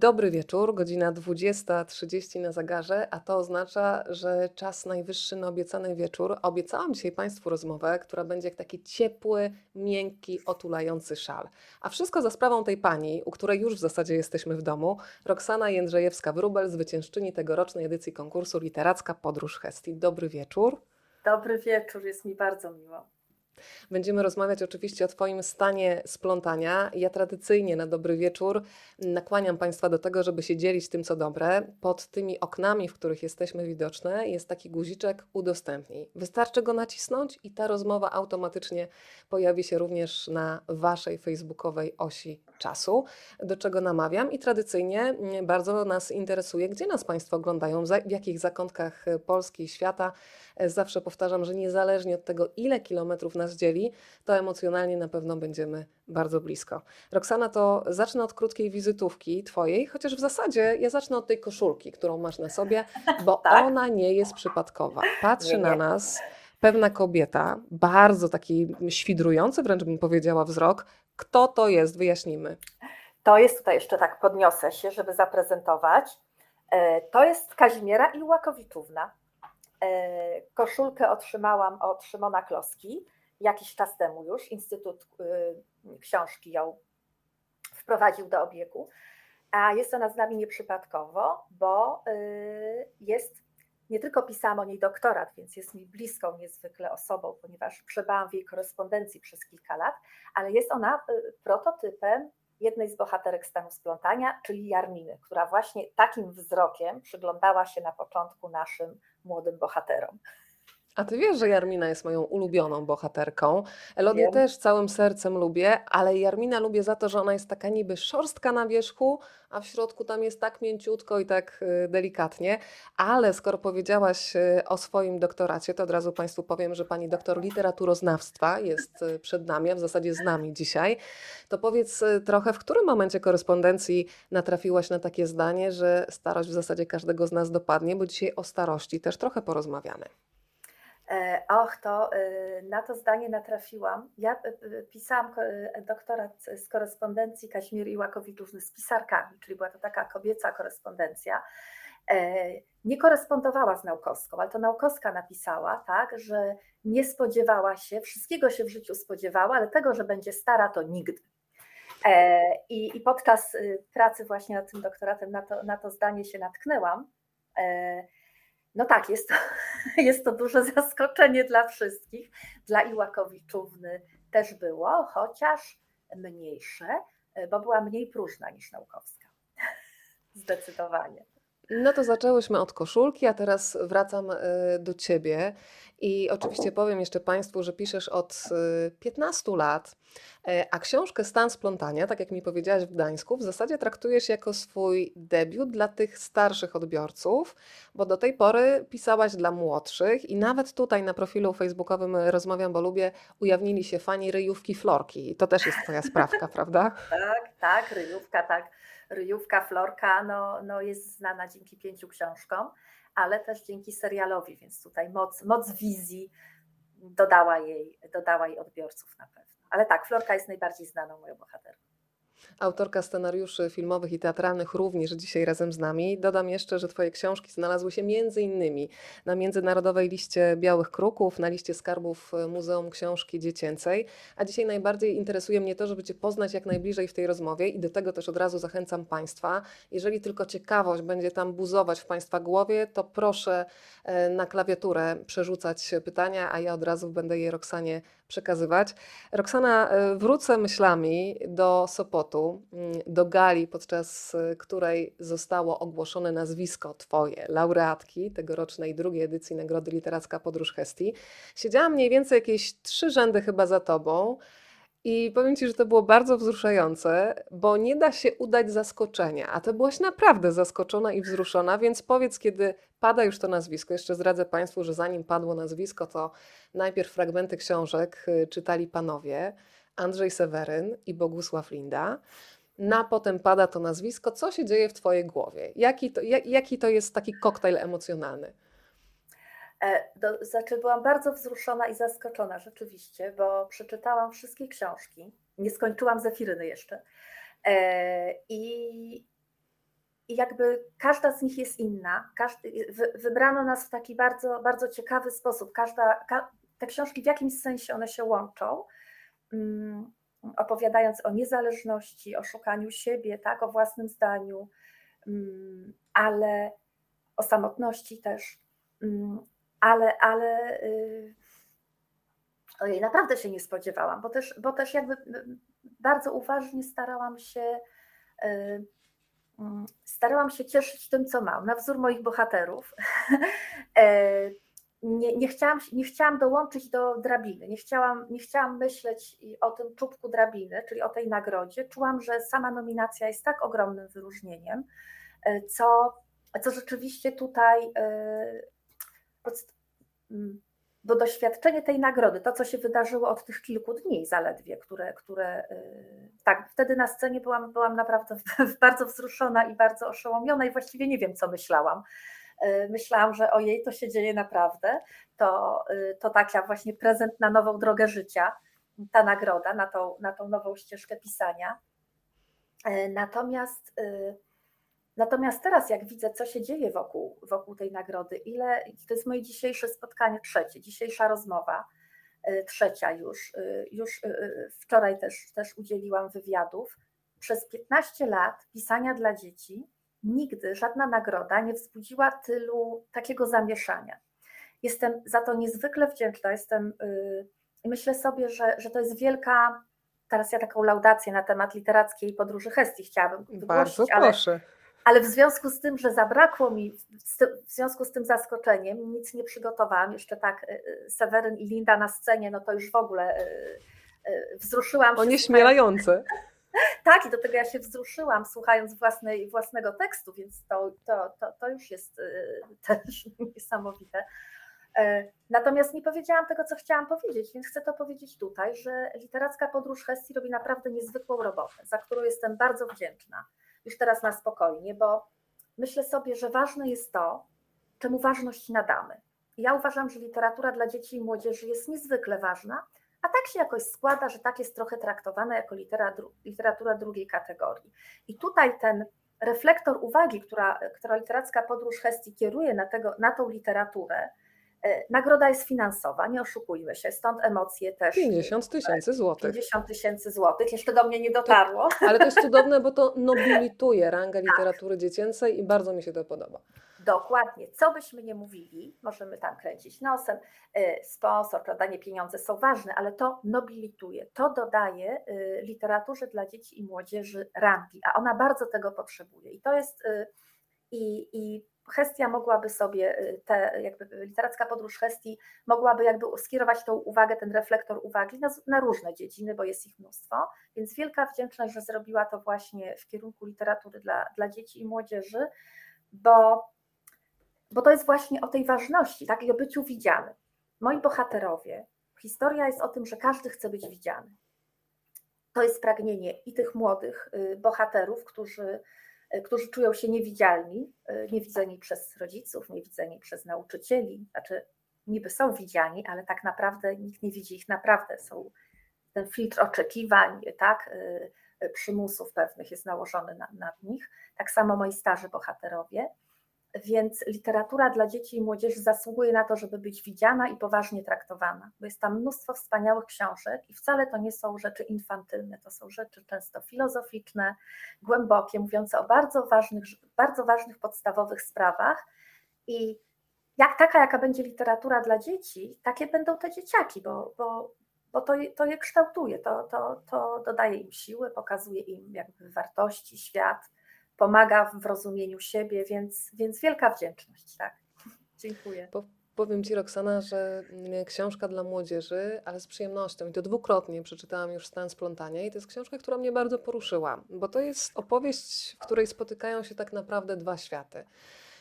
Dobry wieczór, godzina 20.30 na zegarze, a to oznacza, że czas najwyższy na obiecany wieczór. Obiecałam dzisiaj Państwu rozmowę, która będzie jak taki ciepły, miękki, otulający szal. A wszystko za sprawą tej pani, u której już w zasadzie jesteśmy w domu, Roxana Jędrzejewska-Wróbel, zwyciężczyni tegorocznej edycji konkursu Literacka Podróż Hesti. Dobry wieczór. Dobry wieczór, jest mi bardzo miło. Będziemy rozmawiać oczywiście o Twoim stanie splątania. Ja tradycyjnie na dobry wieczór nakłaniam Państwa do tego, żeby się dzielić tym, co dobre. Pod tymi oknami, w których jesteśmy widoczne, jest taki guziczek udostępnij. Wystarczy go nacisnąć i ta rozmowa automatycznie pojawi się również na Waszej facebookowej osi czasu, do czego namawiam i tradycyjnie bardzo nas interesuje, gdzie nas Państwo oglądają, w jakich zakątkach Polski i świata. Zawsze powtarzam, że niezależnie od tego, ile kilometrów nas dzieli, to emocjonalnie na pewno będziemy bardzo blisko. Roxana, to zacznę od krótkiej wizytówki Twojej, chociaż w zasadzie ja zacznę od tej koszulki, którą masz na sobie, bo tak? ona nie jest przypadkowa. Patrzy nie, nie. na nas pewna kobieta, bardzo taki świdrujący, wręcz bym powiedziała, wzrok. Kto to jest? Wyjaśnimy. To jest tutaj jeszcze tak, podniosę się, żeby zaprezentować. E, to jest Kazimiera Iłakowiczówna. E, koszulkę otrzymałam od Szymona Kloski jakiś czas temu już. Instytut y, Książki ją wprowadził do obiegu. A jest ona z nami nieprzypadkowo, bo y, jest, nie tylko pisałam o niej doktorat, więc jest mi bliską niezwykle osobą, ponieważ przebałam w jej korespondencji przez kilka lat, ale jest ona y, prototypem jednej z bohaterek stanu splątania, czyli Jarminy, która właśnie takim wzrokiem przyglądała się na początku naszym młodym bohaterom. A ty wiesz, że Jarmina jest moją ulubioną bohaterką. Elodię Wiem. też całym sercem lubię, ale Jarmina lubię za to, że ona jest taka niby szorstka na wierzchu, a w środku tam jest tak mięciutko i tak y, delikatnie. Ale skoro powiedziałaś y, o swoim doktoracie, to od razu Państwu powiem, że pani doktor literaturoznawstwa jest y, przed nami, a w zasadzie z nami dzisiaj. To powiedz trochę, w którym momencie korespondencji natrafiłaś na takie zdanie, że starość w zasadzie każdego z nas dopadnie, bo dzisiaj o starości też trochę porozmawiamy. E, och, to e, na to zdanie natrafiłam. Ja e, pisałam doktorat z korespondencji Kaźmiery Iłakowiczów z pisarkami, czyli była to taka kobieca korespondencja. Nie korespondowała z naukowską, ale to naukowska napisała, tak, że nie spodziewała się, wszystkiego się w życiu spodziewała, ale tego, że będzie stara, to nigdy. I, i podczas pracy właśnie nad tym doktoratem na to, na to zdanie się natknęłam. No tak, jest to, jest to duże zaskoczenie dla wszystkich. Dla Iłakowiczówny też było, chociaż mniejsze, bo była mniej próżna niż naukowska. Zdecydowanie. No to zaczęłyśmy od koszulki, a teraz wracam e, do ciebie. I oczywiście powiem jeszcze Państwu, że piszesz od 15 e, lat, e, a książkę Stan Splątania, tak jak mi powiedziałaś w Gdańsku, w zasadzie traktujesz jako swój debiut dla tych starszych odbiorców, bo do tej pory pisałaś dla młodszych i nawet tutaj na profilu facebookowym Rozmawiam, bo lubię, ujawnili się fani ryjówki Florki. To też jest Twoja sprawka, prawda? Tak, tak, ryjówka, tak ryjówka Florka no, no jest znana dzięki pięciu książkom, ale też dzięki serialowi, więc tutaj moc, moc wizji dodała jej, dodała jej odbiorców na pewno. Ale tak, Florka jest najbardziej znaną moją bohaterką. Autorka scenariuszy filmowych i teatralnych również dzisiaj razem z nami. Dodam jeszcze, że Twoje książki znalazły się między innymi na międzynarodowej liście Białych Kruków, na liście skarbów Muzeum Książki Dziecięcej. A dzisiaj najbardziej interesuje mnie to, żeby Cię poznać jak najbliżej w tej rozmowie i do tego też od razu zachęcam Państwa. Jeżeli tylko ciekawość będzie tam buzować w Państwa głowie, to proszę e, na klawiaturę przerzucać pytania, a ja od razu będę je Roxanie przekazywać. Roxana, e, wrócę myślami do Sopotu, mm, do gali, podczas e, której zostało ogłoszone nazwisko Twoje, laureatki tegorocznej drugiej edycji Nagrody Literacka Podróż Hesti. Siedziałam mniej więcej jakieś trzy rzędy chyba za Tobą. I powiem Ci, że to było bardzo wzruszające, bo nie da się udać zaskoczenia, a Ty byłaś naprawdę zaskoczona i wzruszona, więc powiedz, kiedy pada już to nazwisko. Jeszcze zdradzę Państwu, że zanim padło nazwisko, to najpierw fragmenty książek y, czytali panowie Andrzej Seweryn i Bogusław Linda. Na potem pada to nazwisko. Co się dzieje w Twojej głowie? Jaki to, jaki to jest taki koktajl emocjonalny? E, do, znaczy byłam bardzo wzruszona i zaskoczona rzeczywiście, bo przeczytałam wszystkie książki, nie skończyłam Zefiryny jeszcze. E, I i jakby każda z nich jest inna. Każdy, wybrano nas w taki bardzo, bardzo ciekawy sposób. Każda, te książki w jakimś sensie one się łączą, opowiadając o niezależności, o szukaniu siebie, tak, o własnym zdaniu, mm, ale o samotności też, mm, ale, ale y, ojej, naprawdę się nie spodziewałam, bo też, bo też jakby bardzo uważnie starałam się y, starałam się cieszyć tym, co mam, na wzór moich bohaterów. E, nie, nie, chciałam, nie chciałam dołączyć do drabiny, nie chciałam, nie chciałam myśleć o tym czubku drabiny, czyli o tej nagrodzie. Czułam, że sama nominacja jest tak ogromnym wyróżnieniem, e, co, co rzeczywiście tutaj e, bo doświadczenie tej nagrody, to co się wydarzyło od tych kilku dni zaledwie, które, które y, tak, wtedy na scenie byłam, byłam naprawdę bardzo wzruszona i bardzo oszołomiona i właściwie nie wiem, co myślałam. Y, myślałam, że ojej, to się dzieje naprawdę. To, y, to taka właśnie prezent na nową drogę życia, ta nagroda, na tą, na tą nową ścieżkę pisania. Natomiast Natomiast teraz, jak widzę, co się dzieje wokół, wokół tej nagrody, ile to jest moje dzisiejsze spotkanie, trzecie, dzisiejsza rozmowa, y, trzecia już. Y, już y, wczoraj też, też udzieliłam wywiadów. Przez 15 lat pisania dla dzieci nigdy żadna nagroda nie wzbudziła tylu takiego zamieszania. Jestem za to niezwykle wdzięczna. Jestem i myślę sobie, że, że to jest wielka. Teraz ja taką laudację na temat literackiej podróży Hestii chciałabym wygłosić. Bardzo proszę. Ale ale w związku z tym, że zabrakło mi, w związku z tym zaskoczeniem, nic nie przygotowałam, jeszcze tak y, y, Seweryn i Linda na scenie, no to już w ogóle y, wzruszyłam się. Onieśmielające. Tak, i do tego ja się wzruszyłam, słuchając własnej, własnego tekstu, więc to, to, to, to już jest też niesamowite. E, natomiast nie powiedziałam tego, co chciałam powiedzieć, więc chcę to powiedzieć tutaj, że literacka podróż Hestii robi naprawdę niezwykłą robotę, za którą jestem bardzo wdzięczna już teraz na spokojnie, bo myślę sobie, że ważne jest to, czemu ważność nadamy. Ja uważam, że literatura dla dzieci i młodzieży jest niezwykle ważna, a tak się jakoś składa, że tak jest trochę traktowana jako literatura drugiej kategorii. I tutaj ten reflektor uwagi, która, która literacka podróż Hestii kieruje na, tego, na tą literaturę, E, nagroda jest finansowa, nie oszukujmy się, stąd emocje też. 50 tysięcy złotych. 50 tysięcy złotych, jeszcze do mnie nie dotarło. Ale to jest cudowne, bo to nobilituje rangę tak. literatury dziecięcej i bardzo mi się to podoba. Dokładnie. Co byśmy nie mówili, możemy tam kręcić nosem, e, sponsor, danie pieniądze są ważne, ale to nobilituje, to dodaje e, literaturze dla dzieci i młodzieży rangi, a ona bardzo tego potrzebuje. I to jest i, i Hestia mogłaby sobie, y, te, jakby literacka podróż Hestii mogłaby jakby skierować tą uwagę, ten reflektor uwagi na, na, różne dziedziny, bo jest ich mnóstwo. Więc wielka wdzięczność, że zrobiła to właśnie w kierunku literatury dla, dla dzieci i młodzieży, bo, bo to jest właśnie o tej ważności, tak, i o byciu widzianym. Moi bohaterowie, historia jest o tym, że każdy chce być widziany. To jest pragnienie i tych młodych y, bohaterów, którzy E, którzy czują się niewidzialni, e, niewidzeni przez rodziców, niewidzeni przez nauczycieli, znaczy niby są widziani, ale tak naprawdę nikt nie widzi ich naprawdę. Są ten filtr oczekiwań, tak, przymusów pewnych jest nałożony na, nich. Tak samo moi starzy bohaterowie. Więc literatura dla dzieci i młodzieży zasługuje na to, żeby być widziana i poważnie traktowana, bo jest tam mnóstwo wspaniałych książek i wcale to nie są rzeczy infantylne, to są rzeczy często filozoficzne, głębokie, mówiące o bardzo ważnych, bardzo ważnych podstawowych sprawach. I jak taka, jaka będzie literatura dla dzieci, takie będą te dzieciaki, bo, bo, bo to, to je kształtuje, to, to, to dodaje im siły, pokazuje im jakby wartości, świat pomaga w rozumieniu siebie, więc, więc wielka wdzięczność. Tak. Dziękuję. Po, powiem Ci, Roxana, że mm, książka dla młodzieży, ale z przyjemnością i to dwukrotnie przeczytałam już Stan Splątania i to jest książka, która mnie bardzo poruszyła, bo to jest opowieść, w której spotykają się tak naprawdę dwa światy.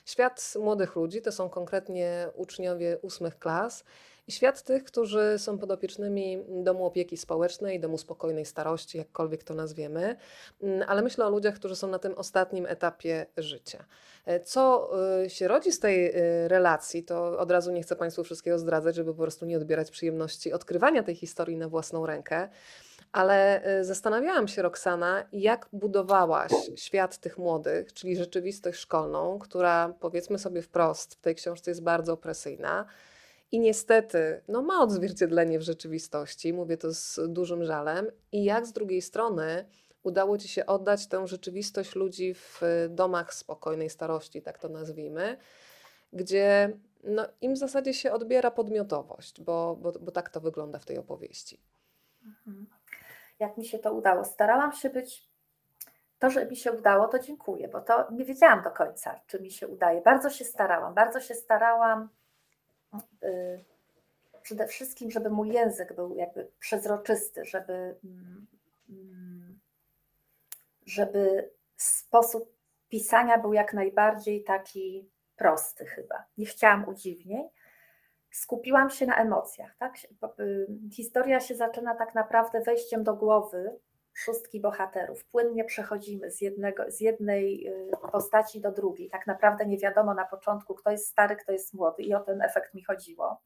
Świat młodych ludzi, to są konkretnie uczniowie ósmych klas i świat tych, którzy są podopiecznymi Domu Opieki Społecznej, Domu Spokojnej Starości, jakkolwiek to nazwiemy, mm, ale myślę o ludziach, którzy są na tym ostatnim etapie życia. E, co e, się rodzi z tej e, relacji, to od razu nie chcę Państwu wszystkiego zdradzać, żeby po prostu nie odbierać przyjemności odkrywania tej historii na własną rękę Ale y, zastanawiałam się, Roxana, jak budowałaś świat tych młodych, czyli rzeczywistość szkolną, która powiedzmy sobie wprost w tej książce jest bardzo opresyjna i niestety no, ma odzwierciedlenie w rzeczywistości, mówię to z dużym żalem, i jak z drugiej strony udało Ci się oddać tę rzeczywistość ludzi w domach spokojnej starości, tak to nazwijmy, gdzie no, im w zasadzie się odbiera podmiotowość, bo, bo, bo tak to wygląda w tej opowieści. Mhm. Jak mi się to udało? Starałam się być. To, że mi się udało, to dziękuję, bo to nie wiedziałam do końca, czy mi się udaje. Bardzo się starałam, bardzo się starałam. Yy, przede wszystkim, żeby mój język był jakby przezroczysty, żeby, yy, żeby sposób pisania był jak najbardziej taki prosty chyba. Nie chciałam udziwnień. Skupiłam się na emocjach. Tak? Y, historia się zaczyna tak naprawdę wejściem do głowy szóstki bohaterów. Płynnie przechodzimy z, jednego, z jednej y, postaci do drugiej. Tak naprawdę nie wiadomo na początku, kto jest stary, kto jest młody, i o ten efekt mi chodziło.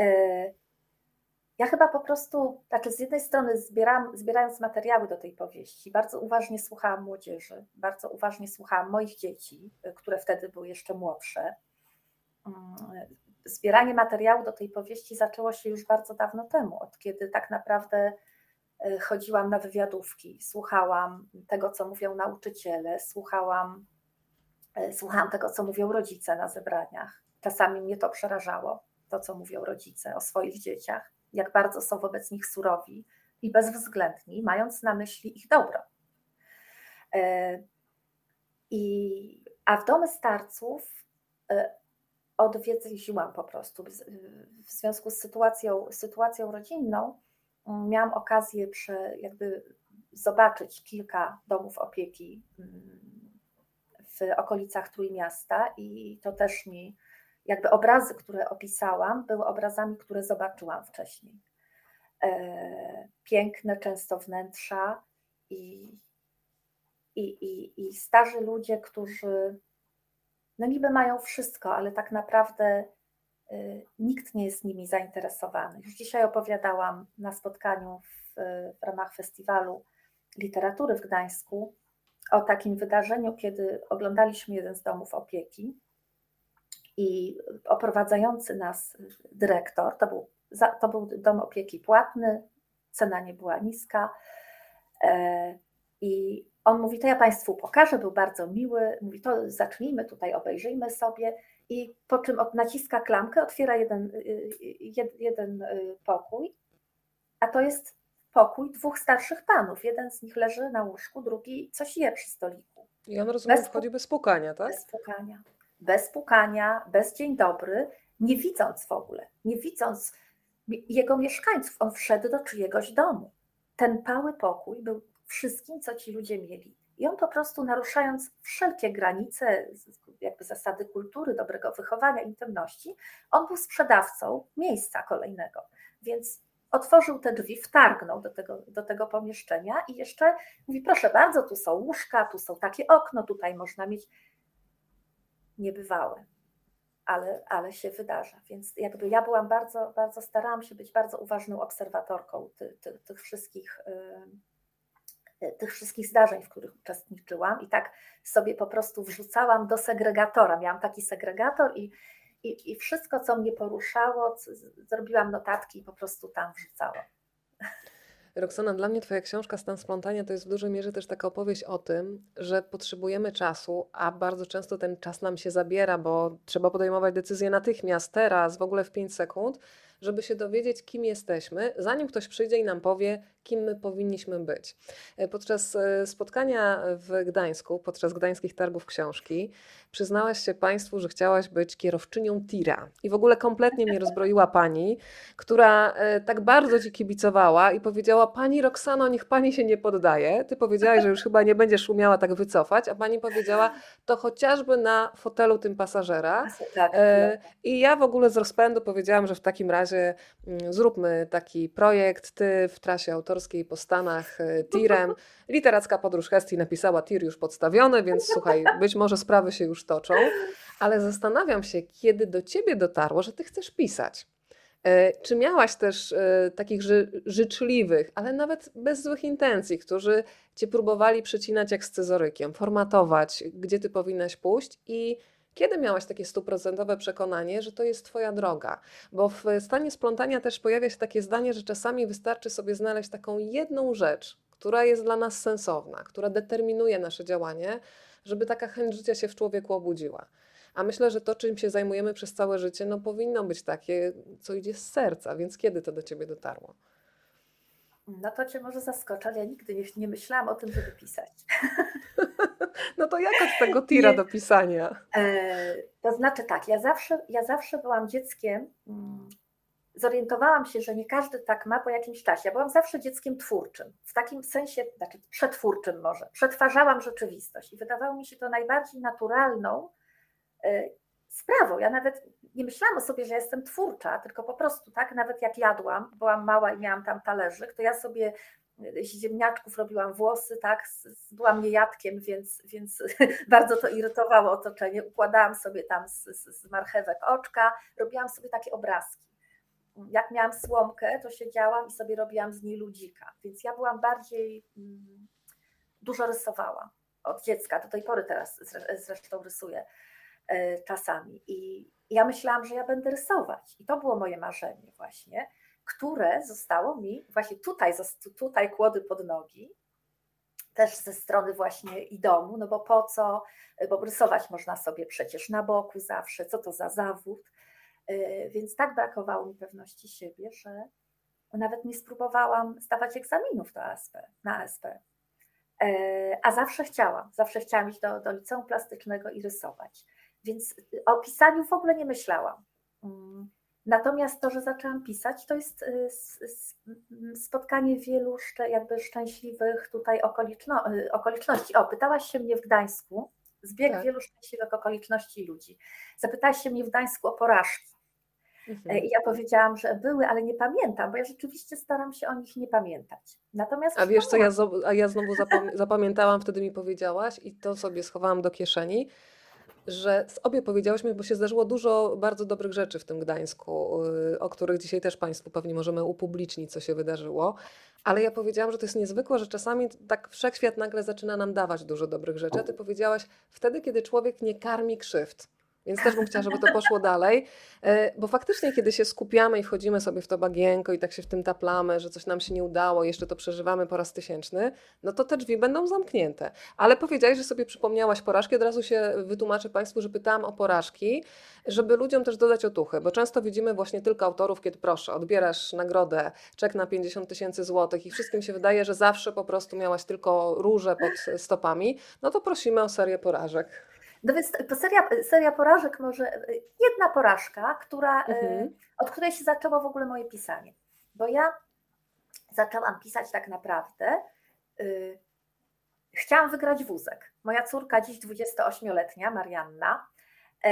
Y, ja chyba po prostu, znaczy z jednej strony zbieram, zbierając materiały do tej powieści, bardzo uważnie słuchałam młodzieży, bardzo uważnie słuchałam moich dzieci, które wtedy były jeszcze młodsze. Mm, zbieranie materiału do tej powieści zaczęło się już bardzo dawno temu, od kiedy tak naprawdę chodziłam na wywiadówki, słuchałam tego, co mówią nauczyciele, słuchałam, e, słuchałam tego, co mówią rodzice na zebraniach. Czasami mnie to przerażało, to, co mówią rodzice o swoich dzieciach jak bardzo są wobec nich surowi i bezwzględni, mając na myśli ich dobro. E, I, a w domy starców e, odwiedziłam po prostu. W związku z sytuacją, sytuacją rodzinną miałam okazję prze, jakby zobaczyć kilka domów opieki mm, w okolicach Trójmiasta i to też mi jakby obrazy, które opisałam, były obrazami, które zobaczyłam wcześniej. E, piękne, często wnętrza i, i, i, i starzy ludzie, którzy no niby mają wszystko, ale tak naprawdę nikt nie jest nimi zainteresowany. Już dzisiaj opowiadałam na spotkaniu w, w ramach festiwalu literatury w Gdańsku o takim wydarzeniu, kiedy oglądaliśmy jeden z domów opieki i oprowadzający nas dyrektor, to był, to był dom opieki płatny, cena nie była niska. E, I on mówi: To ja Państwu pokażę, był bardzo miły. Mówi: To zacznijmy tutaj, obejrzyjmy sobie. I po czym naciska klamkę, otwiera jeden, y, y, jeden y, pokój, a to jest pokój dwóch starszych panów. Jeden z nich leży na łóżku, drugi coś je przy stoliku. I on rozumie, bez wchodzi bez pukania, tak? Bez pukania bez pukania, bez dzień dobry, nie widząc w ogóle, nie widząc jego mieszkańców. On wszedł do czyjegoś domu. Ten pały pokój był wszystkim, co ci ludzie mieli. I on po prostu naruszając wszelkie granice, jakby zasady kultury, dobrego wychowania, intymności, on był sprzedawcą miejsca kolejnego. Więc otworzył te drzwi, wtargnął do tego, do tego pomieszczenia i jeszcze mówi: Proszę bardzo, tu są łóżka, tu są takie okno, tutaj można mieć niebywałe, ale, ale się wydarza. Więc jakby ja byłam bardzo, bardzo starałam się być bardzo uważną obserwatorką ty, ty, tych wszystkich y, tych wszystkich zdarzeń, w których uczestniczyłam i tak sobie po prostu wrzucałam do segregatora. Miałam taki segregator i, i, i wszystko, co mnie poruszało, zrobiłam notatki i po prostu tam wrzucałam. Roxana, dla mnie Twoja książka Stan Splątania to jest w dużej mierze też taka opowieść o tym, że potrzebujemy czasu, a bardzo często ten czas nam się zabiera, bo trzeba podejmować decyzje natychmiast, teraz, w ogóle w 5 sekund, żeby się dowiedzieć, kim jesteśmy, zanim ktoś przyjdzie i nam powie, kim my powinniśmy być. E, podczas e, spotkania w Gdańsku, podczas gdańskich targów książki, przyznałaś się Państwu, że chciałaś być kierowczynią tira. I w ogóle kompletnie mnie rozbroiła pani, która e, tak bardzo ci kibicowała i powiedziała: Pani Roxano, niech pani się nie poddaje. Ty powiedziałaś, że już chyba nie będziesz umiała tak wycofać, a pani powiedziała: To chociażby na fotelu tym pasażera. Tak, I ja w ogóle z rozpędu powiedziałam, że w takim razie mm, zróbmy taki projekt. Ty w trasie autorskiej autorskiej po Stanach e, tirem. Literacka podróż Hestii napisała tir już podstawiony, więc słuchaj, być może sprawy się już toczą, ale zastanawiam się, kiedy do ciebie dotarło, że ty chcesz pisać. E, czy miałaś też e, takich ży życzliwych, ale nawet bez złych intencji, którzy cię próbowali przecinać jak scyzorykiem, formatować, gdzie ty powinnaś pójść i kiedy miałaś takie stuprocentowe przekonanie, że to jest Twoja droga? Bo w stanie splątania też pojawia się takie zdanie, że czasami wystarczy sobie znaleźć taką jedną rzecz, która jest dla nas sensowna, która determinuje nasze działanie, żeby taka chęć życia się w człowieku obudziła. A myślę, że to, czym się zajmujemy przez całe życie, no powinno być takie, co idzie z serca. Więc kiedy to do ciebie dotarło? No to cię może zaskoczy, ale ja nigdy nie, nie myślałam o tym, żeby pisać. No to jak od tego tira do pisania? E, to znaczy tak, ja zawsze, ja zawsze byłam dzieckiem, mm, zorientowałam się, że nie każdy tak ma po jakimś czasie. Ja byłam zawsze dzieckiem twórczym, w takim sensie, znaczy przetwórczym może. Przetwarzałam rzeczywistość i wydawało mi się to najbardziej naturalną e, sprawą. Ja nawet nie myślałam o sobie, że jestem twórcza, tylko po prostu tak, nawet jak jadłam, byłam mała i miałam tam talerzyk, to ja sobie ziemniaczków robiłam włosy, tak, byłam niejadkiem, więc, więc bardzo to irytowało otoczenie. Układałam sobie tam z, z, marchewek oczka, robiłam sobie takie obrazki. Jak miałam słomkę, to siedziałam i sobie robiłam z niej ludzika, więc ja byłam bardziej, mm, dużo rysowałam od dziecka, do tej pory teraz zresztą rysuję e, czasami. I ja myślałam, że ja będę rysować. I to było moje marzenie właśnie które zostało mi właśnie tutaj, tutaj kłody pod nogi, też ze strony właśnie i domu, no bo po co, bo rysować można sobie przecież na boku zawsze, co to za zawód, y, więc tak brakowało mi pewności siebie, że nawet nie spróbowałam zdawać egzaminów na ASP, na ASP. E, a zawsze chciałam, zawsze chciałam iść do, do liceum plastycznego i rysować. Więc o pisaniu w ogóle nie myślałam. Natomiast to, że zaczęłam pisać, to jest y, spotkanie wielu jakby szczęśliwych tutaj y, okoliczności. O, pytałaś się mnie w Gdańsku, zbieg tak. wielu szczęśliwych okoliczności ludzi. Zapytałaś się mnie w Gdańsku o porażki. Mhm. I ja powiedziałam, że były, ale nie pamiętam, bo ja rzeczywiście staram się o nich nie pamiętać. Natomiast a wiesz co, ja, a ja znowu zapamiętałam, wtedy mi powiedziałaś i to sobie schowałam do kieszeni, że z obie powiedziałyśmy, bo się zdarzyło dużo bardzo dobrych rzeczy w tym Gdańsku, y, o których dzisiaj też Państwu pewnie możemy upublicznić, co się wydarzyło. Ale ja powiedziałam, że to jest niezwykłe, że czasami tak wszechświat nagle zaczyna nam dawać dużo dobrych rzeczy. A ty powiedziałaś, wtedy, kiedy człowiek nie karmi krzywd. Więc też bym chciała, żeby to poszło dalej, e, bo faktycznie, kiedy się skupiamy i wchodzimy sobie w to bagienko i tak się w tym taplamy, że coś nam się nie udało, jeszcze to przeżywamy po raz tysięczny, no to te drzwi będą zamknięte. Ale powiedziałeś, że sobie przypomniałaś porażki, od razu się wytłumaczę Państwu, że pytałam o porażki, żeby ludziom też dodać otuchy, bo często widzimy właśnie tylko autorów, kiedy proszę, odbierasz nagrodę, czek na 50 tysięcy złotych i wszystkim się wydaje, że zawsze po prostu miałaś tylko róże pod stopami, no to prosimy o serię porażek. No więc seria, seria porażek może, jedna porażka, która, e, mhm. od której się zaczęło w ogóle moje pisanie. Bo ja zaczęłam pisać tak naprawdę, y, chciałam wygrać wózek. Moja córka, dziś 28-letnia, Marianna, y,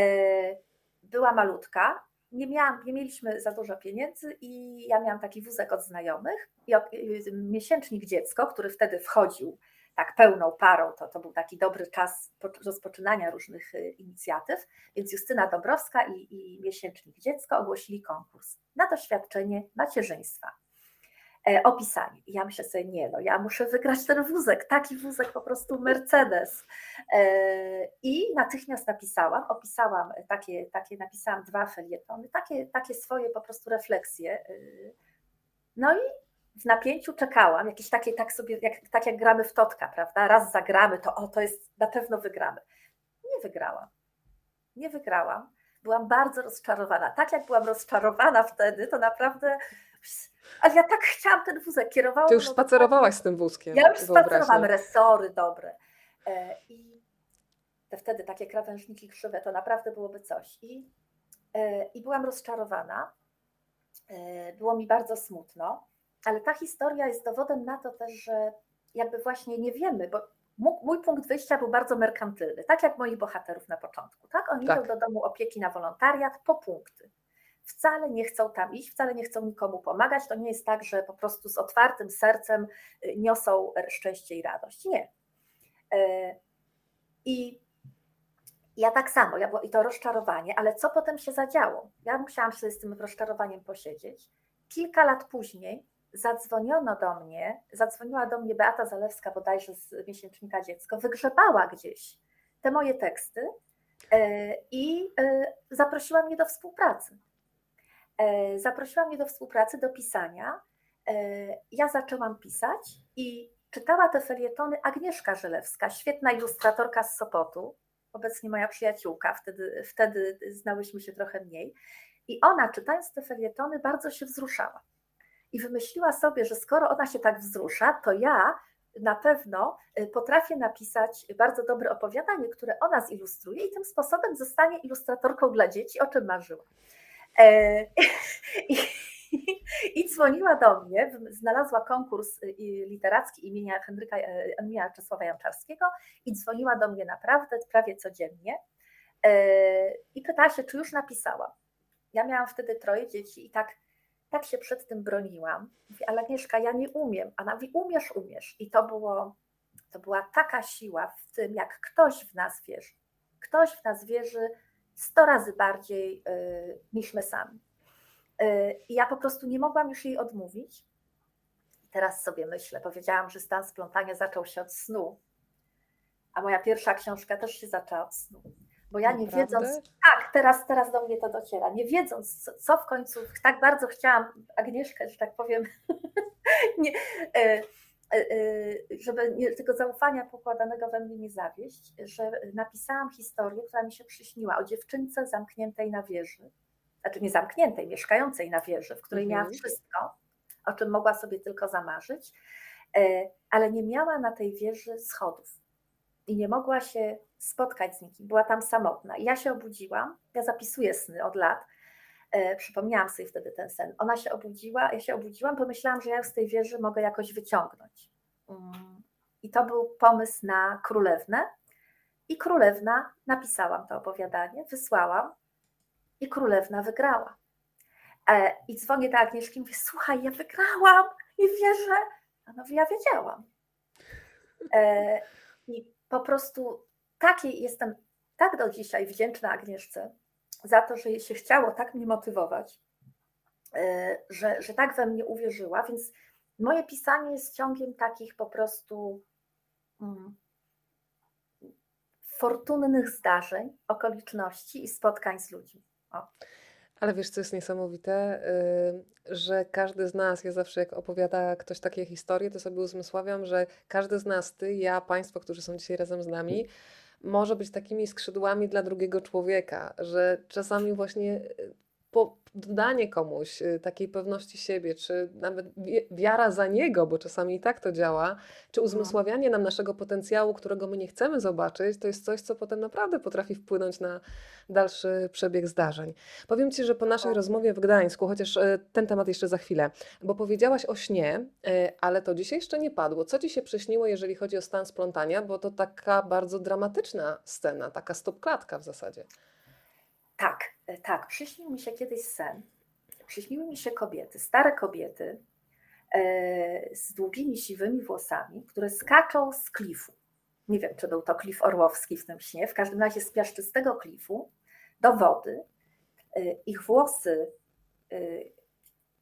była malutka, nie, miałam, nie mieliśmy za dużo pieniędzy i ja miałam taki wózek od znajomych i miesięcznik dziecko, który wtedy wchodził tak pełną parą, to, to był taki dobry czas rozpoczynania różnych y, inicjatyw, więc Justyna Dąbrowska i, i Miesięcznik Dziecko ogłosili konkurs na doświadczenie macierzyństwa. E, opisanie. Ja myślę sobie, nie no, ja muszę wygrać ten wózek, taki wózek po prostu Mercedes. E, I natychmiast napisałam, opisałam takie, takie napisałam dwa felietony, takie, takie swoje po prostu refleksje. Y, no i w napięciu czekałam, jakieś takie, tak sobie, jak, tak jak gramy w totka, prawda? Raz zagramy, to o, to jest, na pewno wygramy. Nie wygrałam. Nie wygrałam. Byłam bardzo rozczarowana. Tak jak byłam rozczarowana wtedy, to naprawdę. Ale ja tak chciałam ten wózek, kierowałam. Ty już spacerowałaś z tym wózkiem. Ja już spacerowałam, resory dobre. E, I te wtedy takie krawężniki krzywe, to naprawdę byłoby coś. I, e, i byłam rozczarowana. E, było mi bardzo smutno. Ale ta historia jest dowodem na to też, że jakby właśnie nie wiemy, bo mój punkt wyjścia był bardzo merkantylny, tak jak moich bohaterów na początku. Tak? Oni tak. idą do domu opieki na wolontariat po punkty. Wcale nie chcą tam iść, wcale nie chcą nikomu pomagać. To nie jest tak, że po prostu z otwartym sercem y, niosą szczęście i radość. Nie. E, I Ja tak samo, ja było, i to rozczarowanie, ale co potem się zadziało? Ja musiałam sobie z tym rozczarowaniem posiedzieć. Kilka lat później zadzwoniono do mnie, zadzwoniła do mnie Beata Zalewska bodajże z miesięcznika Dziecko, wygrzebała gdzieś te moje teksty e, i e, zaprosiła mnie do współpracy. E, zaprosiła mnie do współpracy, do pisania. Ja zaczęłam pisać i czytała te felietony Agnieszka Żelewska, świetna ilustratorka z Sopotu, obecnie moja przyjaciółka, wtedy, wtedy znałyśmy się trochę mniej. I ona, czytając te felietony, bardzo się wzruszała. I wymyśliła sobie, że skoro ona się tak wzrusza, to ja na pewno y, potrafię napisać bardzo dobre opowiadanie, które ona zilustruje i tym sposobem zostanie ilustratorką dla dzieci, o czym marzyła. E, I, i dzwoniła do mnie, znalazła konkurs y, literacki imienia Henryka Emilia Czesława Janczarskiego i dzwoniła do mnie naprawdę prawie codziennie e, i pytała się, czy już napisałam. Ja miałam wtedy troje dzieci i tak tak się przed tym broniłam. Mówi, ale Agnieszka, ja nie umiem. A ona mówi, umiesz, umiesz. I to, było, to była taka siła w tym, jak ktoś w nas wierzy. Ktoś w nas wierzy sto razy bardziej y, niż my sami. Y, I ja po prostu nie mogłam już jej odmówić. Teraz sobie myślę, powiedziałam, że stan splątania zaczął się od snu, a moja pierwsza książka też się zaczęła od snu bo ja nie Naprawdę? wiedząc, tak, teraz, teraz do mnie to dociera, nie wiedząc, co, co w końcu, tak bardzo chciałam Agnieszkę, że tak powiem, nie, e, e, e, żeby nie, tego zaufania pokładanego we mnie nie zawieść, że napisałam historię, która mi się przyśniła o dziewczynce zamkniętej na wieży, znaczy nie zamkniętej, mieszkającej na wieży, w której mhm. miała wszystko, o czym mogła sobie tylko zamarzyć, ale nie miała na tej wieży schodów i nie mogła się spotkać z nikim, była tam samotna. I ja się obudziłam, ja zapisuję sny od lat, e, przypomniałam sobie wtedy ten sen. Ona się obudziła, ja się obudziłam, pomyślałam, że ja z tej wieży mogę jakoś wyciągnąć. Mm. I to był pomysł na królewnę. I królewna, napisałam to opowiadanie, wysłałam i królewna wygrała. E, I dzwonię do Agnieszki i mówię, słuchaj, ja wygrałam, nie wierzę. A no ja wiedziałam. E, I prostu takiej jestem tak do dzisiaj wdzięczna Agnieszce za to, że jej się chciało tak mnie motywować, e, że, że tak we mnie uwierzyła, więc moje pisanie jest ciągiem takich po prostu mm, fortunnych zdarzeń, okoliczności i spotkań z ludźmi. O. Ale wiesz, co jest niesamowite, y, że każdy z nas, ja zawsze jak opowiada ktoś takie historie, to sobie uzmysławiam, że każdy z nas, ty, ja, państwo, którzy są dzisiaj razem z nami, może być takimi skrzydłami dla drugiego człowieka, że czasami właśnie y, dodanie komuś y, takiej pewności siebie, czy nawet wiara za niego, bo czasami i tak to działa, czy uzmysławianie nam naszego potencjału, którego my nie chcemy zobaczyć, to jest coś, co potem naprawdę potrafi wpłynąć na dalszy przebieg zdarzeń. Powiem Ci, że po naszej rozmowie w Gdańsku, chociaż y, ten temat jeszcze za chwilę, bo powiedziałaś o śnie, ale to dzisiaj jeszcze nie padło. Co Ci się przyśniło, jeżeli chodzi o stan splątania, bo to taka bardzo dramatyczna scena, taka stopklatka w zasadzie. Tak, e, tak. Przyśnił mi się kiedyś sen. Przyśniły mi się kobiety, stare kobiety e, z długimi, siwymi włosami, które skaczą z klifu. Nie wiem, czy był to klif orłowski w tym śnie. W każdym razie z piaszczystego klifu do wody. E, ich włosy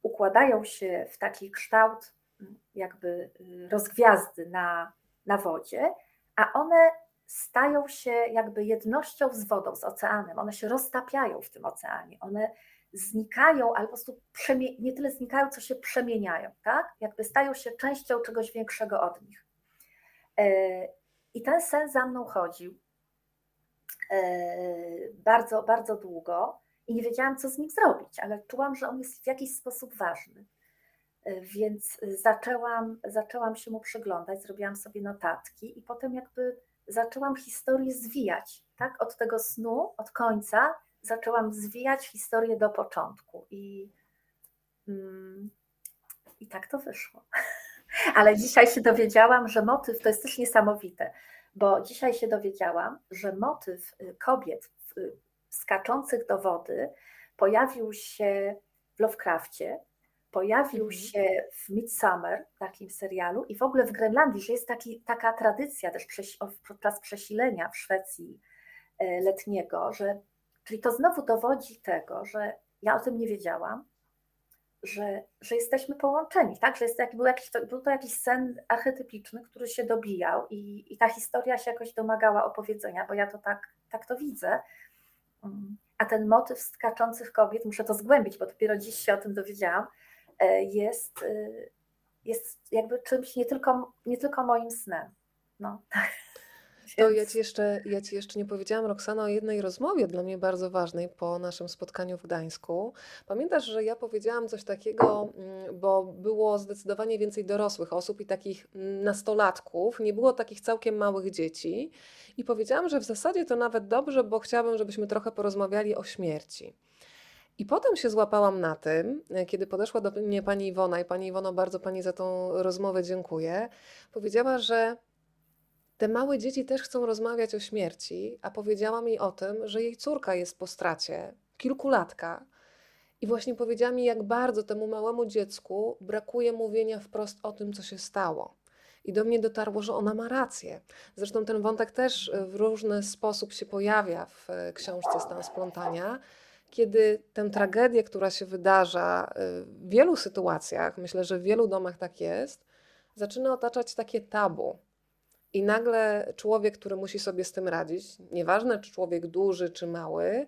układają się w taki kształt jakby rozgwiazdy na, na wodzie, a one stają się jakby jednością z wodą, z oceanem. One się roztapiają w tym oceanie. One znikają, ale po prostu nie tyle znikają, co się przemieniają, tak? Jakby stają się częścią czegoś większego od nich. E, I ten sen za mną chodził e, bardzo, bardzo długo i nie wiedziałam, co z nim zrobić, ale czułam, że on jest w jakiś sposób ważny. E, więc zaczęłam, zaczęłam się mu przyglądać, zrobiłam sobie notatki i potem jakby zaczęłam historię zwijać, tak? Od tego snu, od końca zaczęłam zwijać historię do początku i, mm, i tak to wyszło. Ale dzisiaj się dowiedziałam, że motyw to jest też niesamowite, bo dzisiaj się dowiedziałam, że motyw y, kobiet y, skaczących do wody pojawił się w Lovecraftie, pojawił mhm. się w Midsummer, takim serialu, i w ogóle w Grenlandii, że jest taki, taka tradycja też podczas przesilenia w Szwecji letniego, że, czyli to znowu dowodzi tego, że ja o tym nie wiedziałam, że, że jesteśmy połączeni, tak? Że jest, był, jakiś, to, był to jakiś sen archetypiczny, który się dobijał i, i ta historia się jakoś domagała opowiedzenia, bo ja to tak, tak to widzę. Mm. A ten motyw skaczących kobiet, muszę to zgłębić, bo dopiero dziś się o tym dowiedziałam, e, jest, e, jest jakby czymś nie tylko, nie tylko moim snem. No, tak. To ja ci, jeszcze, ja ci jeszcze nie powiedziałam, Roxana, o jednej rozmowie dla mnie bardzo ważnej po naszym spotkaniu w Gdańsku. Pamiętasz, że ja powiedziałam coś takiego, mm, bo było zdecydowanie więcej dorosłych osób i takich nastolatków, nie było takich całkiem małych dzieci. I powiedziałam, że w zasadzie to nawet dobrze, bo chciałabym, żebyśmy trochę porozmawiali o śmierci. I potem się złapałam na tym, e, kiedy podeszła do mnie pani Iwona, i pani Iwono, bardzo pani za tą rozmowę dziękuję. Powiedziała, że te małe dzieci też chcą rozmawiać o śmierci, a powiedziała mi o tym, że jej córka jest po stracie, kilkulatka. I właśnie powiedziała mi, jak bardzo temu małemu dziecku brakuje mówienia wprost o tym, co się stało. I do mnie dotarło, że ona ma rację. Zresztą ten wątek też w różny sposób się pojawia w e, książce Stan Splątania, kiedy tę tragedię, która się wydarza e, w wielu sytuacjach, myślę, że w wielu domach tak jest, zaczyna otaczać takie tabu. I nagle człowiek, który musi sobie z tym radzić, nieważne czy człowiek duży czy mały,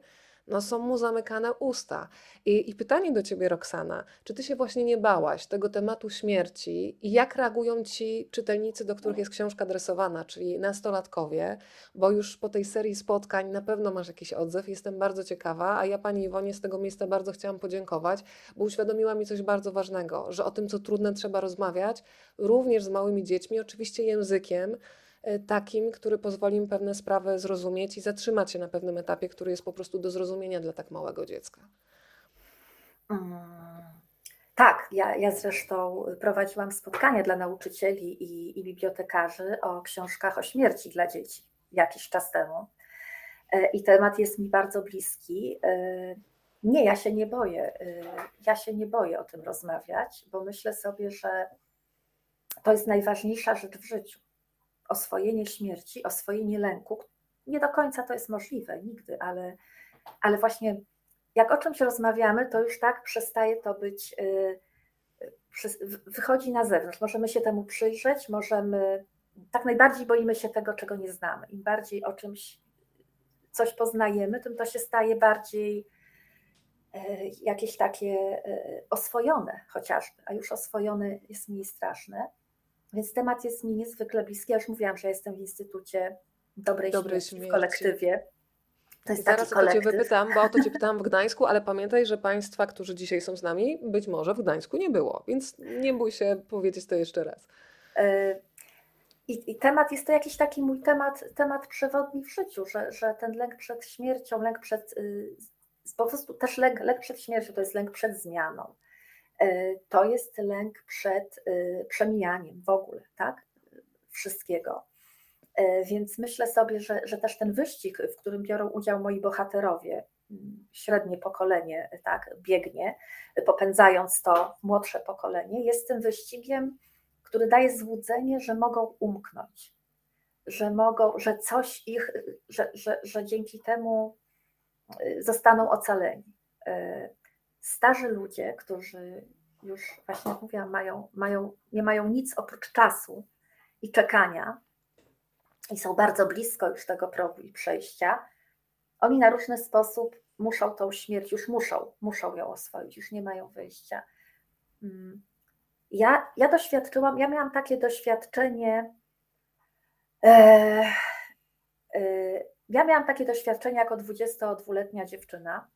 no są mu zamykane usta. I, I, pytanie do ciebie, Roxana, czy ty się właśnie nie bałaś tego tematu śmierci i jak reagują ci czytelnicy, do których jest książka adresowana, czyli nastolatkowie, bo już po tej serii spotkań na pewno masz jakiś odzew, jestem bardzo ciekawa, a ja pani Iwonie z tego miejsca bardzo chciałam podziękować, bo uświadomiła mi coś bardzo ważnego, że o tym, co trudne, trzeba rozmawiać, również z małymi dziećmi, oczywiście językiem, takim, który pozwoli im pewne sprawy zrozumieć i zatrzymać się na pewnym etapie, który jest po prostu do zrozumienia dla tak małego dziecka. Mm, tak, ja, ja zresztą prowadziłam spotkania dla nauczycieli i, i bibliotekarzy o książkach o śmierci dla dzieci jakiś czas temu. E, I temat jest mi bardzo bliski. E, nie, ja się nie boję. Ja się nie boję o tym rozmawiać, bo myślę sobie, że to jest najważniejsza rzecz w życiu oswojenie śmierci, oswojenie lęku. Nie do końca to jest możliwe, nigdy, ale, ale właśnie jak o czymś rozmawiamy, to już tak przestaje to być, y, wychodzi na zewnątrz. Możemy się temu przyjrzeć, możemy, tak najbardziej boimy się tego, czego nie znamy. Im bardziej o czymś coś poznajemy, tym to się staje bardziej y, jakieś takie y, oswojone chociażby, a już oswojone jest mniej straszne. Więc temat jest mi niezwykle bliski. Ja już mówiłam, że jestem w Instytucie Dobrej, Dobrej śmierci, śmierci w kolektywie. To jest Zaraz o to Cię wypytam, bo o to Cię pytałam w Gdańsku, ale pamiętaj, że Państwa, którzy dzisiaj są z nami, być może w Gdańsku nie było, więc nie bój się powiedzieć to jeszcze raz. E, I, I, temat jest to jakiś taki mój temat, temat przewodni w życiu, że, że ten lęk przed śmiercią, lęk przed, y, po prostu też lęk, lęk przed śmiercią to jest lęk przed zmianą. E, to jest lęk przed e, przemijaniem w ogóle, tak? Wszystkiego. E, więc myślę sobie, że, że też ten wyścig, w którym biorą udział moi bohaterowie, mm, średnie pokolenie, tak, biegnie, popędzając to młodsze pokolenie, jest tym wyścigiem, który daje złudzenie, że mogą umknąć, że mogą, że coś ich, że, że, że dzięki temu zostaną ocaleni starzy ludzie, którzy już właśnie jak mówiłam, mają, mają, nie mają nic oprócz czasu i czekania i są bardzo blisko już tego progu i przejścia, oni na różny sposób muszą tą śmierć, już muszą, muszą ją oswoić, już nie mają wyjścia. Mm. Ja, ja doświadczyłam, ja miałam takie doświadczenie, e, e, ja miałam takie doświadczenie jako 22-letnia dziewczyna.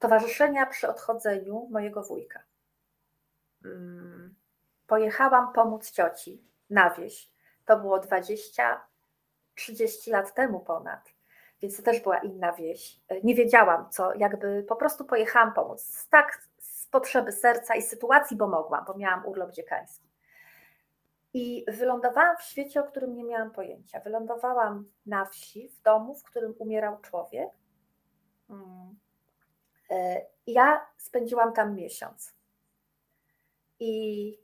Towarzyszenia przy odchodzeniu mojego wujka. Mm, pojechałam pomóc cioci na wieś. To było 20, 30 lat temu ponad, więc to też była inna wieś. Nie wiedziałam, co, jakby po prostu pojechałam pomóc. Tak z potrzeby serca i sytuacji, bo mogłam, bo miałam urlop dziekański. I wylądowałam w świecie, o którym nie miałam pojęcia. Wylądowałam na wsi, w domu, w którym umierał człowiek. Mm. E, ja spędziłam tam miesiąc. I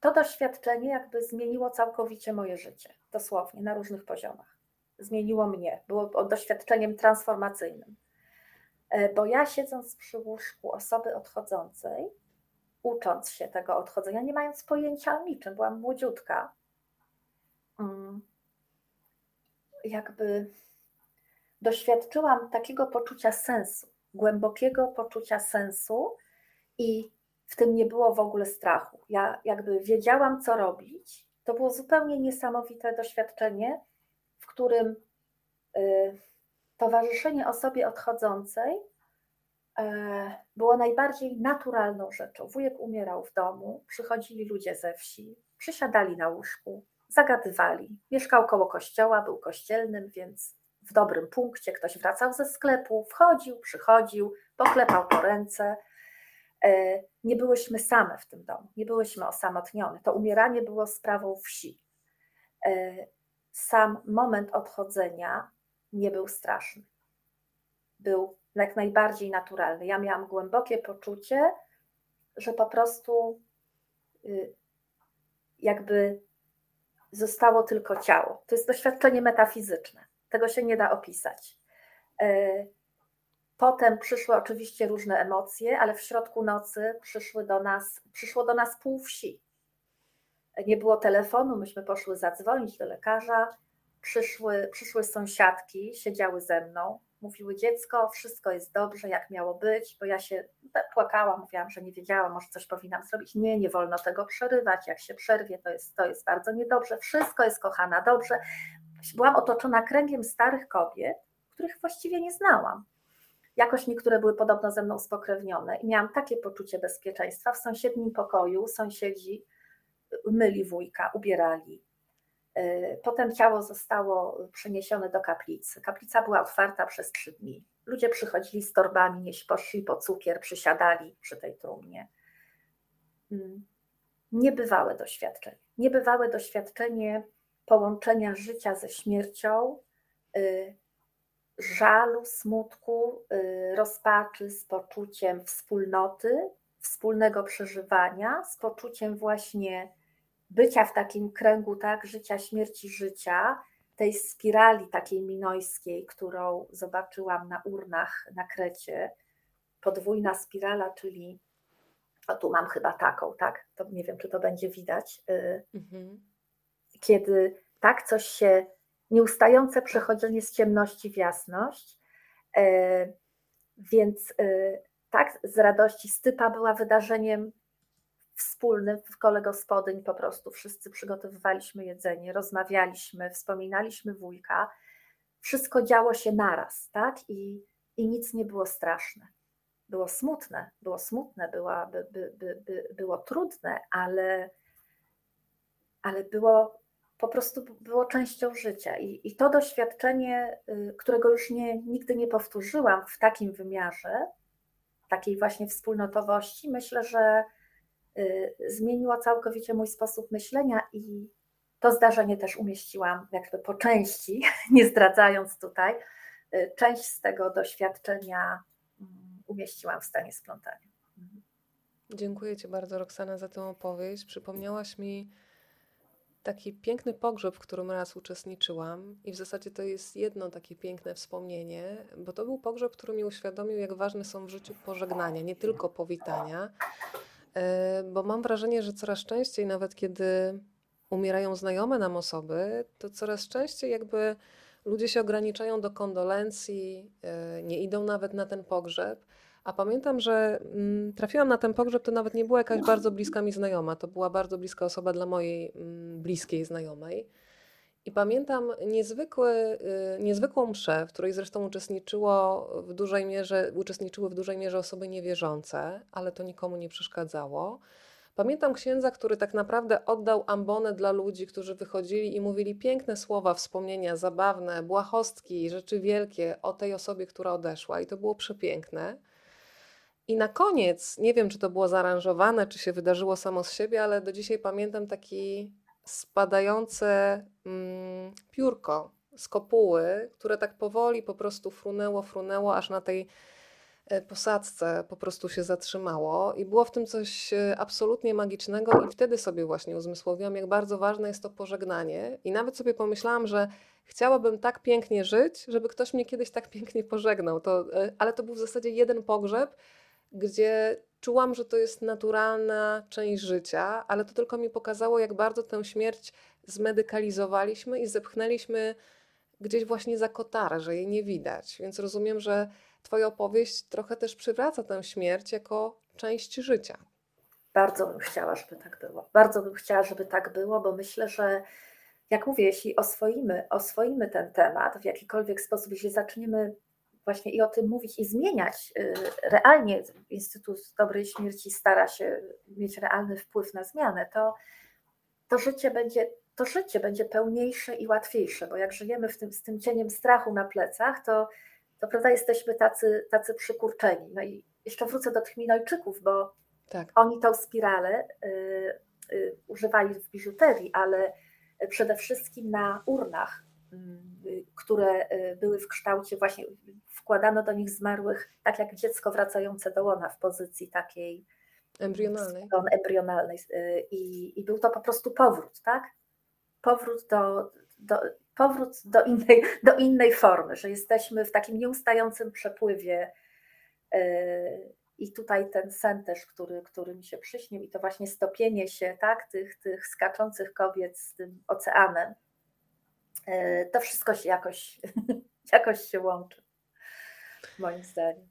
to doświadczenie jakby zmieniło całkowicie moje życie, dosłownie, na różnych poziomach. zmieniło mnie, było doświadczeniem transformacyjnym. E, bo ja siedząc przy łóżku osoby odchodzącej, ucząc się tego odchodzenia, nie mając pojęcia o niczym, byłam młodziutka, mm, jakby doświadczyłam takiego poczucia sensu, głębokiego poczucia sensu i w tym nie było w ogóle strachu. Ja jakby wiedziałam, co robić. To było zupełnie niesamowite doświadczenie, w którym y, towarzyszenie osobie odchodzącej e, było najbardziej naturalną rzeczą. Wujek umierał w domu, przychodzili ludzie ze wsi, przysiadali na łóżku, zagadywali. Mieszkał koło kościoła, był kościelnym, więc w dobrym punkcie ktoś wracał ze sklepu, wchodził, przychodził, poklepał po ręce. E, nie byłyśmy same w tym domu, nie byłyśmy osamotnione. To umieranie było sprawą wsi. E, sam moment odchodzenia nie był straszny. Był jak najbardziej naturalny. Ja miałam głębokie poczucie, że po prostu y, jakby zostało tylko ciało. To jest doświadczenie metafizyczne. Tego się nie da opisać. E, potem przyszły oczywiście różne emocje, ale w środku nocy przyszły do nas, przyszło do nas pół wsi. Nie było telefonu, myśmy poszły zadzwonić do lekarza przyszły, przyszły sąsiadki, siedziały ze mną, mówiły dziecko, wszystko jest dobrze, jak miało być, bo ja się płakałam, mówiłam, że nie wiedziałam, może coś powinnam zrobić. Nie, nie wolno tego przerywać, jak się przerwie, to jest, to jest bardzo niedobrze, wszystko jest kochana dobrze. Byłam otoczona kręgiem starych kobiet, których właściwie nie znałam. Jakoś niektóre były podobno ze mną spokrewnione i miałam takie poczucie bezpieczeństwa. W sąsiednim pokoju sąsiedzi myli wujka, ubierali, E, potem ciało zostało przeniesione do kaplicy. Kaplica była otwarta przez trzy dni. Ludzie przychodzili z torbami, nieś poszli po cukier, przysiadali przy tej trumnie. Mm. Niebywałe doświadczenie. Niebywałe doświadczenie połączenia życia ze śmiercią, y, żalu, smutku, y, rozpaczy z poczuciem wspólnoty, wspólnego przeżywania, z poczuciem właśnie bycia w takim kręgu, tak, życia, śmierci, życia, tej spirali takiej minojskiej, którą zobaczyłam na urnach na Krecie, podwójna spirala, czyli o tu mam chyba taką, tak, to nie wiem, czy to będzie widać, y, mhm. Kiedy tak coś się, nieustające przechodzenie z ciemności w jasność, y, więc y, tak z radości stypa była wydarzeniem wspólny w kole gospodyń, po prostu wszyscy przygotowywaliśmy jedzenie, rozmawialiśmy, wspominaliśmy wujka. Wszystko działo się naraz, tak? I, i nic nie było straszne. Było smutne, było smutne, była, by, by, by, by, było trudne, ale, ale było po prostu było częścią życia. I, i to doświadczenie, y, którego już nie, nigdy nie powtórzyłam w takim wymiarze, takiej właśnie wspólnotowości, myślę, że Y, zmieniło całkowicie mój sposób myślenia i to zdarzenie też umieściłam jakby po części, nie zdradzając tutaj, y, część z tego doświadczenia mm, umieściłam w stanie splątania. Mhm. Dziękuję Ci bardzo, Roxana, za tę opowieść. Przypomniałaś mi taki piękny pogrzeb, w którym raz uczestniczyłam, i w zasadzie to jest jedno takie piękne wspomnienie, bo to był pogrzeb, który mi uświadomił, jak ważne są w życiu pożegnania, nie tylko powitania, E, bo mam wrażenie, że coraz częściej, nawet kiedy umierają znajome nam osoby, to coraz częściej jakby ludzie się ograniczają do kondolencji, e, nie idą nawet na ten pogrzeb. A pamiętam, że mm, trafiłam na ten pogrzeb, to nawet nie była jakaś bardzo bliska mi znajoma, to była bardzo bliska osoba dla mojej mm, bliskiej znajomej. I pamiętam niezwykły, y, niezwykłą mszę, w której zresztą uczestniczyło w dużej mierze, uczestniczyły w dużej mierze osoby niewierzące, ale to nikomu nie przeszkadzało. Pamiętam księdza, który tak naprawdę oddał ambonę dla ludzi, którzy wychodzili i mówili piękne słowa, wspomnienia, zabawne, błahostki, rzeczy wielkie o tej osobie, która odeszła, i to było przepiękne. I na koniec, nie wiem czy to było zaaranżowane, czy się wydarzyło samo z siebie, ale do dzisiaj pamiętam taki spadające mm, piórko z kopuły, które tak powoli po prostu frunęło, frunęło, aż na tej e, posadzce po prostu się zatrzymało i było w tym coś e, absolutnie magicznego i wtedy sobie właśnie uzmysłowiłam, jak bardzo ważne jest to pożegnanie i nawet sobie pomyślałam, że chciałabym tak pięknie żyć, żeby ktoś mnie kiedyś tak pięknie pożegnał. To, e, ale to był w zasadzie jeden pogrzeb, gdzie czułam, że to jest naturalna część życia, ale to tylko mi pokazało, jak bardzo tę śmierć zmedykalizowaliśmy i zepchnęliśmy gdzieś właśnie za kotarę, że jej nie widać. Więc rozumiem, że Twoja opowieść trochę też przywraca tę śmierć jako część życia. Bardzo bym chciała, żeby tak było. Bardzo bym chciała, żeby tak było, bo myślę, że jak mówię, jeśli oswoimy, oswoimy ten temat w jakikolwiek sposób, jeśli zaczniemy właśnie i o tym mówić i zmieniać, y, realnie Instytut Dobrej Śmierci stara się mieć realny wpływ na zmianę, to, to życie będzie to życie będzie pełniejsze i łatwiejsze, bo jak żyjemy w tym, z tym cieniem strachu na plecach, to, to prawda, jesteśmy tacy, tacy przykurczeni. No i jeszcze wrócę do tych Minojczyków, bo tak. oni tą spiralę y, y, używali w biżuterii, ale przede wszystkim na urnach, które y, były w kształcie właśnie, wkładano do nich zmarłych, tak jak dziecko wracające do łona w pozycji takiej embrionalnej. embrionalnej. Y, I, I był to po prostu powrót, tak? powrót do, do, powrót do, innej, do innej formy, że jesteśmy w takim nieustającym przepływie. I tutaj ten sen też, który, który mi się przyśnił, i to właśnie stopienie się tak, tych, tych skaczących kobiet z tym oceanem, to wszystko się jakoś, jakoś się łączy, moim zdaniem.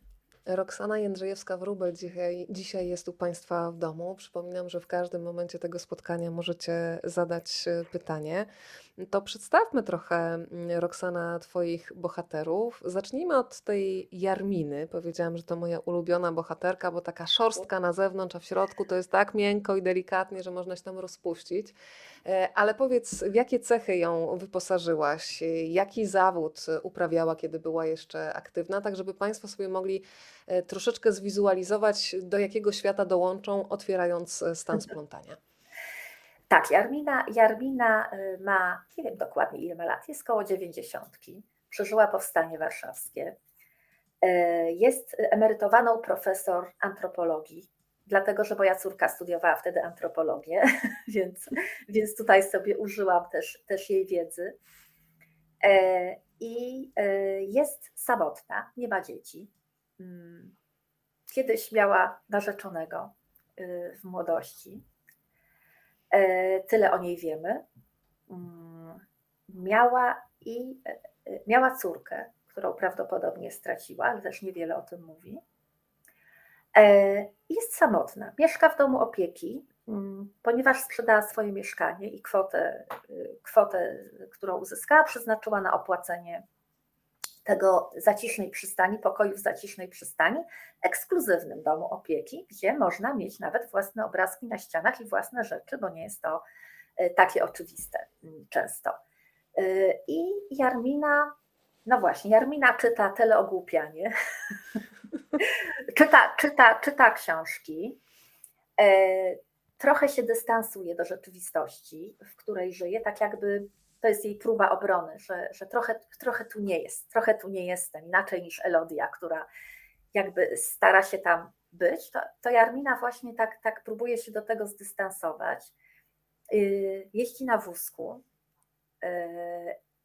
Roxana Jędrzejewska-Wróbel dzisiaj, dzisiaj jest u Państwa w domu. Przypominam, że w każdym momencie tego spotkania możecie zadać e, pytanie. To przedstawmy trochę, mm, Roxana, Twoich bohaterów. Zacznijmy od tej Jarminy. Powiedziałam, że to moja ulubiona bohaterka, bo taka szorstka na zewnątrz, a w środku to jest tak miękko i delikatnie, że można się tam rozpuścić. E, ale powiedz, w jakie cechy ją wyposażyłaś? Jaki zawód uprawiała, kiedy była jeszcze aktywna? Tak, żeby Państwo sobie mogli e, troszeczkę zwizualizować, do jakiego świata dołączą, otwierając e, stan splątania. Tak, Jarmina, Jarmina ma, nie wiem dokładnie ile ma lat, jest koło dziewięćdziesiątki. Przeżyła powstanie warszawskie. Jest emerytowaną profesor antropologii dlatego że moja córka studiowała wtedy antropologię, więc, więc tutaj sobie użyłam też, też jej wiedzy. E, I e, jest samotna, nie ma dzieci. Mm, kiedyś miała narzeczonego y, w młodości. E, tyle o niej wiemy. Mm, miała i miała córkę, którą prawdopodobnie straciła, ale też niewiele o tym mówi. E, jest samotna, mieszka w domu opieki, mm, ponieważ sprzedała swoje mieszkanie i kwotę, y, kwotę, którą uzyskała, przeznaczyła na opłacenie tego zacisznej przystani, pokoju w zacisznej przystani, ekskluzywnym domu opieki, gdzie można mieć nawet własne obrazki na ścianach i własne rzeczy, bo nie jest to y, takie oczywiste mm, często. Y, I Jarmina, no właśnie, Jarmina czyta teleogłupianie czyta, czyta, czyta książki, e, trochę się dystansuje do rzeczywistości, w której żyje, tak jakby to jest jej próba obrony, że, że trochę, trochę tu nie jest, trochę tu nie jestem, inaczej niż Elodia, która jakby stara się tam być, to, to Jarmina właśnie tak, tak próbuje się do tego zdystansować. Y, jeździ na wózku y,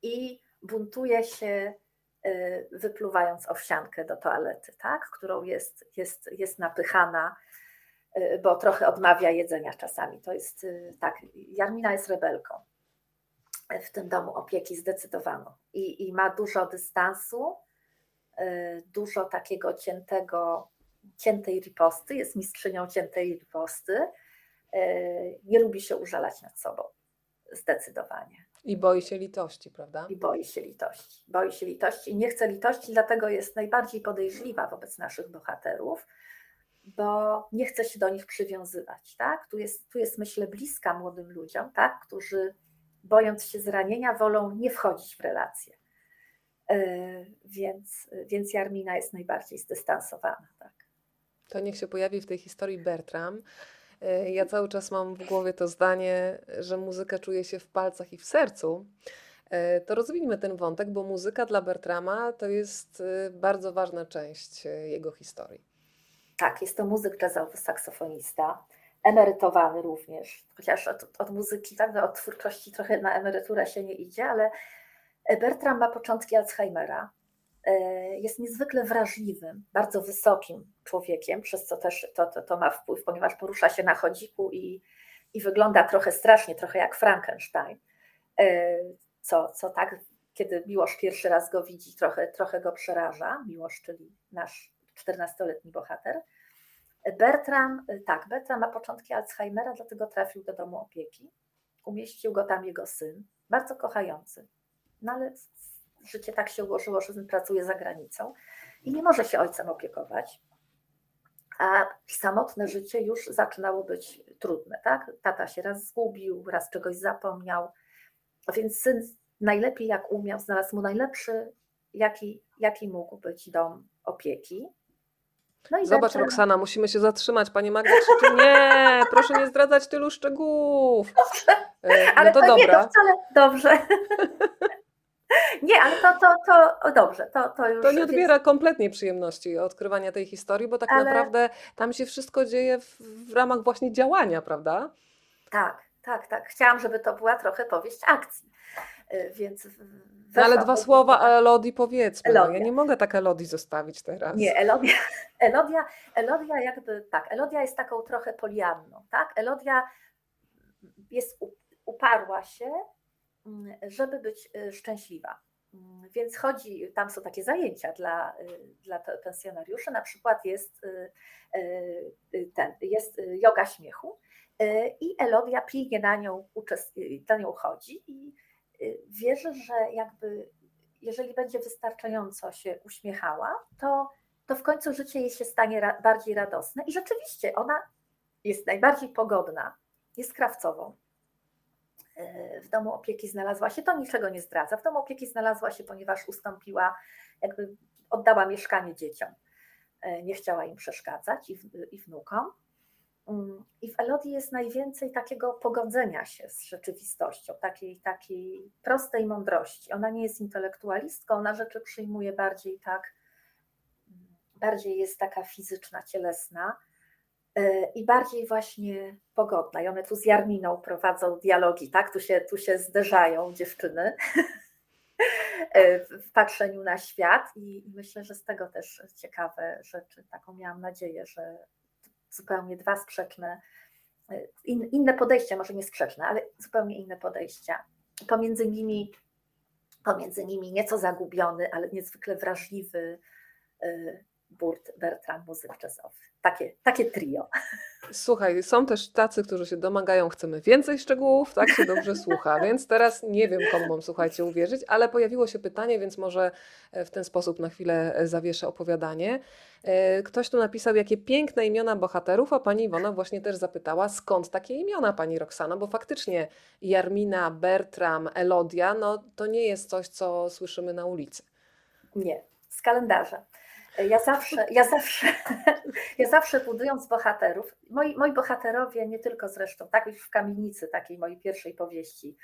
i buntuje się Y, wypluwając owsiankę do toalety, tak? którą jest, jest, jest napychana, bo trochę odmawia jedzenia czasami. To jest tak, Jarmina jest rebelką w tym domu opieki zdecydowaną i, i ma dużo dystansu, dużo takiego ciętego, ciętej riposty, jest mistrzynią ciętej riposty, nie lubi się użalać nad sobą, zdecydowanie. I boi się litości, prawda? I boi się litości. Boi się litości i nie chce litości, dlatego jest najbardziej podejrzliwa wobec naszych bohaterów, bo nie chce się do nich przywiązywać. Tak? Tu, jest, tu jest, myślę, bliska młodym ludziom, tak? którzy bojąc się zranienia, wolą nie wchodzić w relacje. Yy, więc, więc Jarmina jest najbardziej zdystansowana. Tak? To niech się pojawi w tej historii Bertram. E, ja cały czas mam w głowie to zdanie, że muzyka czuje się w palcach i w sercu. E, to rozwijmy ten wątek, bo muzyka dla Bertrama to jest e, bardzo ważna część e, jego historii. Tak, jest to muzyk jazzowy, saksofonista, emerytowany również, chociaż od, od muzyki, tak, od twórczości trochę na emeryturę się nie idzie, ale Bertram ma początki Alzheimera. Jest niezwykle wrażliwym, bardzo wysokim człowiekiem, przez co też to, to, to ma wpływ, ponieważ porusza się na chodziku i, i wygląda trochę strasznie, trochę jak Frankenstein co, co tak, kiedy Miłosz pierwszy raz go widzi, trochę, trochę go przeraża. Miłosz, czyli nasz 14-letni bohater. Bertram, tak, Bertram ma początki Alzheimera, dlatego trafił do domu opieki. Umieścił go tam jego syn, bardzo kochający. No ale życie tak się ułożyło, że syn pracuje za granicą i nie może się ojcem opiekować. A samotne życie już zaczynało być trudne, tak? Tata się raz zgubił, raz czegoś zapomniał, więc syn najlepiej jak umiał, znalazł mu najlepszy, jaki, jaki mógł być dom opieki. No Zobacz, Bertrand... Roxana, musimy się zatrzymać. Pani Magda krzyczy, nie, proszę nie zdradzać tylu szczegółów. E, no ale to, to dobra. Nie, to wcale dobrze. Nie, ale to, to, to dobrze, to, to już. To nie odbiera więc... kompletnie przyjemności odkrywania tej historii, bo tak ale... naprawdę tam się wszystko dzieje w, w ramach właśnie działania, prawda? Tak, tak, tak. Chciałam, żeby to była trochę powieść akcji. Y, więc no ale dwa słowa o Elodii powiedzmy. Elodia. No, ja nie mogę tak Elodii zostawić teraz. Nie, Elodia, Elodia, Elodia jakby tak, Elodia jest taką trochę polianną, tak? Elodia jest, uparła się, mm, żeby być y, szczęśliwa. Mm, więc chodzi, tam są takie zajęcia dla, y, dla pensjonariuszy, na przykład jest ten, jest yoga śmiechu i Elodia pilnie na nią, na nią chodzi i wierzę, że jakby jeżeli będzie wystarczająco się uśmiechała, to, to w końcu życie jej się stanie ra bardziej radosne. I rzeczywiście ona jest najbardziej pogodna, jest krawcową. Y, w domu opieki znalazła się, to niczego nie zdradza. W domu opieki znalazła się, ponieważ ustąpiła, jakby oddała mieszkanie dzieciom. Y, nie chciała im przeszkadzać i, i wnukom. Mm, I w Elodii jest najwięcej takiego pogodzenia się z rzeczywistością, takiej, takiej prostej mądrości. Ona nie jest intelektualistką, ona rzeczy przyjmuje bardziej tak, mm, bardziej jest taka fizyczna, cielesna y, i bardziej właśnie pogodna. I one tu z Jarminą prowadzą dialogi, tak? Tu się, tu się zderzają dziewczyny y, w patrzeniu na świat i myślę, że z tego też ciekawe rzeczy. Taką miałam nadzieję, że, zupełnie dwa sprzeczne, e, in, inne podejścia, może nie sprzeczne, ale zupełnie inne podejścia. Pomiędzy nimi, pomiędzy nimi nieco zagubiony, ale niezwykle wrażliwy e, Burt Bertram, muzyk jazzowy. Takie, takie trio. Słuchaj, są też tacy, którzy się domagają, chcemy więcej szczegółów, tak się dobrze słucha, więc teraz nie wiem, komu mam, słuchajcie, uwierzyć, ale pojawiło się pytanie, więc może e, w ten sposób na chwilę e, zawieszę opowiadanie. E, ktoś tu napisał, jakie piękne imiona bohaterów, a pani Iwona właśnie też zapytała, skąd takie imiona, pani Roxana, bo faktycznie Jarmina, Bertram, Elodia, no to nie jest coś, co słyszymy na ulicy. Nie, z kalendarza. Ja zawsze, ja zawsze, ja zawsze budując bohaterów, moi, moi bohaterowie, nie tylko zresztą, tak już w kamienicy takiej mojej pierwszej powieści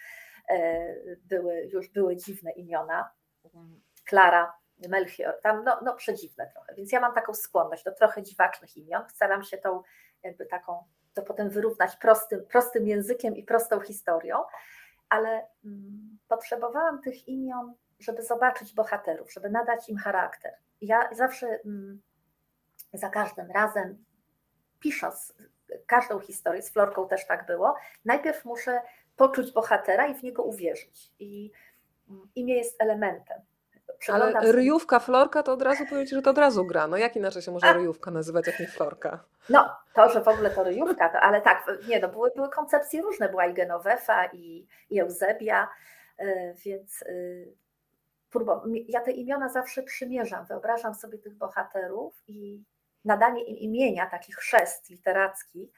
e, były, już były dziwne imiona. Klara, Melchior, tam no, no przedziwne trochę, więc ja mam taką skłonność do trochę dziwacznych imion. Staram się tą jakby taką, to potem wyrównać prostym, prostym językiem i prostą historią, ale mm, potrzebowałam tych imion, żeby zobaczyć bohaterów, żeby nadać im charakter ja zawsze mm, za każdym razem pisząc każdą historię, z Florką też tak było, najpierw muszę poczuć bohatera i w niego uwierzyć. I mm, imię jest elementem. Ale ryjówka, florka to od razu powiedzieć, że to od razu gra. No jak inaczej się może A. ryjówka nazywać, jak nie florka? No, to, że w ogóle to ryjówka, to, ale tak, nie, no były, były koncepcje różne. Była i Genovefa, i, i Eusebia, y, więc y, ja te imiona zawsze przymierzam, wyobrażam sobie tych bohaterów i nadanie im imienia, taki chrzest literacki,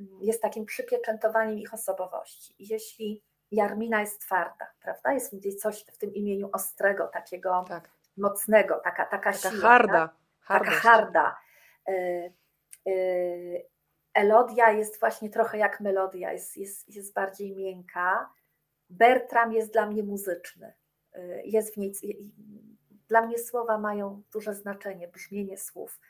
mm, jest takim przypieczętowaniem ich osobowości. I jeśli Jarmina jest twarda, prawda? Jest gdzieś coś w tym imieniu ostrego, takiego tak. mocnego, taka, taka, taka siła, harda. Tak? Taka harda. Y, y, Elodia jest właśnie trochę jak melodia, jest, jest, jest bardziej miękka, Bertram jest dla mnie muzyczny. Jest w niej, dla mnie słowa mają duże znaczenie, brzmienie słów.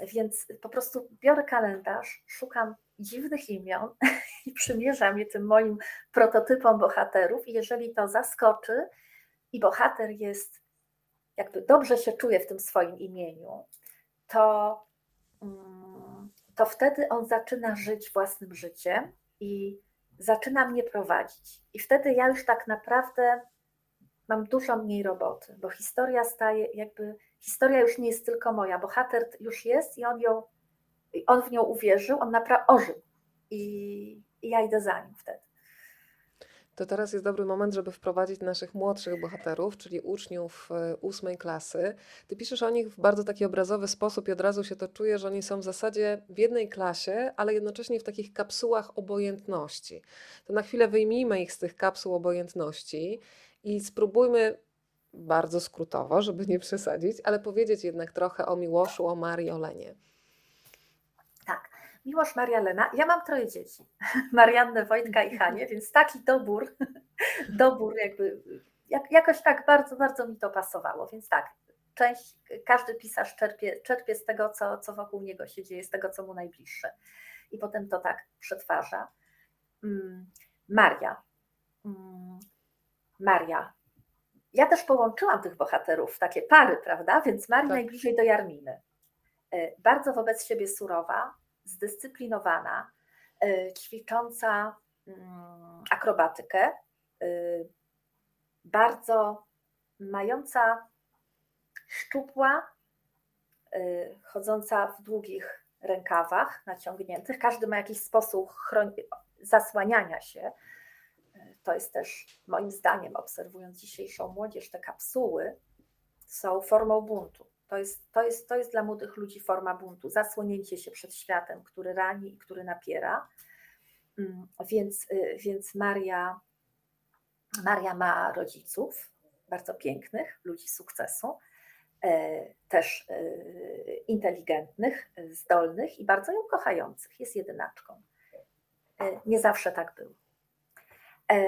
Więc po prostu biorę kalendarz, szukam dziwnych imion i przymierzam je tym moim prototypom bohaterów. I jeżeli to zaskoczy i bohater jest, jakby dobrze się czuje w tym swoim imieniu, to, mm, to wtedy on zaczyna żyć własnym życiem i zaczyna mnie prowadzić. I wtedy ja już tak naprawdę mam dużo mniej roboty, bo historia staje jakby, historia już nie jest tylko moja, bohater już jest i on ją, on w nią uwierzył, on naprawdę ożył i, i ja idę za nim wtedy. To teraz jest dobry moment, żeby wprowadzić naszych młodszych bohaterów, czyli uczniów e, ósmej klasy. Ty piszesz o nich w bardzo taki obrazowy sposób i od razu się to czuje, że oni są w zasadzie w jednej klasie, ale jednocześnie w takich kapsułach obojętności. To na chwilę wyjmijmy ich z tych kapsuł obojętności i spróbujmy bardzo skrótowo, żeby nie przesadzić, ale powiedzieć jednak trochę o Miłoszu, o Marii, o Lenie. Tak. Miłosz, Maria, Lena. Ja mam troje dzieci. Mariannę, Wojtka i Hanie, więc taki dobór, dobór jakby jak, jakoś tak bardzo, bardzo mi to pasowało. Więc tak, część, każdy pisarz czerpie, czerpie z tego, co, co wokół niego się dzieje, z tego, co mu najbliższe. I potem to tak przetwarza. Mm, Maria. Maria. Ja też połączyłam tych bohaterów w takie pary, prawda? Więc Maria tak. najbliżej do Jarminy. E, bardzo wobec siebie surowa, zdyscyplinowana, e, ćwicząca mm, akrobatykę, e, bardzo mająca szczupła, chodząca w długich rękawach naciągniętych. Każdy ma jakiś sposób zasłaniania się to jest też moim zdaniem, obserwując dzisiejszą młodzież, te kapsuły są formą buntu. To jest, to, jest, to jest dla młodych ludzi forma buntu, zasłonięcie się przed światem, który rani i który napiera. Mm, więc, y, więc Maria, Maria ma rodziców, bardzo pięknych, ludzi sukcesu, e, też e, inteligentnych, zdolnych i bardzo ją kochających. Jest jedynaczką. E, nie zawsze tak było. E,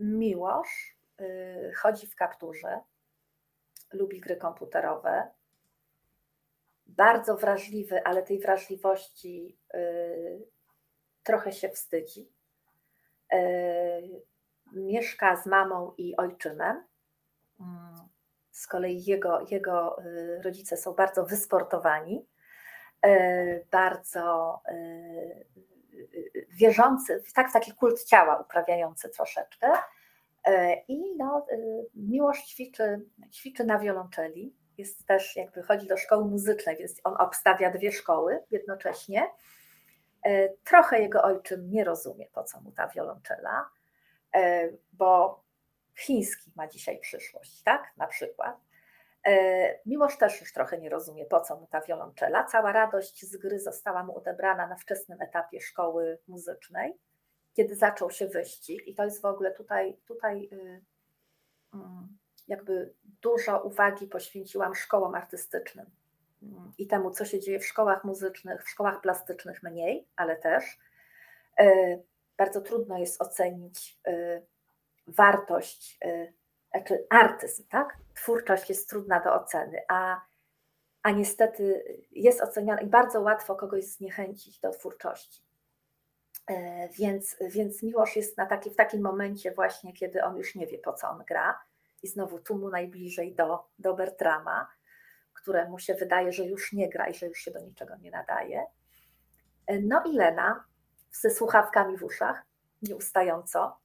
Miłosz y, chodzi w kapturze, lubi gry komputerowe, bardzo wrażliwy, ale tej wrażliwości y, trochę się wstydzi. E, mieszka z mamą i ojczymem. Mm, z kolei jego, jego y, rodzice są bardzo wysportowani, e, bardzo wierzący, tak w taki kult ciała uprawiający troszeczkę. E, I no, e, miłość ćwiczy, ćwiczy na wiolonczeli. Jest też, jakby chodzi do szkoły muzycznej, więc on obstawia dwie szkoły jednocześnie. E, trochę jego ojczym nie rozumie, po co mu ta wiolonczela, bo chiński ma dzisiaj przyszłość, tak? Na przykład. E, Miłosz też już trochę nie rozumie, po co mu ta wiolonczela. Cała radość z gry została mu odebrana na wczesnym etapie szkoły muzycznej, kiedy zaczął się wyścig. I to jest w ogóle tutaj, tutaj y, mm, jakby dużo uwagi poświęciłam szkołom artystycznym mm, i temu, co się dzieje w szkołach muzycznych, w szkołach plastycznych mniej, ale też. E, bardzo trudno jest ocenić y, wartość y, znaczy artyzm, tak? Twórczość jest trudna do oceny, a, a niestety jest oceniana i bardzo łatwo kogoś zniechęcić do twórczości. E, więc, więc Miłosz jest na taki, w takim momencie właśnie, kiedy on już nie wie, po co on gra i znowu tu mu najbliżej do, do Bertrama, któremu się wydaje, że już nie gra i że już się do niczego nie nadaje. E, no i Lena ze słuchawkami w uszach, nieustająco,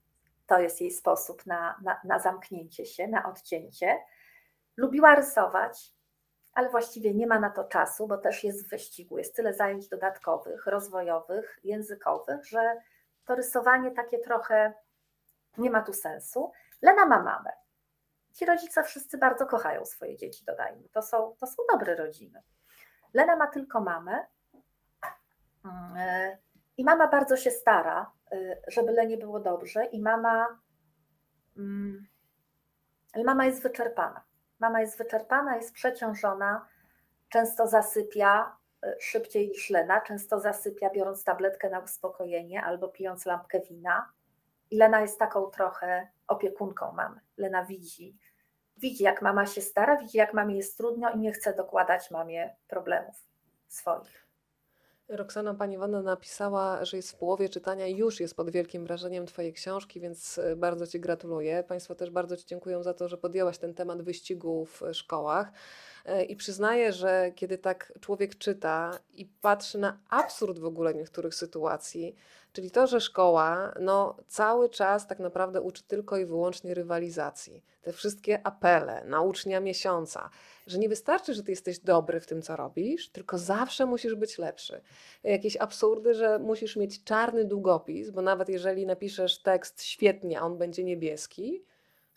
to jest jej sposób na, na, na zamknięcie się, na odcięcie. Lubiła rysować, ale właściwie nie ma na to czasu, bo też jest w wyścigu. Jest tyle zajęć dodatkowych, rozwojowych, językowych, że to rysowanie takie trochę nie ma tu sensu. Lena ma mamę. Ci rodzice wszyscy bardzo kochają swoje dzieci, dodajmy. To są, to są dobre rodziny. Lena ma tylko mamę. I mama bardzo się stara Y, żeby Lenie było dobrze i mama, mm, mama jest wyczerpana. Mama jest wyczerpana, jest przeciążona, często zasypia y, szybciej niż Lena, często zasypia biorąc tabletkę na uspokojenie albo pijąc lampkę wina. I Lena jest taką trochę opiekunką mamy. Lena widzi, widzi jak mama się stara, widzi jak mamie jest trudno i nie chce dokładać mamie problemów swoich. Roxana, pani Wanda napisała, że jest w połowie czytania i już jest pod wielkim wrażeniem Twojej książki, więc e, bardzo Ci gratuluję. Państwo też bardzo Ci dziękuję za to, że podjęłaś ten temat wyścigu w e, szkołach. E, I przyznaję, że kiedy tak człowiek czyta i patrzy na absurd w ogóle niektórych sytuacji, czyli to, że szkoła no, cały czas tak naprawdę uczy tylko i wyłącznie rywalizacji. Te wszystkie apele na ucznia miesiąca, że nie wystarczy, że ty jesteś dobry w tym, co robisz, tylko zawsze musisz być lepszy. Jakieś absurdy, że musisz mieć czarny długopis, bo nawet jeżeli napiszesz tekst świetnie, a on będzie niebieski,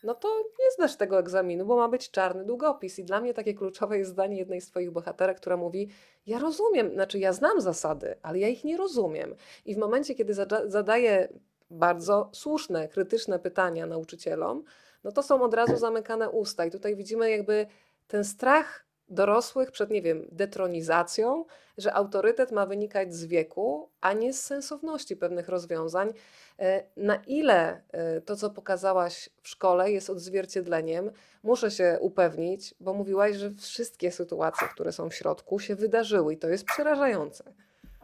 no to nie zdasz tego egzaminu, bo ma być czarny długopis. I dla mnie takie kluczowe jest zdanie jednej z Twoich bohaterek, która mówi: Ja rozumiem, znaczy ja znam zasady, ale ja ich nie rozumiem. I w momencie, kiedy zadaję bardzo słuszne, krytyczne pytania nauczycielom, no to są od razu zamykane usta. I tutaj widzimy jakby ten strach dorosłych przed, nie wiem, detronizacją, że autorytet ma wynikać z wieku, a nie z sensowności pewnych rozwiązań. E, na ile e, to, co pokazałaś w szkole, jest odzwierciedleniem, muszę się upewnić, bo mówiłaś, że wszystkie sytuacje, które są w środku, się wydarzyły i to jest przerażające.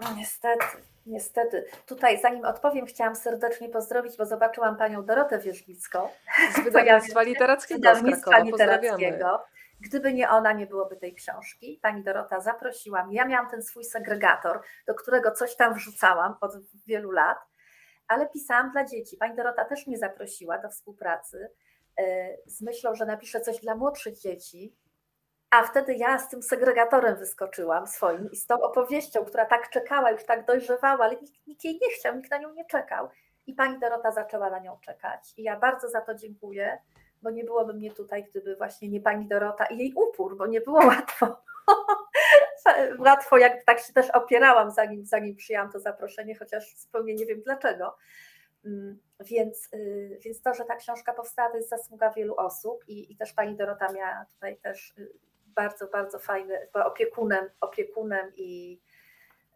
No, niestety, niestety. Tutaj, zanim odpowiem, chciałam serdecznie pozdrowić, bo zobaczyłam panią Dorotę Wierzbicką. Z wydawnictwa literackiego z Krakowa. Pozdrawiamy. Gdyby nie ona, nie byłoby tej książki. Pani Dorota zaprosiła mnie. Ja miałam ten swój segregator, do którego coś tam wrzucałam od wielu lat, ale pisałam dla dzieci. Pani Dorota też mnie zaprosiła do współpracy e, z myślą, że napiszę coś dla młodszych dzieci. A wtedy ja z tym segregatorem wyskoczyłam swoim i z tą opowieścią, która tak czekała, już tak dojrzewała, ale nikt, nikt jej nie chciał, nikt na nią nie czekał. I pani Dorota zaczęła na nią czekać. I ja bardzo za to dziękuję bo nie byłoby mnie tutaj, gdyby właśnie nie pani Dorota i jej upór, bo nie było łatwo. łatwo, jak tak się też opierałam, zanim, zanim przyjęłam to zaproszenie, chociaż zupełnie nie wiem dlaczego. Mm, więc, y, więc to, że ta książka powstała, to jest zasługa wielu osób i, i też pani Dorota miała tutaj też y, bardzo, bardzo fajny, była opiekunem, opiekunem i,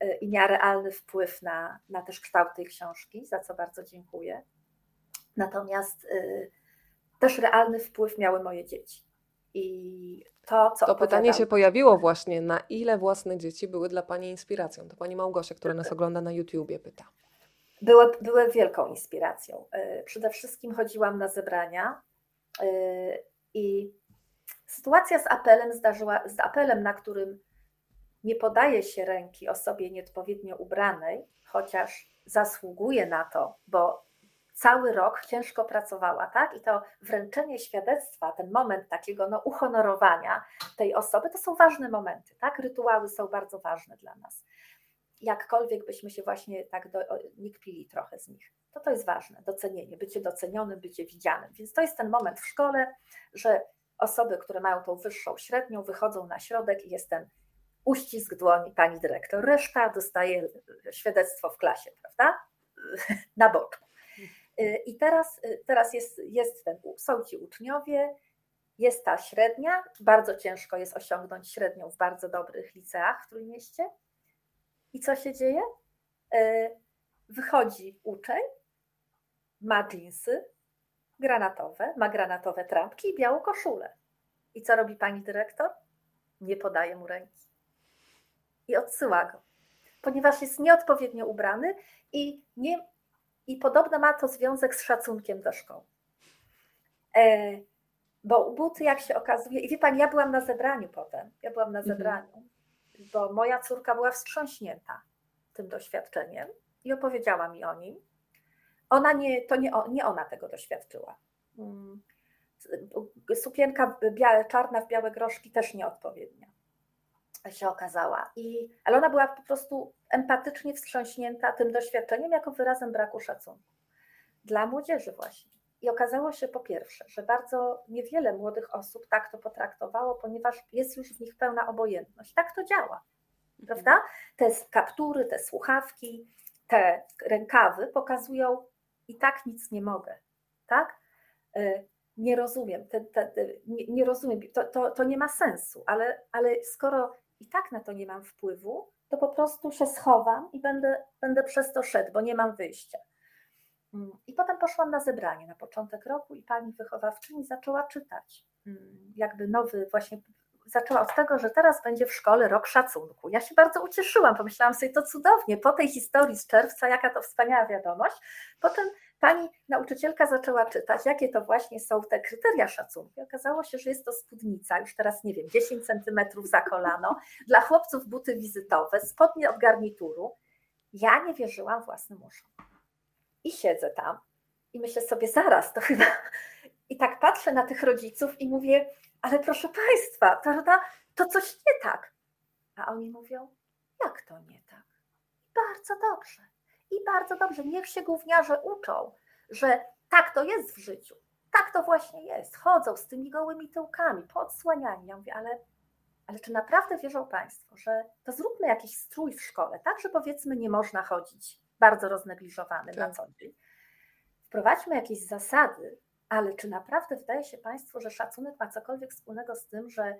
y, i miała realny wpływ na, na też kształt tej książki, za co bardzo dziękuję. Natomiast też realny wpływ miały moje dzieci. I to, co. To pytanie się pojawiło właśnie, na ile własne dzieci były dla Pani inspiracją? To Pani Małgosia, która nas ogląda na YouTubie, pyta. Były, były wielką inspiracją. E, przede wszystkim chodziłam na zebrania e, i sytuacja z apelem zdarzyła, z apelem, na którym nie podaje się ręki osobie nieodpowiednio ubranej, chociaż zasługuje na to, bo cały rok ciężko pracowała, tak? I to wręczenie świadectwa, ten moment takiego no, uhonorowania tej osoby, to są ważne momenty, tak? Rytuały są bardzo ważne dla nas. Jakkolwiek byśmy się właśnie tak do, nie kpili trochę z nich, to to jest ważne, docenienie, bycie docenionym, bycie widzianym. Więc to jest ten moment w szkole, że osoby, które mają tą wyższą średnią, wychodzą na środek i jest ten uścisk dłoni pani dyrektor. Reszta dostaje świadectwo w klasie, prawda? Na boczku. Y, I teraz, y, teraz jest, jest ten, są ci uczniowie, jest ta średnia, bardzo ciężko jest osiągnąć średnią w bardzo dobrych liceach w Trójmieście. I co się dzieje? Y, wychodzi uczeń, ma dżinsy granatowe, ma granatowe trampki i białą koszulę. I co robi pani dyrektor? Nie podaje mu ręki. I odsyła go, ponieważ jest nieodpowiednio ubrany i nie i podobno ma to związek z szacunkiem do szkoły. E, bo buty, jak się okazuje, i wie pani, ja byłam na zebraniu potem, ja byłam na mhm. zebraniu, bo moja córka była wstrząśnięta tym doświadczeniem i opowiedziała mi o nim. Ona nie, to nie, nie ona tego doświadczyła. Mm. Sukienka białe, czarna w białe groszki też nieodpowiednia się okazała. I, ale ona była po prostu empatycznie wstrząśnięta tym doświadczeniem jako wyrazem braku szacunku. Dla młodzieży właśnie. I okazało się po pierwsze, że bardzo niewiele młodych osób tak to potraktowało, ponieważ jest już w nich pełna obojętność. Tak to działa. Mhm. Prawda? Te kaptury, te słuchawki, te rękawy pokazują i tak nic nie mogę. Tak? Y, nie rozumiem, te, te, te, nie, nie, rozumiem, to, to, to nie ma sensu, ale, ale skoro i tak na to nie mam wpływu, to po prostu się schowam i będę, będę przez to szedł, bo nie mam wyjścia. Mm, I potem poszłam na zebranie na początek roku i pani wychowawczyni zaczęła czytać. Mm, jakby nowy, właśnie zaczęła od tego, że teraz będzie w szkole rok szacunku. Ja się bardzo ucieszyłam, pomyślałam sobie, to cudownie, po tej historii z czerwca, jaka to wspaniała wiadomość. Potem pani nauczycielka zaczęła czytać, jakie to właśnie są te kryteria szacunku. Okazało się, że jest to spódnica, już teraz nie wiem, 10 centymetrów za kolano, dla chłopców buty wizytowe, spodnie od garnituru. Ja nie wierzyłam własnym uszom. I siedzę tam i myślę sobie, zaraz, to chyba. I tak patrzę na tych rodziców i mówię, ale proszę Państwa, prawda, to coś nie tak. A oni mówią, jak to nie tak? Bardzo dobrze. I bardzo dobrze. Niech się gówniarze uczą, że tak to jest w życiu. Tak to właśnie jest. Chodzą z tymi gołymi tyłkami, podsłaniani. Ja mówię, ale, ale czy naprawdę wierzą Państwo, że to zróbmy jakiś strój w szkole, tak, że powiedzmy nie można chodzić bardzo roznegliżowany tak. na co dzień. Wprowadźmy jakieś zasady, ale czy naprawdę wydaje się Państwu, że szacunek ma cokolwiek wspólnego z tym, że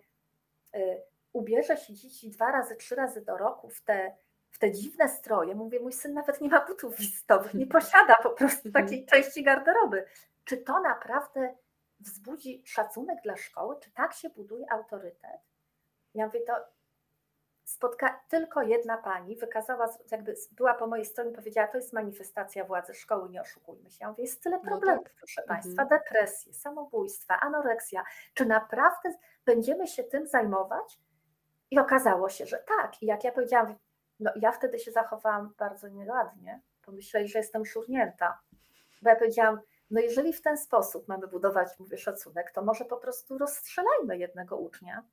y, ubierze się dzieci dwa razy, trzy razy do roku w te, w te dziwne stroje? Mówię, mój syn nawet nie ma butów wizytowych, nie posiada po prostu mhm. takiej części garderoby. Czy to naprawdę wzbudzi szacunek dla szkoły? Czy tak się buduje autorytet? Ja mówię, to spotka tylko jedna pani wykazała, jakby była po mojej stronie, powiedziała, to jest manifestacja władzy szkoły, nie oszukujmy się. Ja mówię, jest tyle no problemów, no tak. proszę mhm. Państwa, depresje, samobójstwa, anoreksja. Czy naprawdę będziemy się tym zajmować? I okazało się, że tak. I jak ja powiedziałam, no ja wtedy się zachowałam bardzo nieładnie. Pomyśleli, że jestem szurnięta. Bo ja powiedziałam, no jeżeli w ten sposób mamy budować, mówię, szacunek, to może po prostu rozstrzelajmy jednego ucznia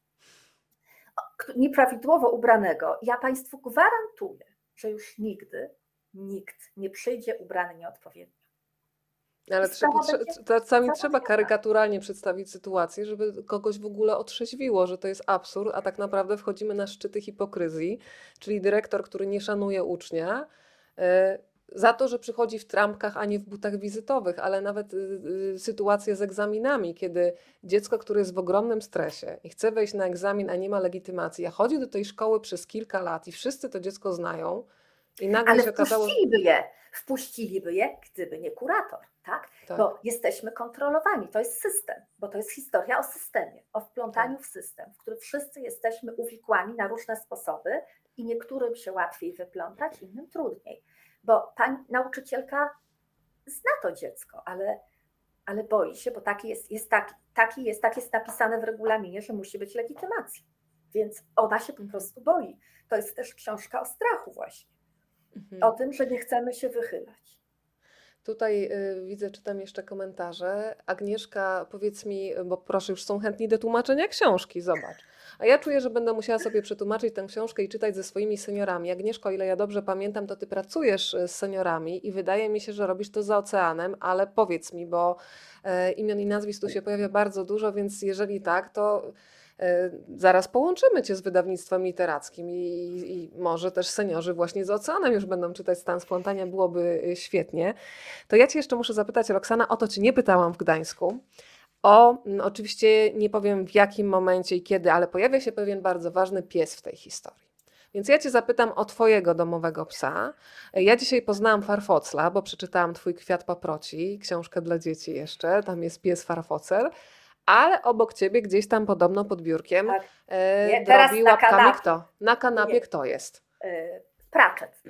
nieprawidłowo ubranego, ja Państwu gwarantuję, że już nigdy nikt nie przyjdzie ubrany nieodpowiednio. Ale trzeba, czasami trzeba karykaturalnie przedstawić sytuację, żeby kogoś w ogóle otrzeźwiło, że to jest absurd, a tak naprawdę wchodzimy na szczyty hipokryzji, czyli dyrektor, który nie szanuje ucznia, e, za to, że przychodzi w trampkach, a nie w butach wizytowych, ale nawet y, y, sytuacje z egzaminami, kiedy dziecko, które jest w ogromnym stresie i chce wejść na egzamin, a nie ma legitymacji, a chodzi do tej szkoły przez kilka lat i wszyscy to dziecko znają, i nagle ale się okazało. Wpuściliby je, wpuściliby je, gdyby nie kurator, tak? tak? Bo jesteśmy kontrolowani, to jest system, bo to jest historia o systemie, o wplątaniu tak. w system, w który wszyscy jesteśmy uwikłani na różne sposoby i niektórym się łatwiej wyplątać, innym trudniej bo pani nauczycielka zna to dziecko, ale, ale boi się, bo taki jest, jest taki, taki jest, tak jest napisane w regulaminie, że musi być legitymacja. Więc ona się po prostu boi. To jest też książka o strachu właśnie. Mhm. O tym, że nie chcemy się wychylać. Tutaj y, widzę, czytam jeszcze komentarze. Agnieszka, powiedz mi, bo proszę, już są chętni do tłumaczenia książki, zobacz. A ja czuję, że będę musiała sobie przetłumaczyć tę książkę i czytać ze swoimi seniorami. Agnieszko, o ile ja dobrze pamiętam, to ty pracujesz y, z seniorami i wydaje mi się, że robisz to za oceanem, ale powiedz mi, bo e, imion i nazwisk tu się pojawia bardzo dużo, więc jeżeli tak, to zaraz połączymy Cię z wydawnictwem literackim i, i, może też seniorzy właśnie z oceanem już będą czytać Stan Splątania, byłoby e, świetnie. To ja Cię jeszcze muszę zapytać, Roxana, o to Cię nie pytałam w Gdańsku. O, oczywiście nie powiem w jakim momencie i kiedy, ale pojawia się pewien bardzo ważny pies w tej historii. Więc ja Cię zapytam o Twojego domowego psa. E, ja dzisiaj poznałam farfocla, bo przeczytałam Twój kwiat paproci, książkę dla dzieci jeszcze. Tam jest pies farfocel ale obok ciebie gdzieś tam podobno pod biurkiem tak. e, Nie, łapkami kto? Na kanapie Nie. kto jest? Yy, Pratchett.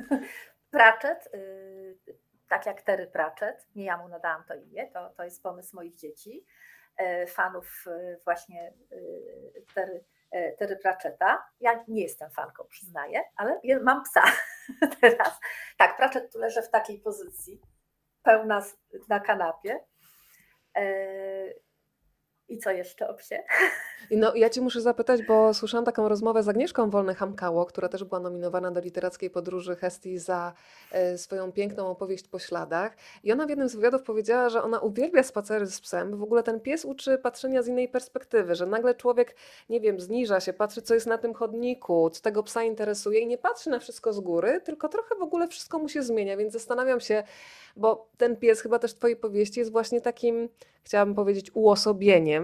Pratchett, yy, tak jak Terry Pratchett, nie ja mu nadałam to imię, to, to jest pomysł moich dzieci, yy, fanów właśnie Terry, Terry Pratchetta. Ja nie jestem fanką, przyznaję, ale mam psa teraz. Tak, Pratchett tu leży w takiej pozycji, pełna na kanapie. I co jeszcze o psie? No, ja Cię muszę zapytać, bo słyszałam taką rozmowę z Agnieszką Wolny-Hamkało, która też była nominowana do literackiej podróży Hestii za e, swoją piękną opowieść po śladach. I ona w jednym z wywiadów powiedziała, że ona uwielbia spacery z psem, bo w ogóle ten pies uczy patrzenia z innej perspektywy, że nagle człowiek, nie wiem, zniża się, patrzy, co jest na tym chodniku, co tego psa interesuje i nie patrzy na wszystko z góry, tylko trochę w ogóle wszystko mu się zmienia, więc zastanawiam się, bo ten pies chyba też w Twojej powieści jest właśnie takim, chciałabym powiedzieć, uosobieniem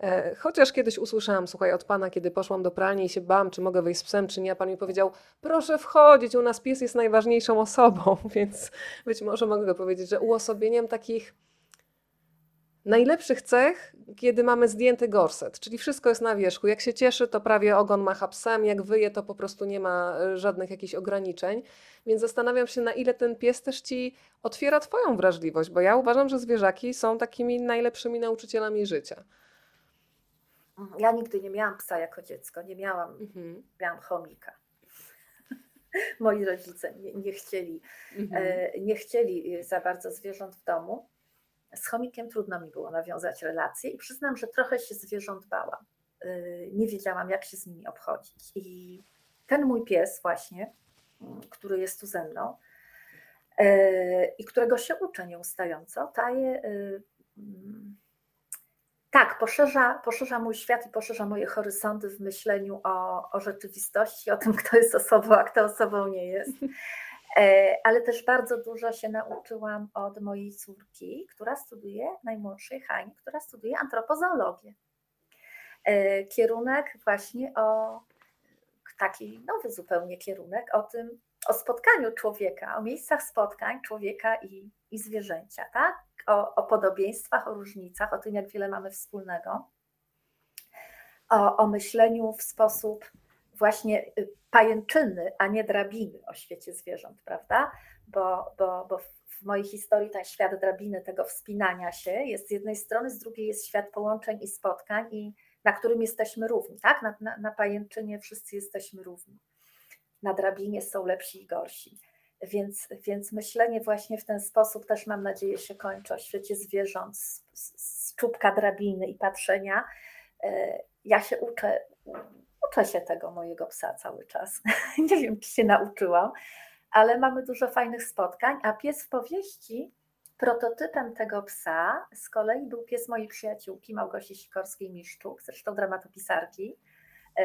E, chociaż kiedyś usłyszałam, słuchaj, od pana, kiedy poszłam do pralni i się bałam, czy mogę wyjść z psem, czy nie, a pan mi powiedział, proszę wchodzić, u nas pies jest najważniejszą osobą, więc być może mogę powiedzieć, że uosobieniem takich najlepszych cech, kiedy mamy zdjęty gorset, czyli wszystko jest na wierzchu. Jak się cieszy, to prawie ogon macha psem, jak wyje, to po prostu nie ma e, żadnych jakichś ograniczeń. Więc zastanawiam się, na ile ten pies też ci otwiera Twoją wrażliwość, bo ja uważam, że zwierzaki są takimi najlepszymi nauczycielami życia. Ja nigdy nie miałam psa jako dziecko, nie miałam, mhm. miałam chomika. Moi rodzice nie, nie chcieli, mhm. e, nie chcieli za bardzo zwierząt w domu. Z chomikiem trudno mi było nawiązać relacje i przyznam, że trochę się zwierząt bałam. E, nie wiedziałam, jak się z nimi obchodzić. I ten mój pies właśnie, mm, który jest tu ze mną e, i którego się uczę nieustająco, daje mm, tak, poszerza, poszerza mój świat i poszerza moje horyzonty w myśleniu o, o rzeczywistości, o tym, kto jest osobą, a kto osobą nie jest. E, ale też bardzo dużo się nauczyłam od mojej córki, która studiuje, najmłodszej Hani, która studiuje antropozoologię. E, kierunek właśnie o taki nowy zupełnie kierunek, o tym, o spotkaniu człowieka, o miejscach spotkań człowieka i, i zwierzęcia, tak? o, o podobieństwach, o różnicach, o tym, jak wiele mamy wspólnego, o, o myśleniu w sposób właśnie y, pajęczyny, a nie drabiny o świecie zwierząt, prawda? Bo, bo, bo w mojej historii ten świat drabiny, tego wspinania się jest z jednej strony, z drugiej jest świat połączeń i spotkań, i na którym jesteśmy równi, tak? Na, na, na pajęczynie wszyscy jesteśmy równi. Na drabinie są lepsi i gorsi. Więc, więc myślenie właśnie w ten sposób też mam nadzieję się kończy o świecie zwierząt z, z, czubka drabiny i patrzenia. E, ja się uczę, uczę się tego mojego psa cały czas. Nie wiem, czy się nauczyłam, ale mamy dużo fajnych spotkań, a pies w powieści Prototypem tego psa z kolei był pies mojej przyjaciółki Małgosi Sikorskiej-Miszczuk, zresztą dramatopisarki, e,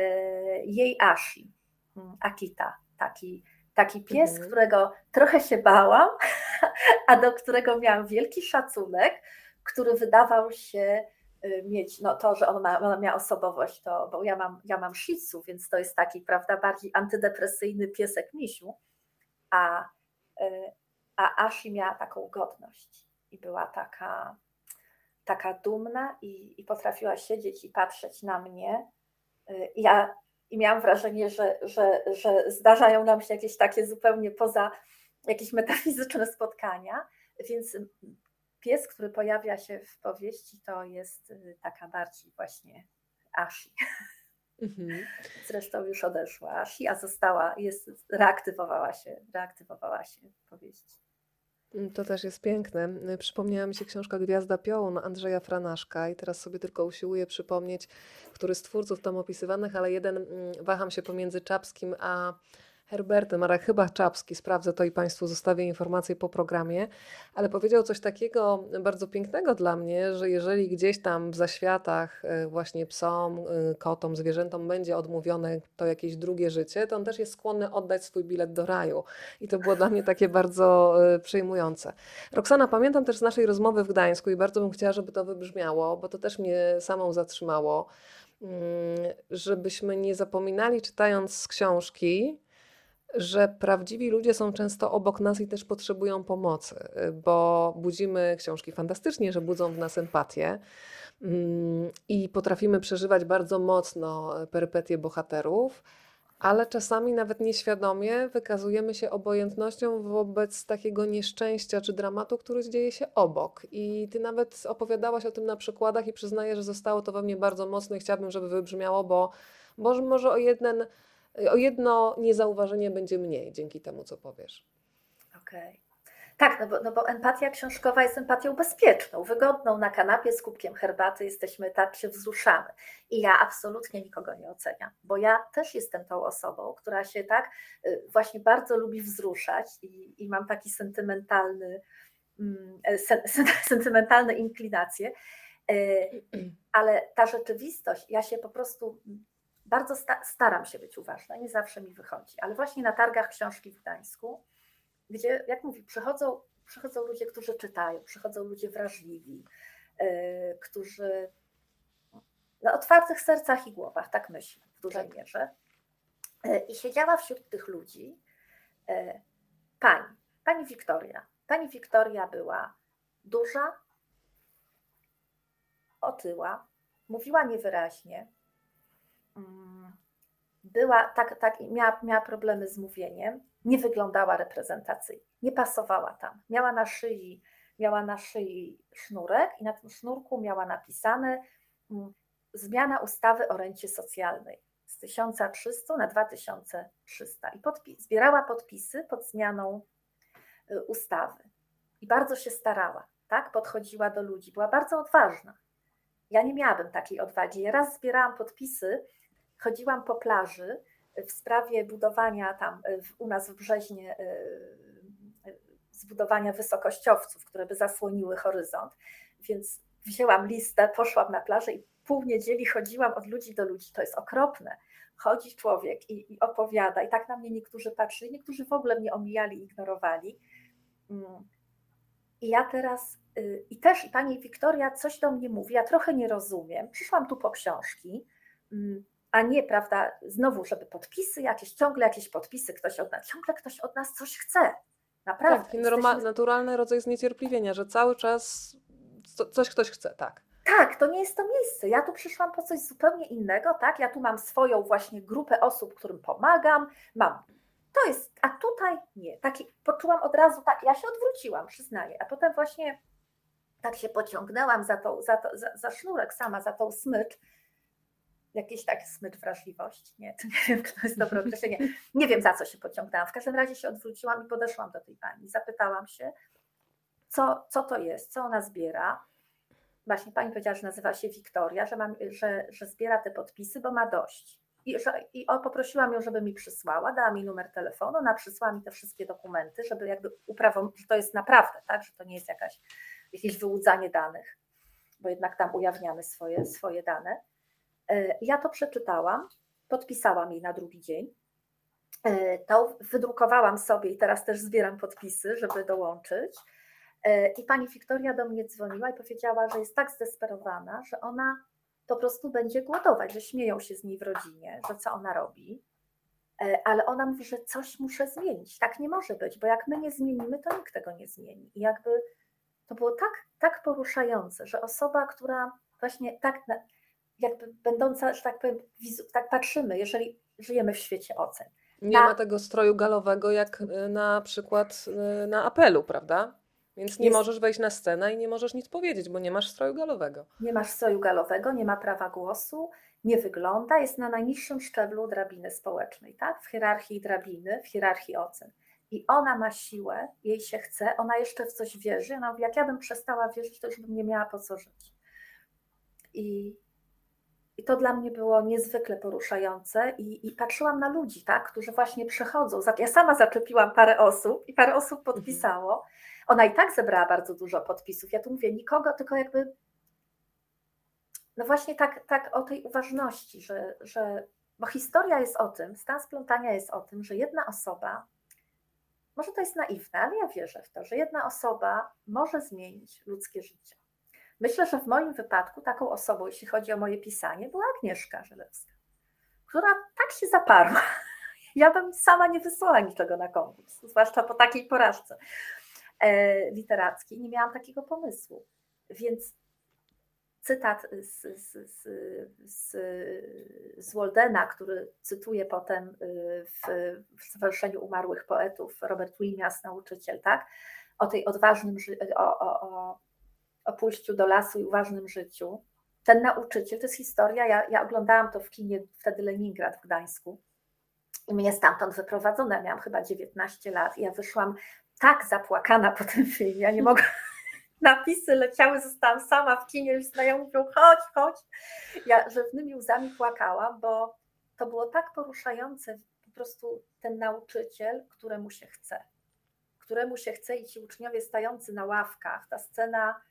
jej Ashi, mm, Akita, taki Taki pies, mhm. którego trochę się bałam, a do którego miałam wielki szacunek, który wydawał się mieć, no to, że ona miała osobowość, to, bo ja mam, ja mam shih więc to jest taki, prawda, bardziej antydepresyjny piesek misiu, a, y, a Ashi miała taką godność i była taka, taka dumna i, i potrafiła siedzieć i patrzeć na mnie. Y, ja i miałam wrażenie, że, że, że zdarzają nam się jakieś takie zupełnie poza jakieś metafizyczne spotkania, więc pies, który pojawia się w powieści, to jest y, taka bardziej właśnie Ashi. Mhm. Zresztą już odeszła Ashi, a została, jest, reaktywowała się, reaktywowała się w powieści. Mm, to też jest piękne. Y, przypomniała mi się książka Gwiazda Piołun Andrzeja Franaszka i teraz sobie tylko usiłuję przypomnieć, który z twórców tam opisywanych, ale jeden mm, waham się pomiędzy Czapskim a Herbertem, ale chyba Czapski, sprawdzę to i Państwu zostawię informacje po programie, ale powiedział coś takiego bardzo pięknego dla mnie, że jeżeli gdzieś tam w zaświatach e, właśnie psom, e, kotom, zwierzętom będzie odmówione to jakieś drugie życie, to on też jest skłonny oddać swój bilet do raju. I to było dla mnie takie bardzo e, przejmujące. Roxana, pamiętam też z naszej rozmowy w Gdańsku i bardzo bym chciała, żeby to wybrzmiało, bo to też mnie samą zatrzymało, mm, żebyśmy nie zapominali czytając z książki, że prawdziwi ludzie są często obok nas i też potrzebują pomocy, bo budzimy książki fantastycznie, że budzą w nas empatię mm, i potrafimy przeżywać bardzo mocno perypetie bohaterów, ale czasami nawet nieświadomie wykazujemy się obojętnością wobec takiego nieszczęścia czy dramatu, który dzieje się obok. I ty nawet opowiadałaś o tym na przykładach i przyznaję, że zostało to we mnie bardzo mocno i chciałabym, żeby wybrzmiało, bo, bo może o jeden o jedno niezauważenie będzie mniej dzięki temu, co powiesz. Okej. Okay. Tak, no bo, no bo empatia książkowa jest empatią bezpieczną, wygodną. Na kanapie z kubkiem herbaty jesteśmy tak, się wzruszamy. I ja absolutnie nikogo nie oceniam, bo ja też jestem tą osobą, która się tak y, właśnie bardzo lubi wzruszać i, i mam taki sentymentalny, mm, sen, sentymentalne inklinacje. Y, ale ta rzeczywistość, ja się po prostu bardzo sta staram się być uważna, nie zawsze mi wychodzi, ale właśnie na targach książki w Gdańsku, gdzie, jak mówi, przychodzą, przychodzą ludzie, którzy czytają, przychodzą ludzie wrażliwi, yy, którzy na otwartych sercach i głowach, tak myślę w dużej Tak. mierze. E, I siedziała wśród tych ludzi e, pani, pani Wiktoria. Pani Wiktoria była duża, otyła, mówiła niewyraźnie, była tak, tak miała, miała problemy z mówieniem, nie wyglądała reprezentacyjnie, nie pasowała tam. Miała na szyi, miała na szyi sznurek i na tym sznurku miała napisane mm, zmiana ustawy o rencie socjalnej z 1300 na 2300 i podpi- zbierała podpisy pod zmianą y, ustawy i bardzo się starała, tak? Podchodziła do ludzi, była bardzo odważna. Ja nie miałabym takiej odwagi. Ja raz zbierałam podpisy, chodziłam po plaży w sprawie budowania tam u nas w Brzeźnie y, y, zbudowania wysokościowców, które by zasłoniły horyzont. Więc wzięłam listę, poszłam na plażę i pół niedzieli chodziłam od ludzi do ludzi. To jest okropne. Chodzi człowiek i, i opowiada, i tak na mnie niektórzy patrzyli, niektórzy w ogóle mnie omijali, ignorowali. Mm. I ja teraz, y, i też pani Wiktoria coś do mnie mówi, ja trochę nie rozumiem. Przyszłam tu po książki, mm, a nie, prawda, znowu, żeby podpisy jakieś, ciągle jakieś podpisy, ktoś od nas, ciągle ktoś od nas coś chce. Naprawdę. Tak, norma- jesteśmy- naturalny rodzaj zniecierpliwienia, że cały czas co, coś ktoś chce, tak. Tak, to nie jest to miejsce. Ja tu przyszłam po coś zupełnie innego, tak? Ja tu mam swoją właśnie grupę osób, którym pomagam, mam. To jest, a tutaj nie. Taki, poczułam od razu, tak, ja się odwróciłam, przyznaję, a potem właśnie tak się pociągnęłam za, tą, za, to, za, za sznurek sama, za tą smycz. Jakiś taki smycz wrażliwości, nie, to nie wiem, to jest dobre określenie. Nie wiem, za co się pociągnęłam. W każdym razie się odwróciłam i podeszłam do tej pani. Zapytałam się, co, co to jest, co ona zbiera. Właśnie pani powiedziała, że nazywa się Wiktoria, że, że, że zbiera te podpisy, bo ma dość. I, że, I poprosiłam ją, żeby mi przysłała, dała mi numer telefonu, ona przysłała mi te wszystkie dokumenty, żeby jakby uprawom, że to jest naprawdę, tak, że to nie jest jakaś, jakieś wyłudzanie danych, bo jednak tam ujawniamy swoje, swoje dane. E, Ja to przeczytałam, podpisałam jej na drugi dzień. E, To wydrukowałam sobie i teraz też zbieram podpisy, żeby dołączyć. E, I pani Wiktoria do mnie dzwoniła i powiedziała, że jest tak zdesperowana, że ona po prostu będzie głodować, że śmieją się z niej w rodzinie, że co ona robi. Ale ona mówi, że coś muszę zmienić. Tak nie może być, bo jak my nie zmienimy, to nikt tego nie zmieni. I jakby to było tak, tak poruszające, że osoba, która właśnie tak, jakby będąca, że tak powiem, tak patrzymy, jeżeli żyjemy w świecie ocen. Nie Na- ma tego stroju galowego jak y, na przykład y, na apelu, prawda? Więc nie Jest- możesz wejść na scenę i nie możesz nic powiedzieć, bo nie masz stroju galowego. nie masz stroju galowego, nie ma prawa głosu, nie wygląda, jest na najniższym szczeblu drabiny społecznej, tak? W hierarchii drabiny, w hierarchii ocen. I ona ma siłę, jej się chce, ona jeszcze w coś wierzy. Ona mówi, jak ja bym przestała wierzyć, to już bym nie miała po co żyć. I, i to dla mnie było niezwykle poruszające i, i patrzyłam na ludzi, tak, którzy właśnie przychodzą. Ja sama zaczepiłam parę osób i parę osób podpisało. Ona i tak zebrała bardzo dużo podpisów. Ja tu mówię nikogo, tylko jakby no właśnie tak, tak o tej uważności, że, że bo historia jest o tym, stan splątania jest o tym, że jedna osoba, może to jest naiwne, ale ja wierzę w to, że jedna osoba może zmienić ludzkie życie. Myślę, że w moim wypadku taką osobą, jeśli chodzi o moje pisanie, była Agnieszka Żelewska, która tak się zaparła. Ja bym sama nie wysłała niczego na konkurs, zwłaszcza po takiej porażce e, literackiej. Nie miałam takiego pomysłu. Więc cytat z, z, z, z, z Waldena, który cytuje potem y, w, w Stowarzyszeniu Umarłych Poetów, Robert Williams, nauczyciel, tak? o tej odważnym, o, o, o, o pójściu do lasu i uważnym życiu. Ten nauczyciel, to jest historia, ja, ja oglądałam to w kinie wtedy Leningrad w Gdańsku i mnie stamtąd wyprowadzono, miałam chyba 19 lat i ja wyszłam tak zapłakana po tym filmie, ja nie mogłam, napisy leciały, zostałam sama w kinie, już znajomi mówią, chodź, chodź. Ja rzewnymi łzami płakałam, bo to było tak poruszające, po prostu ten nauczyciel, któremu się chce, któremu się chce i ci uczniowie stający na ławkach, ta scena,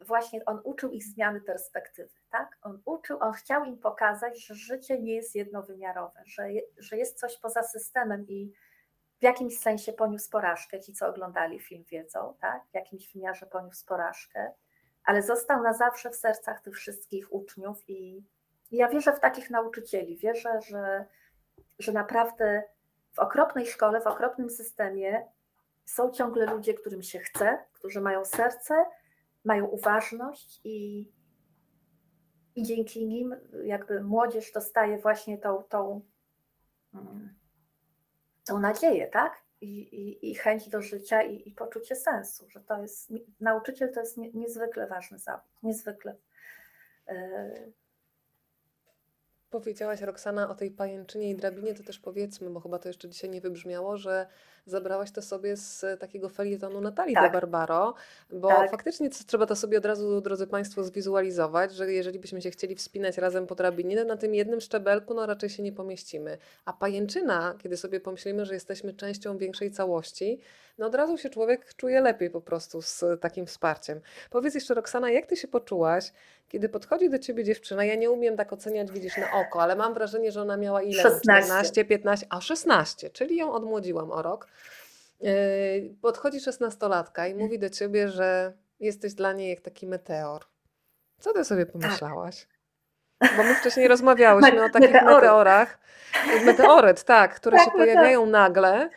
właśnie on uczył ich zmiany perspektywy, tak? On uczył, on chciał im pokazać, że życie nie jest jednowymiarowe, że, że jest coś poza systemem i w jakimś sensie poniósł porażkę. Ci, co oglądali film, wiedzą, tak? W jakimś wymiarze poniósł porażkę. ale został na zawsze w sercach tych wszystkich uczniów i ja wierzę w takich nauczycieli. Wierzę, że, że naprawdę w okropnej szkole, w okropnym systemie są ciągle ludzie, którym się chce, którzy mają serce, mają uważność i, i dzięki nim jakby młodzież dostaje właśnie tą, tą, mm, tą nadzieję, tak? I, i, i chęć do życia i, i, poczucie sensu, że to jest, nauczyciel to jest nie, niezwykle ważny zawód, niezwykle. Yy, Powiedziałaś, Roxana, o tej pajęczynie i drabinie, to też powiedzmy, bo chyba to jeszcze dzisiaj nie wybrzmiało, że zabrałaś to sobie z takiego felietonu Natalii tak. de Barbaro, bo tak. faktycznie trzeba to sobie od razu, drodzy Państwo, zwizualizować, że jeżeli byśmy się chcieli wspinać razem po drabinie, to na tym jednym szczebelku no raczej się nie pomieścimy. A pajęczyna, kiedy sobie pomyślimy, że jesteśmy częścią większej całości, no od razu się człowiek czuje lepiej po prostu z takim wsparciem. Powiedz jeszcze, Roxana, jak Ty się poczułaś, kiedy podchodzi do Ciebie dziewczyna, ja nie umiem tak oceniać, widzisz, na oko, ale mam wrażenie, że ona miała ile? 16. 14, 15, a 16, czyli ją odmłodziłam o rok. Yy, podchodzi szesnastolatka i mówi do ciebie, że jesteś dla niej jak taki meteor. Co ty sobie tak. pomyślałaś? Tak. Bo my wcześniej rozmawiałyśmy o takich meteorach. Meteoryt, tak, które tak, się pojawiają nagle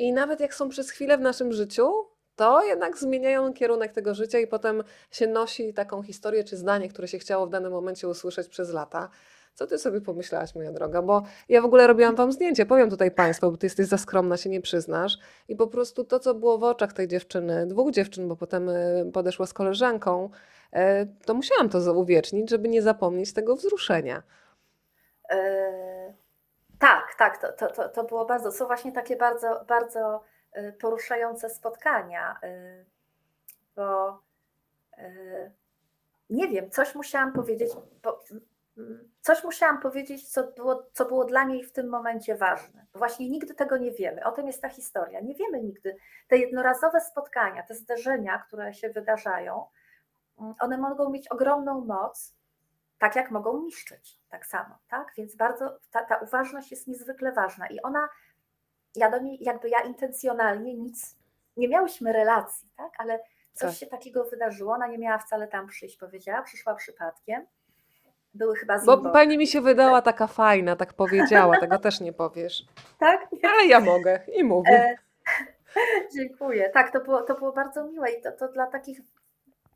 i nawet jak są przez chwilę w naszym życiu, to jednak zmieniają kierunek tego życia i potem się nosi taką historię czy zdanie, które się chciało w danym momencie usłyszeć przez lata. Co ty sobie pomyślałaś, moja droga? Bo ja w ogóle robiłam wam zdjęcie, powiem tutaj Państwu, bo ty jesteś za skromna, się nie przyznasz. I po prostu to, co było w oczach tej dziewczyny, dwóch dziewczyn, bo potem e, podeszła z koleżanką, e, to musiałam to uwiecznić, żeby nie zapomnieć tego wzruszenia. E, tak, tak, to, to, to, to było bardzo, są właśnie takie bardzo, bardzo poruszające spotkania, bo nie wiem, coś musiałam powiedzieć, bo coś musiałam powiedzieć, co było, co było dla niej w tym momencie ważne. Właśnie nigdy tego nie wiemy. O tym jest ta historia. Nie wiemy nigdy. Te jednorazowe spotkania, te zderzenia, które się wydarzają, mm, one mogą mieć ogromną moc, tak jak mogą niszczyć, tak samo, tak? Więc bardzo ta, ta uważność jest niezwykle ważna i ona, ja do niej, jakby ja intencjonalnie nic, nie miałyśmy relacji, tak? Ale coś tak. się takiego wydarzyło, ona nie miała wcale tam przyjść, powiedziała, przyszła przypadkiem były chyba z Bo pani mi się wydała taka fajna, tak powiedziała, tego też nie powiesz. Tak? Ale ja mogę i mówię. E, dziękuję. Tak, to było, to było bardzo miłe i to, to dla takich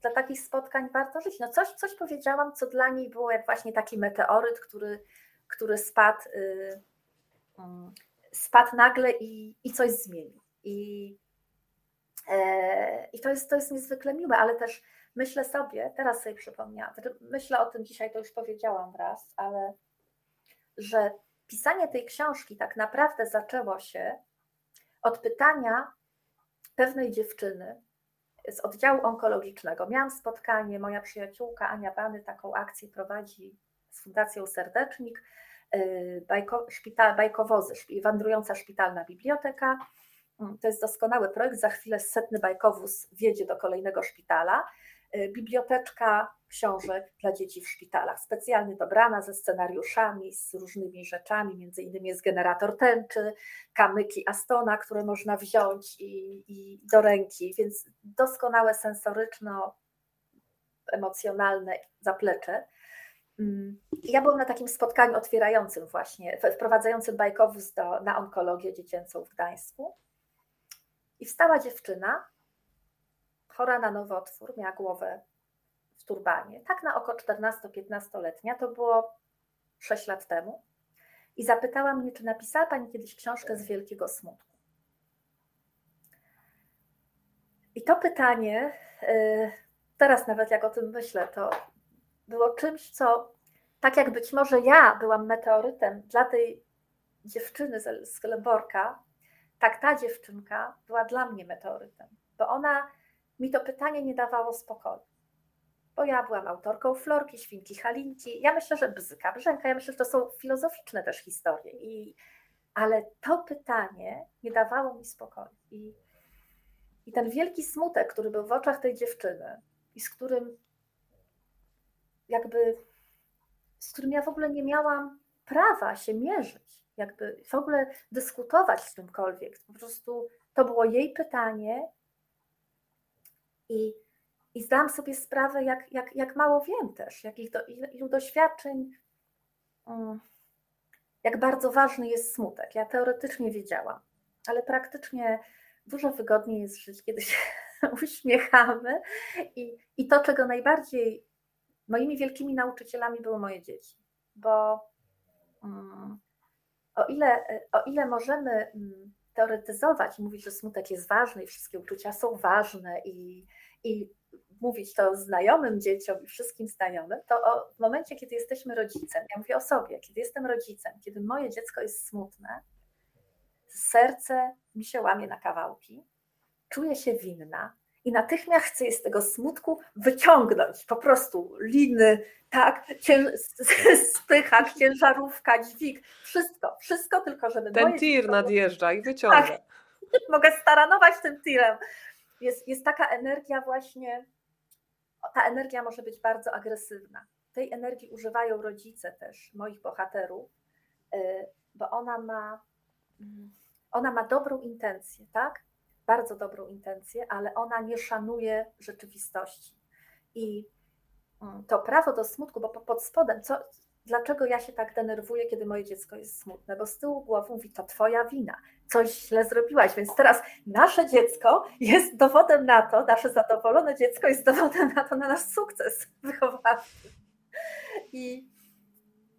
dla takich spotkań warto żyć. No coś, coś powiedziałam, co dla niej było jak właśnie taki meteoryt, który, który spadł, yy, spadł nagle i, i coś zmienił. I, yy, i to, jest, to jest niezwykle miłe, ale też myślę sobie, teraz sobie przypomniałam, znaczy myślę o tym dzisiaj, to już powiedziałam raz, ale że pisanie tej książki tak naprawdę zaczęło się od pytania pewnej dziewczyny z oddziału onkologicznego. Miałam spotkanie, moja przyjaciółka Ania Bany taką akcję prowadzi z Fundacją Serdecznik, y, bajko, szpital, bajkowozy, wandrująca szpitalna biblioteka. Mm, to jest doskonały projekt, za chwilę setny bajkowóz wjedzie do kolejnego szpitala Y, biblioteczka książek dla dzieci w szpitalach, specjalnie dobrana ze scenariuszami, z różnymi rzeczami, między innymi jest generator tęczy, kamyki Astona, które można wziąć i, i do ręki, więc doskonałe sensoryczno emocjonalne zaplecze. Mm, ja byłam na takim spotkaniu otwierającym właśnie, wprowadzającym bajkowóz do, na onkologię dziecięcą w Gdańsku. I wstała dziewczyna chora na nowotwór, miała głowę turbanie, tak na oko 14-15-letnia, to było 6 lat temu. I zapytała mnie, czy napisała Pani kiedyś książkę z wielkiego smutku. I to pytanie, y, teraz nawet jak o tym myślę, to było czymś, co tak jak być może ja byłam meteorytem dla tej dziewczyny z Glemborka, tak ta dziewczynka była dla mnie meteorytem, bo ona mi to pytanie nie dawało spokoju. Bo ja byłam autorką Florki, Świnki Halinki. Ja myślę, że Bzyka, Brzęka, ja myślę, że to są filozoficzne też historie. I, ale to pytanie nie dawało mi spokoju. I, I ten wielki smutek, który był w oczach tej dziewczyny i z którym jakby, z którym ja w ogóle nie miałam prawa się mierzyć, jakby w ogóle dyskutować z czymkolwiek. Po prostu to było jej pytanie, i i zdałam sobie sprawę, jak, jak, jak mało wiem też, jak do, ilu doświadczeń, mm, jak bardzo ważny jest smutek. Ja teoretycznie wiedziałam, ale praktycznie dużo wygodniej jest żyć, kiedy się uśmiechamy. I, I to, czego najbardziej moimi wielkimi nauczycielami były moje dzieci, bo um, o, ile, o ile możemy um, teoretyzować i mówić, że smutek jest ważny i wszystkie uczucia są ważne i, i mówić to znajomym dzieciom i wszystkim znajomym, to o, w momencie, kiedy jesteśmy rodzicem, ja mówię o sobie, kiedy jestem rodzicem, kiedy moje dziecko jest smutne, serce mi się łamie na kawałki, czuję się winna i natychmiast chcę je z tego smutku wyciągnąć. Po prostu liny, tak, cię, spychak, ciężarówka, dźwig, wszystko, wszystko tylko, żeby Ten tir nadjeżdża i wyciąga. Tak, mogę staranować tym tirem. Jest, jest taka energia właśnie, ta energia może być bardzo agresywna. Tej energii używają rodzice też, moich bohaterów, y, bo ona ma, mm, ona ma dobrą intencję, tak? bardzo dobrą intencję, ale ona nie szanuje rzeczywistości. I mm, to prawo do smutku, bo pod spodem, co, dlaczego ja się tak denerwuję, kiedy moje dziecko jest smutne? Bo z tyłu głowy mówi, to twoja wina, coś źle zrobiłaś, więc teraz nasze dziecko jest dowodem na to, nasze zadowolone dziecko jest dowodem na to, na nasz sukces wychowawczy. I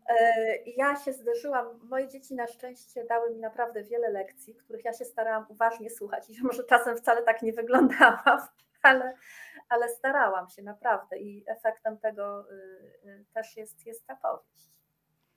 E, ja się zderzyłam, moje dzieci na szczęście dały mi naprawdę wiele lekcji, których ja się starałam uważnie słuchać i może czasem wcale tak nie wyglądałam, ale, ale starałam się naprawdę i efektem tego y, y, też jest, jest ta powieść.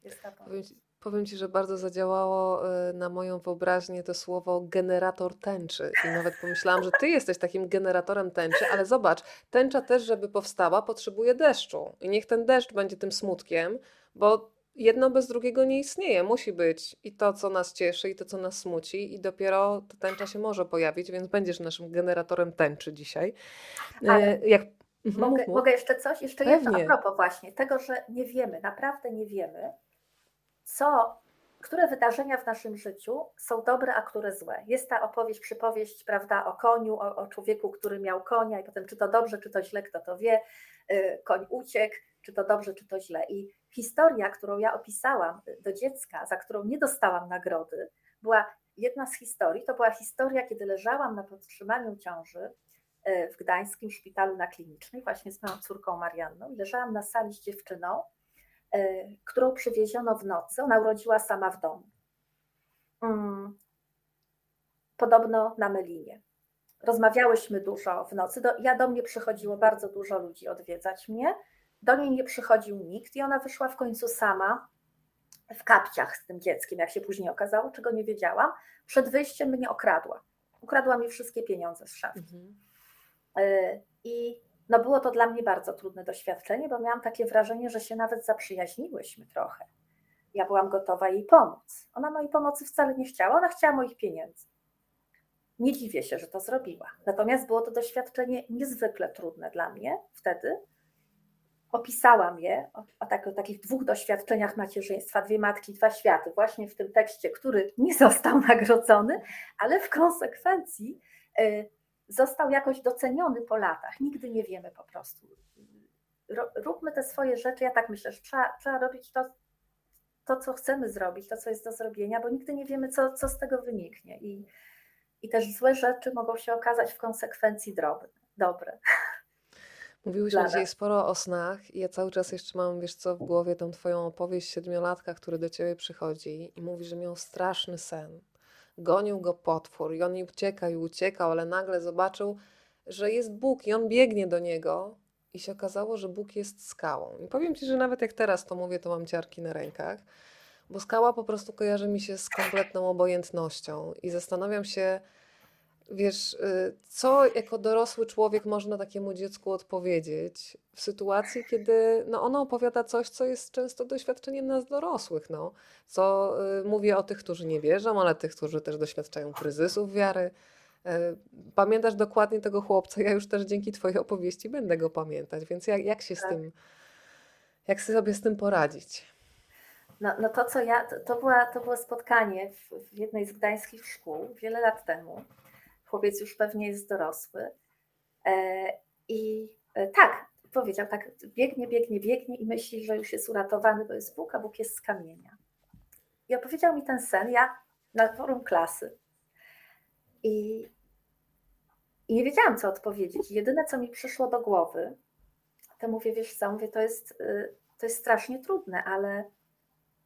Jest ta powieść. Powiem Ci, że bardzo zadziałało y, na moją wyobraźnię to słowo generator tęczy. I nawet pomyślałam, że Ty jesteś takim generatorem tęczy, ale zobacz, tęcza też, żeby powstała, potrzebuje deszczu. I niech ten deszcz będzie tym smutkiem, bo jedno bez drugiego nie istnieje. Musi być i to, co nas cieszy, i to, co nas smuci, i dopiero ta tęcza się może pojawić, więc będziesz naszym generatorem tęczy dzisiaj. E, Ale Jak... Mhm, mogę, mogę, jeszcze coś? Jeszcze Pewnie. jedno a propos właśnie tego, że nie wiemy, naprawdę nie wiemy, co, które wydarzenia w naszym życiu są dobre, a które złe. Jest ta opowieść, przypowieść, prawda, o koniu, o, o człowieku, który miał konia i potem czy to dobrze, czy to źle, kto to wie, y, koń uciekł, czy to dobrze, czy to źle. I historia, którą ja opisałam do dziecka, za którą nie dostałam nagrody, była jedna z historii. To była historia, kiedy leżałam na podtrzymaniu ciąży e, w gdańskim szpitalu na klinicznej, właśnie z moją córką Marianną. Leżałam na sali z dziewczyną, e, którą przywieziono w nocy. Ona urodziła sama w domu. Mm. Podobno na Melinie. Rozmawiałyśmy dużo w nocy. Do, ja do mnie przychodziło bardzo dużo ludzi odwiedzać mnie do niej nie przychodził nikt i ona wyszła w końcu sama w kapciach z tym dzieckiem, jak się później okazało, czego nie wiedziałam. Przed wyjściem mnie okradła. Ukradła mi wszystkie pieniądze z szafki. Mhm. E, I no było to dla mnie bardzo trudne doświadczenie, bo miałam takie wrażenie, że się nawet zaprzyjaźniłyśmy trochę. Ja byłam gotowa jej pomóc. Ona mojej pomocy wcale nie chciała, ona chciała moich pieniędzy. Nie dziwię się, że to zrobiła. Natomiast było to doświadczenie niezwykle trudne dla mnie wtedy, opisałam je o, o, tak, o, takich dwóch doświadczeniach macierzyństwa, dwie matki, dwa światy, właśnie w tym tekście, który nie został nagrodzony, ale w konsekwencji y, został jakoś doceniony po latach. Nigdy nie wiemy po prostu. Róbmy te swoje rzeczy. Ja tak myślę, że trzeba, trzeba robić to, to, co chcemy zrobić, to, co jest do zrobienia, bo nigdy nie wiemy, co, co z tego wyniknie. I, I też złe rzeczy mogą się okazać w konsekwencji drobne, dobre. Mówiłyśmy dzisiaj sporo o snach i ja cały czas jeszcze mam, wiesz co, w głowie tą twoją opowieść siedmiolatka, który do ciebie przychodzi i mówi, że miał straszny sen. Gonił go potwór i on i uciekał i uciekał, ale nagle zobaczył, że jest Bóg i on biegnie do niego i się okazało, że Bóg jest skałą. I powiem ci, że nawet jak teraz to mówię, to mam ciarki na rękach, bo skała po prostu kojarzy mi się z kompletną obojętnością i zastanawiam się, Wiesz, y, co jako dorosły człowiek można takiemu dziecku odpowiedzieć w sytuacji, kiedy no ono opowiada coś, co jest często doświadczeniem nas dorosłych, no. Co y, mówię o tych, którzy nie wierzą, ale tych, którzy też doświadczają kryzysów wiary. Y, pamiętasz dokładnie tego chłopca, ja już też dzięki twojej opowieści będę go pamiętać, więc jak, jak się z tak. tym, jak sobie z tym poradzić? No, no to co ja, to, to, była, to było spotkanie w, w jednej z gdańskich szkół wiele lat temu chłopiec już pewnie jest dorosły. E, I E, tak, powiedział tak, biegnie, biegnie, biegnie i myśli, że już jest uratowany, bo jest Bóg, a Bóg jest z kamienia. I opowiedział mi ten sen, ja na forum klasy. I, i nie wiedziałam, co odpowiedzieć. Jedyne, co mi przyszło do głowy, to mówię, wiesz co, mówię, to jest, y, to jest strasznie trudne, ale,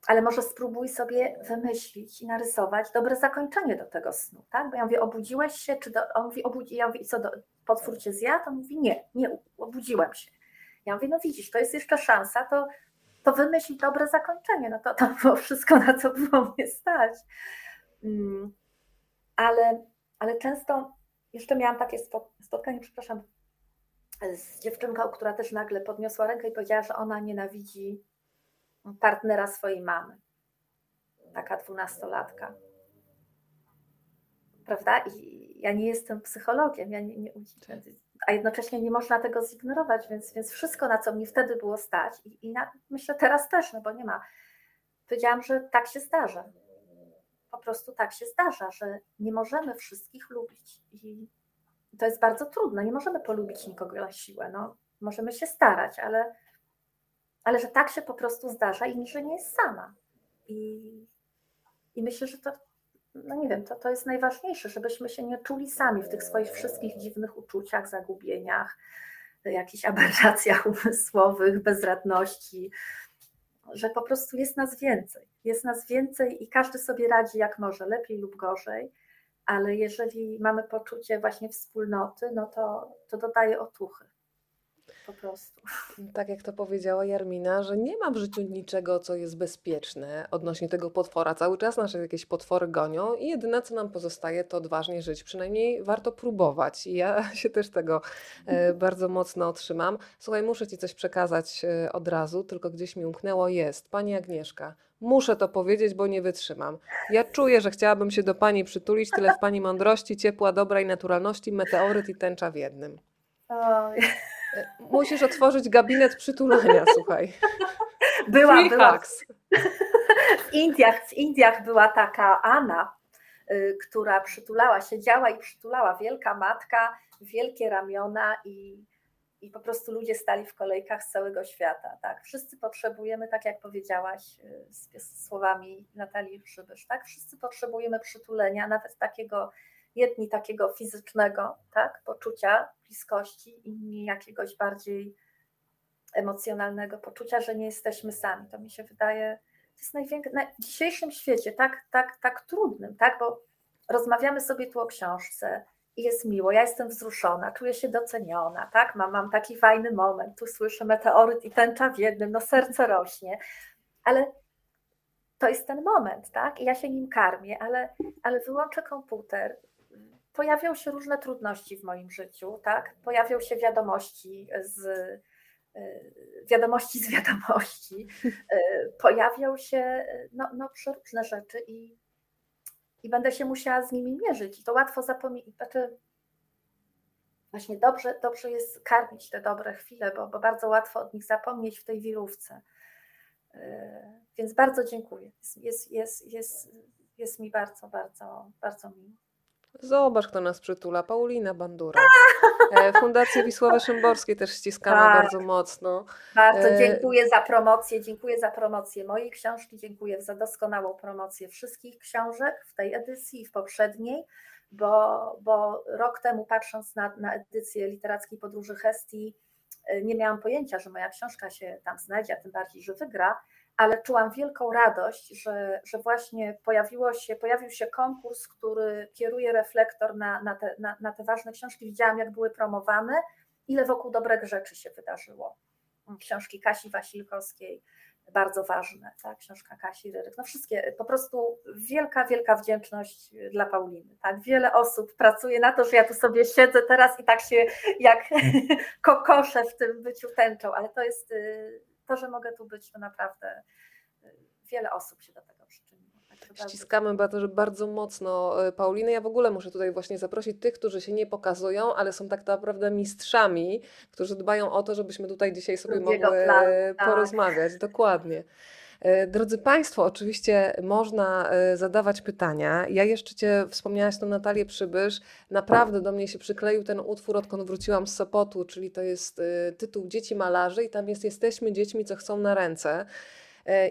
ale może spróbuj sobie wymyślić i narysować dobre zakończenie do tego snu, tak? Bo ja mówię, obudziłeś się, czy do, on mówi, obudzi, ja mówię, co, do, potwór cię zjadł? On mówi, nie, nie, obudziłem się. Ja mówię, no widzisz, to jest jeszcze szansa, to, to wymyśl dobre zakończenie. No to, to było wszystko, na co było mnie stać. Mm, ale, ale często jeszcze miałam takie spotkanie, przepraszam, z dziewczynką, która też nagle podniosła rękę i powiedziała, że ona nienawidzi partnera swojej mamy. Taka dwunastolatka. Prawda? I ja nie jestem psychologiem, ja nie, nie a jednocześnie nie można tego zignorować, więc, więc wszystko, na co mi wtedy było stać, i, i na, myślę teraz też, no bo nie ma. Powiedziałam, że tak się zdarza. Po prostu tak się zdarza, że nie możemy wszystkich lubić. I to jest bardzo trudne. Nie możemy polubić nikogo na siłę. No, możemy się starać, ale, ale że tak się po prostu zdarza i że nie jest sama. I, i myślę, że to, no nie wiem, to, to jest najważniejsze, żebyśmy się nie czuli sami w tych swoich wszystkich dziwnych uczuciach, zagubieniach, jakichś aberracjach umysłowych, bezradności, że po prostu jest nas więcej. Jest nas więcej i każdy sobie radzi jak może, lepiej lub gorzej ale jeżeli mamy poczucie właśnie wspólnoty, no to, to dodaje otuchy. Po prostu. Tak jak to powiedziała Jarmina, że nie ma w życiu niczego, co jest bezpieczne odnośnie tego potwora. Cały czas nasze jakieś potwory gonią i jedyne, co nam pozostaje, to odważnie żyć. Przynajmniej warto próbować. I ja się też tego e, bardzo mocno otrzymam. Słuchaj, muszę Ci coś przekazać e, od razu, tylko gdzieś mi umknęło. Jest. Pani Agnieszka, Muszę to powiedzieć, bo nie wytrzymam. Ja czuję, że chciałabym się do Pani przytulić, tyle w Pani mądrości, ciepła, dobra i naturalności, meteoryt i tęcza w jednym. Oj. Musisz otworzyć gabinet przytulania, słuchaj. Była, Free była. W Indiach, w Indiach była taka Anna, y, która przytulała, siedziała i przytulała, wielka matka, wielkie ramiona i i po prostu ludzie stali w kolejkach z całego świata. Tak? Wszyscy potrzebujemy, tak jak powiedziałaś y, z słowami Natalii Przybysz, tak? wszyscy potrzebujemy przytulenia, nawet takiego, jedni takiego fizycznego tak? poczucia bliskości, inni jakiegoś bardziej emocjonalnego poczucia, że nie jesteśmy sami. To mi się wydaje, to jest największe, w dzisiejszym świecie tak, tak, tak trudnym, tak? bo rozmawiamy sobie tu o książce, i jest miło, ja jestem wzruszona, czuję się doceniona, tak? Mam, mam taki fajny moment, tu słyszę meteoryt i tęcza w jednym, no serce rośnie, ale to jest ten moment, tak? I ja się nim karmię, ale, ale wyłączę komputer, pojawią się różne trudności w moim życiu, tak? Pojawią się wiadomości z y, wiadomości z wiadomości, y, pojawią się no, no przeróżne rzeczy i i będę się musiała z nimi mierzyć. I to łatwo zapomnieć. Znaczy, właśnie dobrze, dobrze jest karmić te dobre chwile, bo, bo bardzo łatwo od nich zapomnieć w tej wirówce. Więc bardzo dziękuję. Jest, jest, jest, jest mi bardzo, bardzo, bardzo miło. Zobacz, kto nas przytula. Paulina Bandura. E, Fundację Wisławy Szymborskiej też ściskamy tak. bardzo mocno. Bardzo e, dziękuję za promocję. Dziękuję za promocję mojej książki. Dziękuję za doskonałą promocję wszystkich książek w tej edycji i w poprzedniej, bo, bo rok temu patrząc na, na edycję literackiej podróży Hestii, e, nie miałam pojęcia, że moja książka się tam znajdzie, a tym bardziej, że wygra ale czułam wielką radość, że, że właśnie pojawiło się, pojawił się konkurs, który kieruje reflektor na, na, te, na, na te ważne książki. Widziałam, jak były promowane, ile wokół dobrych rzeczy się wydarzyło. Książki Kasi Wasilkowskiej, bardzo ważne, tak? książka Kasi Ryryk, no wszystkie, po prostu wielka, wielka wdzięczność dla Pauliny, tak, wiele osób pracuje na to, że ja tu sobie siedzę teraz i tak się jak kokoszę w tym byciu tęczą, ale to jest y, to, że mogę tu być, to naprawdę y, wiele osób się do tego przyczyniło. Tak Ściskamy bardzo, bardzo mocno y, Paulinę. Ja w ogóle muszę tutaj właśnie zaprosić tych, którzy się nie pokazują, ale są tak naprawdę mistrzami, którzy dbają o to, żebyśmy tutaj dzisiaj sobie mogły tak. porozmawiać. Dokładnie. E, drodzy Państwo, oczywiście można e, zadawać pytania. Ja jeszcze Cię wspomniałaś tą Natalię Przybysz. Naprawdę do mnie się przykleił ten utwór, odkąd wróciłam z Sopotu, czyli to jest e, tytuł Dzieci Malarzy i tam jest Jesteśmy dziećmi, co chcą na ręce.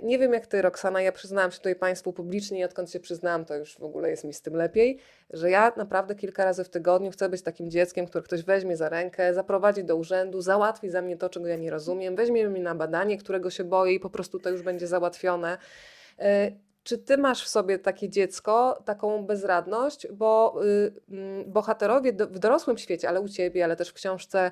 Nie wiem jak ty, Roxana, ja przyznałam się tutaj Państwu publicznie i odkąd się przyznałam, to już w ogóle jest mi z tym lepiej, że ja naprawdę kilka razy w tygodniu chcę być takim dzieckiem, które ktoś weźmie za rękę, zaprowadzi do urzędu, załatwi za mnie to, czego ja nie rozumiem, weźmie mnie na badanie, którego się boję i po prostu to już będzie załatwione. Czy ty masz w sobie takie dziecko, taką bezradność, bo y, mm, bohaterowie do, w dorosłym świecie, ale u ciebie, ale też w książce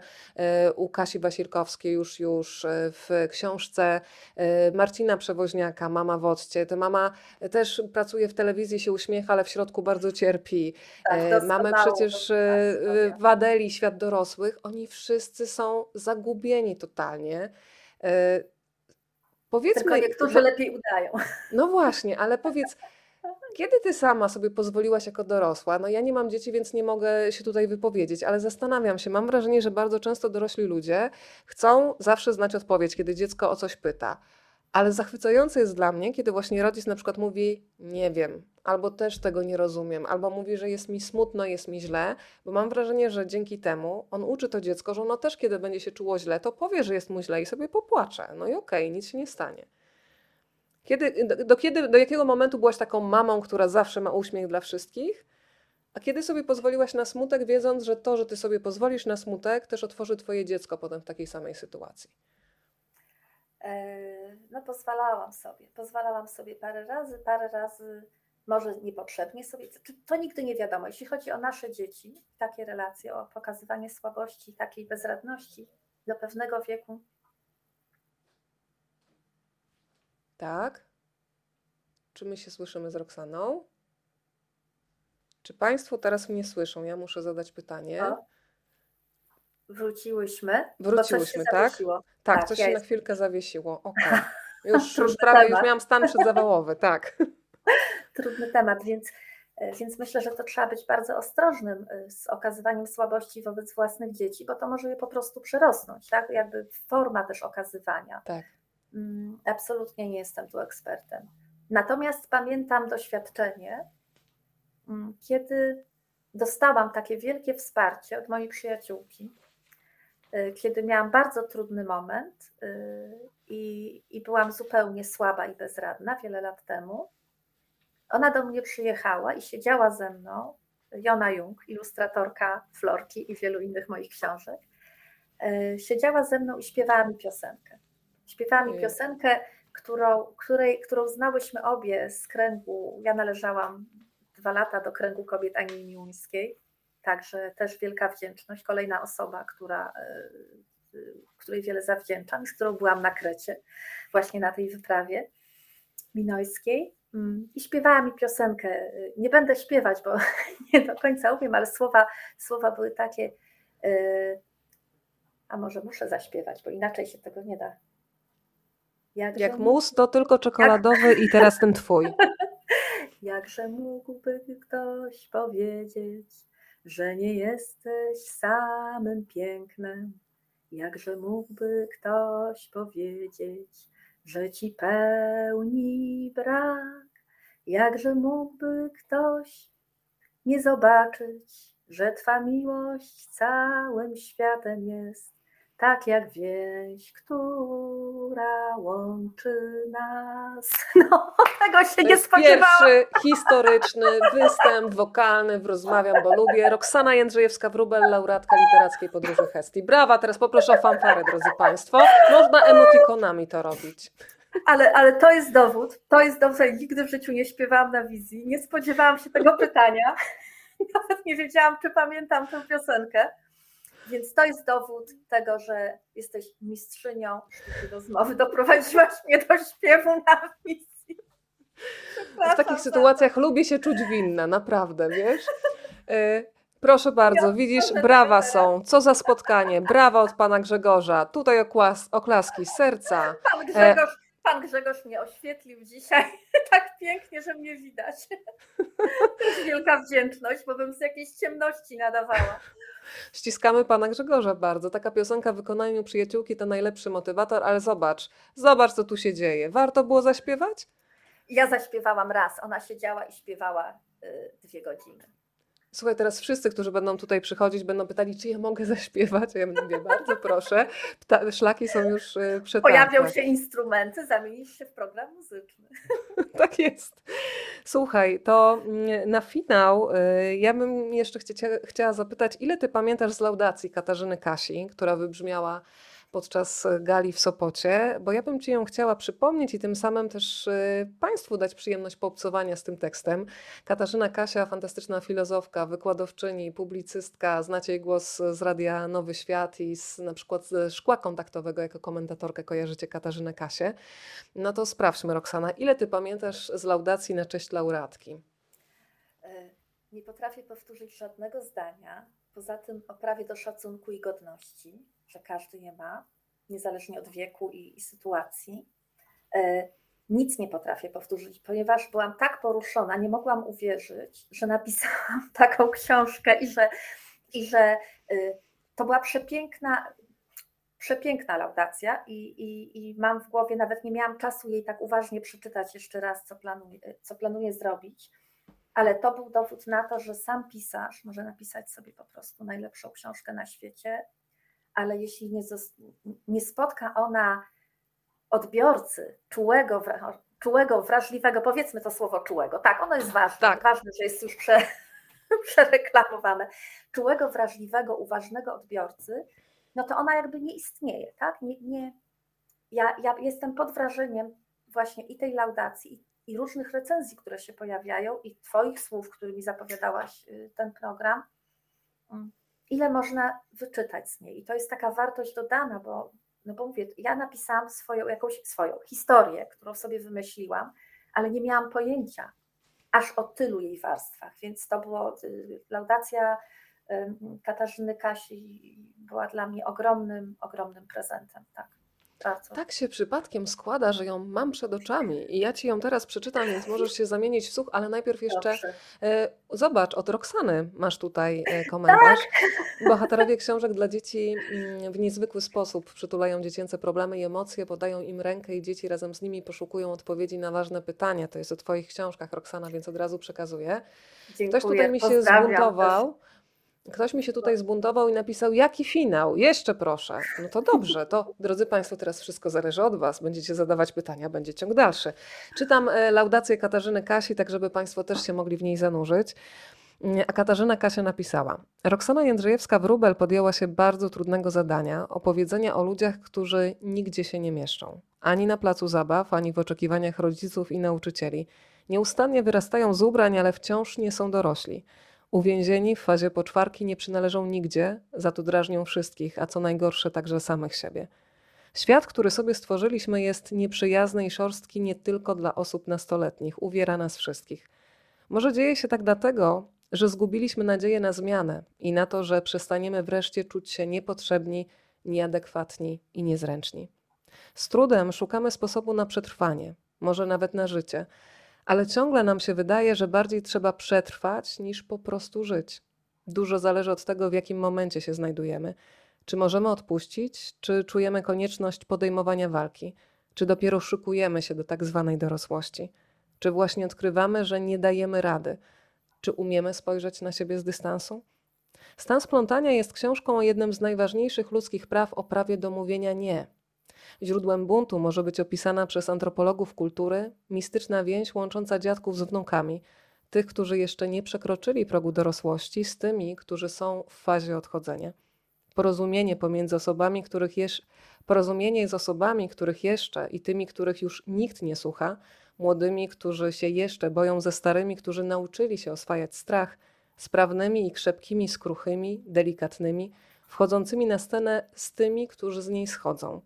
y, u Kasi Wasilkowskiej, już, już y, w książce y, Marcina Przewoźniaka, Mama w Occie, to mama też pracuje w telewizji, się uśmiecha, ale w środku bardzo cierpi. Tak, y, Mamy przecież y, y, w Adeli Świat Dorosłych, oni wszyscy są zagubieni totalnie. Powiedzmy, Tylko niektórzy lepiej udają. No właśnie, ale powiedz, kiedy ty sama sobie pozwoliłaś jako dorosła? No ja nie mam dzieci, więc nie mogę się tutaj wypowiedzieć, ale zastanawiam się, mam wrażenie, że bardzo często dorośli ludzie chcą zawsze znać odpowiedź, kiedy dziecko o coś pyta. Ale zachwycające jest dla mnie, kiedy właśnie rodzic na przykład mówi nie wiem, albo też tego nie rozumiem, albo mówi, że jest mi smutno, jest mi źle, bo mam wrażenie, że dzięki temu on uczy to dziecko, że ono też kiedy będzie się czuło źle, to powie, że jest mu źle i sobie popłacze. No i okej, okay, nic się nie stanie. Kiedy, do, do, kiedy, do jakiego momentu byłaś taką mamą, która zawsze ma uśmiech dla wszystkich? A kiedy sobie pozwoliłaś na smutek, wiedząc, że to, że ty sobie pozwolisz na smutek, też otworzy twoje dziecko potem w takiej samej sytuacji? E, no pozwalałam sobie. Pozwalałam sobie parę razy, parę razy może niepotrzebnie sobie, to nigdy nie wiadomo. Jeśli chodzi o nasze dzieci, takie relacje, o pokazywanie słabości, takiej bezradności do pewnego wieku. Tak. Czy my się słyszymy z Roxaną? Czy Państwo teraz mnie słyszą? Ja muszę zadać pytanie. O. Wróciłyśmy. Wróciłyśmy, tak? tak? Tak, coś ja się jest... na chwilkę zawiesiło. Okay. Już, już prawie już miałam stan przedzawałowy, tak. Trudny temat, więc, e, więc myślę, że to trzeba być bardzo ostrożnym e, z okazywaniem słabości wobec własnych dzieci, bo to może je po prostu przerosnąć, tak? Jakby forma też okazywania. Tak. Mm, absolutnie nie jestem tu ekspertem. Natomiast pamiętam doświadczenie, mm, kiedy dostałam takie wielkie wsparcie od mojej przyjaciółki, e, kiedy miałam bardzo trudny moment i, i byłam zupełnie słaba i bezradna wiele lat temu. Ona do mnie przyjechała i siedziała ze mną, Jona Jung, ilustratorka Florki i wielu innych moich książek, e, siedziała ze mną i śpiewała mi piosenkę. Śpiewała mi piosenkę, którą, której, którą znałyśmy obie z kręgu. Ja należałam dwa lata do kręgu kobiet Ani Miłuńskiej, także też wielka wdzięczność. Kolejna osoba, która e, której wiele zawdzięczam, z którą byłam na Krecie, właśnie na tej wyprawie minojskiej. Mm, I śpiewała mi piosenkę. Nie będę śpiewać, bo nie do końca umiem, ale słowa, słowa były takie. Y, a może muszę zaśpiewać, bo inaczej się tego nie da. Jakże Jak mus, to tylko czekoladowy Jak... i teraz ten twój. Jakże mógłby ktoś powiedzieć, że nie jesteś samym pięknem, Jakże mógłby ktoś powiedzieć, że ci pełni brak? Jakże mógłby ktoś nie zobaczyć, że twa miłość całym światem jest? Tak jak więź, która łączy nas. No, tego się nie spodziewałam. Pierwszy historyczny występ wokalny w Rozmawiam, bo lubię. Roxana Jędrzejewska-Wróbel, laureatka literackiej podróży Hestii. Brawa, teraz poproszę o fanfarę, drodzy Państwo. Można emotikonami to robić. Ale, ale to jest dowód, to jest dowód, że nigdy w życiu nie śpiewałam na wizji, nie spodziewałam się tego pytania. Nawet nie wiedziałam, czy pamiętam tę piosenkę. Więc to jest dowód tego, że jesteś mistrzynią sztuki rozmowy. Doprowadziłaś mnie do śpiewu na misji. W takich sytuacjach lubię się czuć winna, naprawdę, wiesz? E, proszę bardzo, widzisz, brawa są. Co za spotkanie. Brawa od pana Grzegorza. Tutaj oklas, oklaski serca. Pan Grzegorz, pan Grzegorz mnie oświetlił dzisiaj tak pięknie, że mnie widać. To jest wielka wdzięczność, bo bym z jakiejś ciemności nadawała. Ściskamy pana Grzegorza bardzo. Taka piosenka w wykonaniu przyjaciółki to najlepszy motywator, ale zobacz, zobacz co tu się dzieje. Warto było zaśpiewać? Ja zaśpiewałam raz, ona siedziała i śpiewała y, dwie godziny. Słuchaj, teraz wszyscy, którzy będą tutaj przychodzić, będą pytali, czy ja mogę zaśpiewać. A ja mówię, bardzo proszę. Pta szlaki są już y, przetarte. Pojawią się instrumenty, zamienisz się w program muzyczny. tak jest. Słuchaj, to mm, na finał y, ja bym jeszcze chcia, chciała zapytać, ile ty pamiętasz z laudacji Katarzyny Kasi, która wybrzmiała podczas gali w Sopocie, bo ja bym Ci ją chciała przypomnieć i tym samym też y, Państwu dać przyjemność poobcowania z tym tekstem. Katarzyna Kasia, fantastyczna filozofka, wykładowczyni, publicystka, znacie jej głos z Radia Nowy Świat i z, na przykład ze Szkła Kontaktowego jako komentatorkę kojarzycie Katarzynę Kasię. No to sprawdźmy Roxana, ile Ty pamiętasz z laudacji na cześć laureatki? E, nie potrafię powtórzyć żadnego zdania, poza tym o prawie do szacunku i godności że każdy je ma, niezależnie od wieku i, i sytuacji. E, nic nie potrafię powtórzyć, ponieważ byłam tak poruszona, nie mogłam uwierzyć, że napisałam taką książkę i że, i że y, to była przepiękna, przepiękna laudacja i, i, i mam w głowie, nawet nie miałam czasu jej tak uważnie przeczytać jeszcze raz, co planuję, co planuję zrobić, ale to był dowód na to, że sam pisarz może napisać sobie po prostu najlepszą książkę na świecie ale jeśli nie, nie spotka ona odbiorcy czułego, czułego, wrażliwego, powiedzmy to słowo czułego, tak, ono jest ważne, tak. ważne, że jest już prze, przereklamowane, czułego, wrażliwego, uważnego odbiorcy, no to ona jakby nie istnieje, tak? Nie, nie, ja, ja jestem pod wrażeniem właśnie i tej laudacji, i, i różnych recenzji, które się pojawiają, i Twoich słów, którymi zapowiadałaś y, ten program. Ile można wyczytać z niej. I to jest taka wartość dodana, bo, no bo mówię, ja napisałam swoją jakąś swoją historię, którą sobie wymyśliłam, ale nie miałam pojęcia aż o tylu jej warstwach, więc to było y, laudacja Katarzyny Kasi była dla mnie ogromnym, ogromnym prezentem. Tak. Tak się przypadkiem składa, że ją mam przed oczami i ja ci ją teraz przeczytam, więc możesz się zamienić w słuch, ale najpierw jeszcze e, zobacz, od Roxany masz tutaj e, komentarz. Tak. Bohaterowie książek dla dzieci mm, w niezwykły sposób przytulają dziecięce problemy i emocje, podają im rękę i dzieci razem z nimi poszukują odpowiedzi na ważne pytania. To jest o Twoich książkach, Roxana, więc od razu przekazuję. Dziękuję. Ktoś tutaj mi się zbuntował. Też Ktoś mi się tutaj zbuntował i napisał, jaki finał? Jeszcze proszę. No to dobrze, to drodzy Państwo, teraz wszystko zależy od Was. Będziecie zadawać pytania, będzie ciąg dalszy. Czytam e, laudację Katarzyny Kasi, tak żeby Państwo też się mogli w niej zanurzyć. Mm, a Katarzyna Kasia napisała: Roxana Jędrzejewska-Wróbel podjęła się bardzo trudnego zadania opowiedzenia o ludziach, którzy nigdzie się nie mieszczą. Ani na placu zabaw, ani w oczekiwaniach rodziców i nauczycieli. Nieustannie wyrastają z ubrań, ale wciąż nie są dorośli. Uwięzieni w fazie poczwarki nie przynależą nigdzie, za to drażnią wszystkich, a co najgorsze także samych siebie. Świat, który sobie stworzyliśmy, jest nieprzyjazny i szorstki nie tylko dla osób nastoletnich, uwiera nas wszystkich. Może dzieje się tak dlatego, że zgubiliśmy nadzieję na zmianę i na to, że przestaniemy wreszcie czuć się niepotrzebni, nieadekwatni i niezręczni. Z trudem szukamy sposobu na przetrwanie, może nawet na życie ale ciągle nam się wydaje, że bardziej trzeba przetrwać niż po prostu żyć. Dużo zależy od tego, w jakim momencie się znajdujemy. Czy możemy odpuścić, czy czujemy konieczność podejmowania walki, czy dopiero szykujemy się do tak zwanej dorosłości, czy właśnie odkrywamy, że nie dajemy rady, czy umiemy spojrzeć na siebie z dystansu? Stan splątania jest książką o jednym z najważniejszych ludzkich praw o prawie do mówienia nie Źródłem buntu może być opisana przez antropologów kultury mistyczna więź łącząca dziadków z wnukami, tych, którzy jeszcze nie przekroczyli progu dorosłości, z tymi, którzy są w fazie odchodzenia. Porozumienie pomiędzy osobami, których jesz... porozumienie z osobami, których jeszcze i tymi, których już nikt nie słucha, młodymi, którzy się jeszcze boją ze starymi, którzy nauczyli się oswajać strach, sprawnymi i krzepkimi skruchymi, delikatnymi, wchodzącymi na scenę z tymi, którzy z niej schodzą.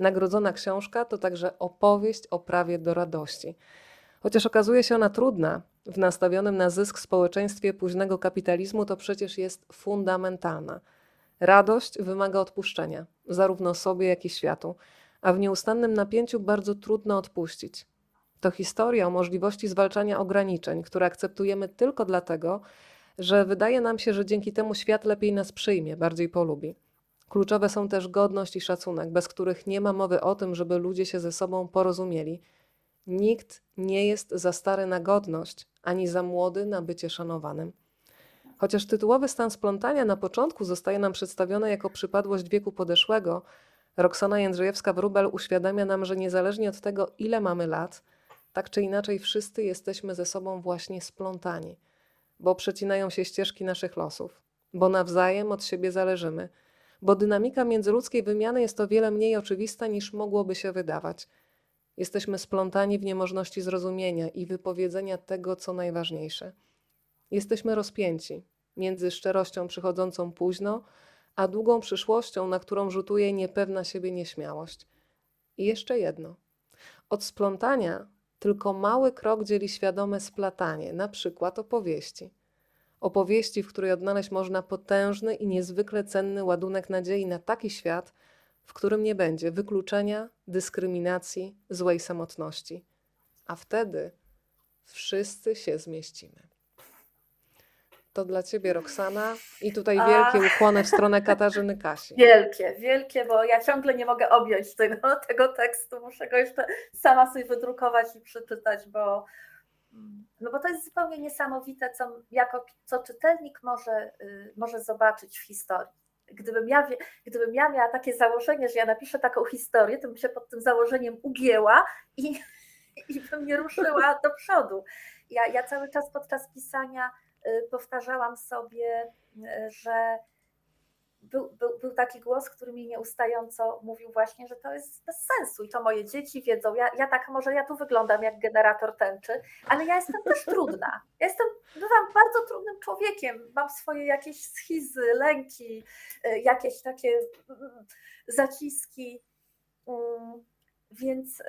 Nagrodzona książka to także opowieść o prawie do radości. Chociaż okazuje się ona trudna, w nastawionym na zysk społeczeństwie późnego kapitalizmu to przecież jest fundamentalna. Radość wymaga odpuszczenia, zarówno sobie, jak i światu, a w nieustannym napięciu bardzo trudno odpuścić. To historia o możliwości zwalczania ograniczeń, które akceptujemy tylko dlatego, że wydaje nam się, że dzięki temu świat lepiej nas przyjmie, bardziej polubi. Kluczowe są też godność i szacunek, bez których nie ma mowy o tym, żeby ludzie się ze sobą porozumieli. Nikt nie jest za stary na godność, ani za młody na bycie szanowanym. Chociaż tytułowy stan splątania na początku zostaje nam przedstawiony jako przypadłość wieku podeszłego, Roxana Jędrzejewska-Wróbel uświadamia nam, że niezależnie od tego, ile mamy lat, tak czy inaczej wszyscy jesteśmy ze sobą właśnie splątani, bo przecinają się ścieżki naszych losów, bo nawzajem od siebie zależymy, bo dynamika międzyludzkiej wymiany jest o wiele mniej oczywista niż mogłoby się wydawać. Jesteśmy splątani w niemożności zrozumienia i wypowiedzenia tego, co najważniejsze. Jesteśmy rozpięci między szczerością przychodzącą późno, a długą przyszłością, na którą rzutuje niepewna siebie nieśmiałość. I jeszcze jedno. Od splątania tylko mały krok dzieli świadome splatanie, na przykład opowieści. Opowieści, w której odnaleźć można potężny i niezwykle cenny ładunek nadziei na taki świat, w którym nie będzie wykluczenia, dyskryminacji, złej samotności. A wtedy wszyscy się zmieścimy. To dla ciebie, Roxana. I tutaj wielkie ukłony w stronę Katarzyny Kasi. Wielkie, wielkie, bo ja ciągle nie mogę objąć tego, tego tekstu. Muszę go jeszcze sama sobie wydrukować i przeczytać, bo, no bo to jest zupełnie niesamowite, co, jako, co czytelnik może, y, może zobaczyć w historii. Gdybym ja, gdybym ja miała takie założenie, że ja napiszę taką historię, to bym się pod tym założeniem ugięła i, i bym nie ruszyła do przodu. Ja, ja cały czas podczas pisania Y, powtarzałam sobie, y, że był, był, był, taki głos, który mi nieustająco mówił właśnie, że to jest bez sensu i to moje dzieci wiedzą. Ja, ja tak, może ja tu wyglądam jak generator tęczy, ale ja jestem też trudna. Ja jestem, bywam bardzo trudnym człowiekiem. Mam swoje jakieś schizy, lęki, y, jakieś takie mm, zaciski. Mm, więc,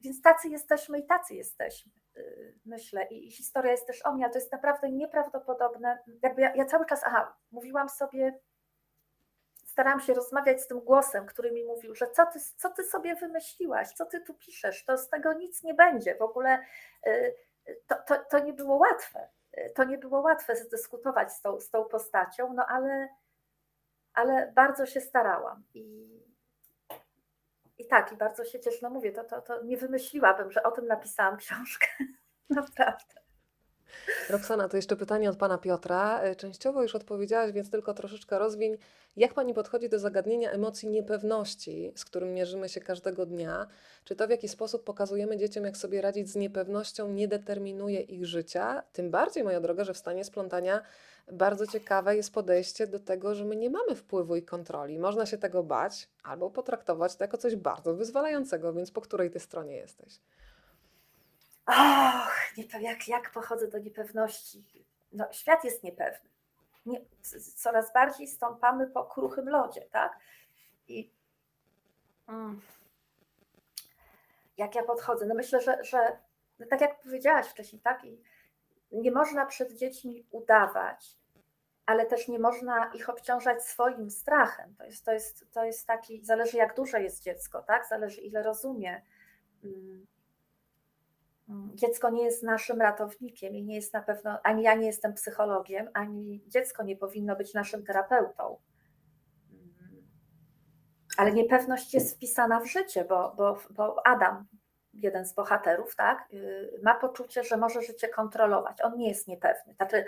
więc tacy jesteśmy i tacy jesteśmy. Y, myślę, i historia jest też o mnie, ale to jest naprawdę nieprawdopodobne. Jakby ja, ja cały czas, aha, mówiłam sobie, starałam się rozmawiać z tym głosem, który mi mówił, że co ty, co ty sobie wymyśliłaś, co ty tu piszesz, to z tego nic nie będzie. W ogóle y, to, to, to nie było łatwe. To nie było łatwe zdyskutować z tą, z tą postacią, no ale, ale bardzo się starałam. I, i tak, i bardzo się cieszę, no mówię, to, to, to nie wymyśliłabym, że o tym napisałam książkę. Naprawdę. Roxana, to jeszcze pytanie od pana Piotra. E, częściowo już odpowiedziałaś, więc tylko troszeczkę rozwiń. Jak pani podchodzi do zagadnienia emocji niepewności, z którym mierzymy się każdego dnia? Czy to, w jaki sposób pokazujemy dzieciom, jak sobie radzić z niepewnością, nie determinuje ich życia? Tym bardziej, moja droga, że w stanie splątania bardzo ciekawe jest podejście do tego, że my nie mamy wpływu i kontroli. Można się tego bać albo potraktować to jako coś bardzo wyzwalającego, więc po której ty stronie jesteś? Och, jak, jak pochodzę do niepewności? No, świat jest niepewny. Nie, coraz bardziej stąpamy po kruchym lodzie, tak? I mm, jak ja podchodzę? No myślę, że, że no tak jak powiedziałaś wcześniej, tak? I nie można przed dziećmi udawać, ale też nie można ich obciążać swoim strachem. To jest, to jest, to jest taki, zależy jak duże jest dziecko, tak? Zależy ile rozumie. Mm, dziecko nie jest naszym ratownikiem i nie jest na pewno, ani ja nie jestem psychologiem, ani dziecko nie powinno być naszym terapeutą. Mm, ale niepewność jest wpisana w życie, bo, bo, bo Adam, jeden z bohaterów, tak, y, ma poczucie, że może życie kontrolować. On nie jest niepewny. Znaczy,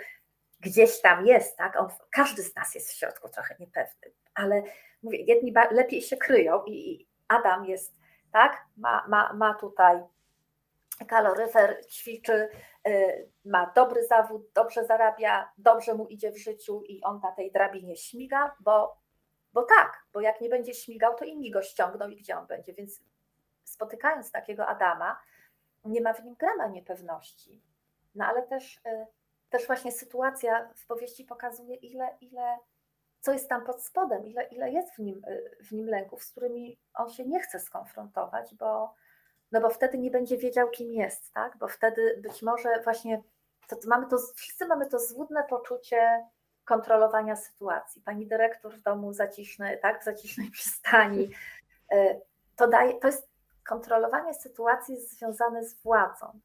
gdzieś tam jest, tak? On, każdy z nas jest w środku trochę niepewny, ale mówię, jedni lepiej się kryją i Adam jest, tak? Ma, ma, ma tutaj kaloryfer, ćwiczy, y, ma dobry zawód, dobrze zarabia, dobrze mu idzie w życiu i on na tej drabinie śmiga, bo, bo tak, bo jak nie będzie śmigał, to inni go ściągną i gdzie on będzie, więc spotykając takiego Adama, nie ma w nim grama niepewności. No ale też, y, też właśnie sytuacja w powieści pokazuje, ile, ile, co jest tam pod spodem, ile, ile jest w nim, y, w nim lęków, z którymi on się nie chce skonfrontować, bo, no bo wtedy nie będzie wiedział, kim jest, tak? Bo wtedy być może właśnie to, to mamy to, wszyscy mamy to złudne poczucie kontrolowania sytuacji. Pani dyrektor w domu zacisznej, tak, w zacisznej przystani. Y, to, daje, to jest kontrolowanie sytuacji związane z władzą.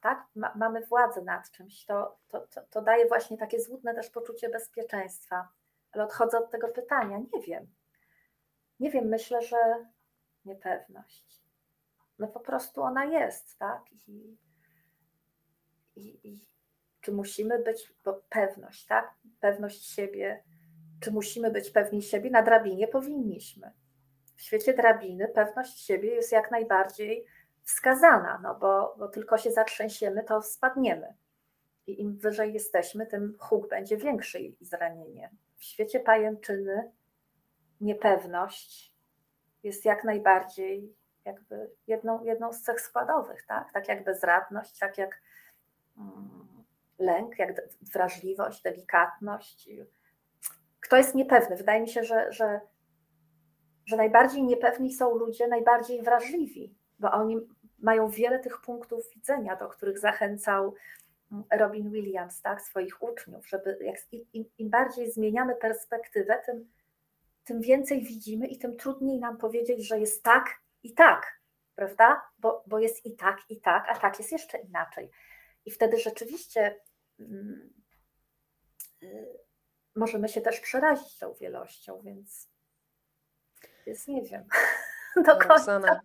Tak, Ma, mamy władzę nad czymś. To, to, to, to daje właśnie takie złudne też poczucie bezpieczeństwa. Ale odchodzę od tego pytania. Nie wiem. Nie wiem, myślę, że niepewność. No po prostu ona jest, tak? I, i, i czy musimy być, bo pewność, tak? Pewność siebie, czy musimy być pewni siebie? Na drabinie powinniśmy. W świecie drabiny pewność siebie jest jak najbardziej wskazana, no bo, bo tylko się zatrzęsiemy, to spadniemy. I im wyżej jesteśmy, tym huk będzie większy i zranienie. W świecie pajęczyny niepewność jest jak najbardziej jakby jedną, jedną z cech składowych, tak? Tak jak bezradność, tak jak mm, lęk, jak wrażliwość, delikatność. Kto jest niepewny? Wydaje mi się, że, że, że najbardziej niepewni są ludzie najbardziej wrażliwi, bo oni mają wiele tych punktów widzenia, do których zachęcał mm, Robin Williams, tak, swoich uczniów, żeby jak, im, im bardziej zmieniamy perspektywę, tym, tym więcej widzimy i tym trudniej nam powiedzieć, że jest tak i tak, prawda? Bo, bo jest i tak, i tak, a tak jest jeszcze inaczej. I wtedy rzeczywiście mm, y, możemy się też przerazić tą wielością, więc, nie wiem do końca.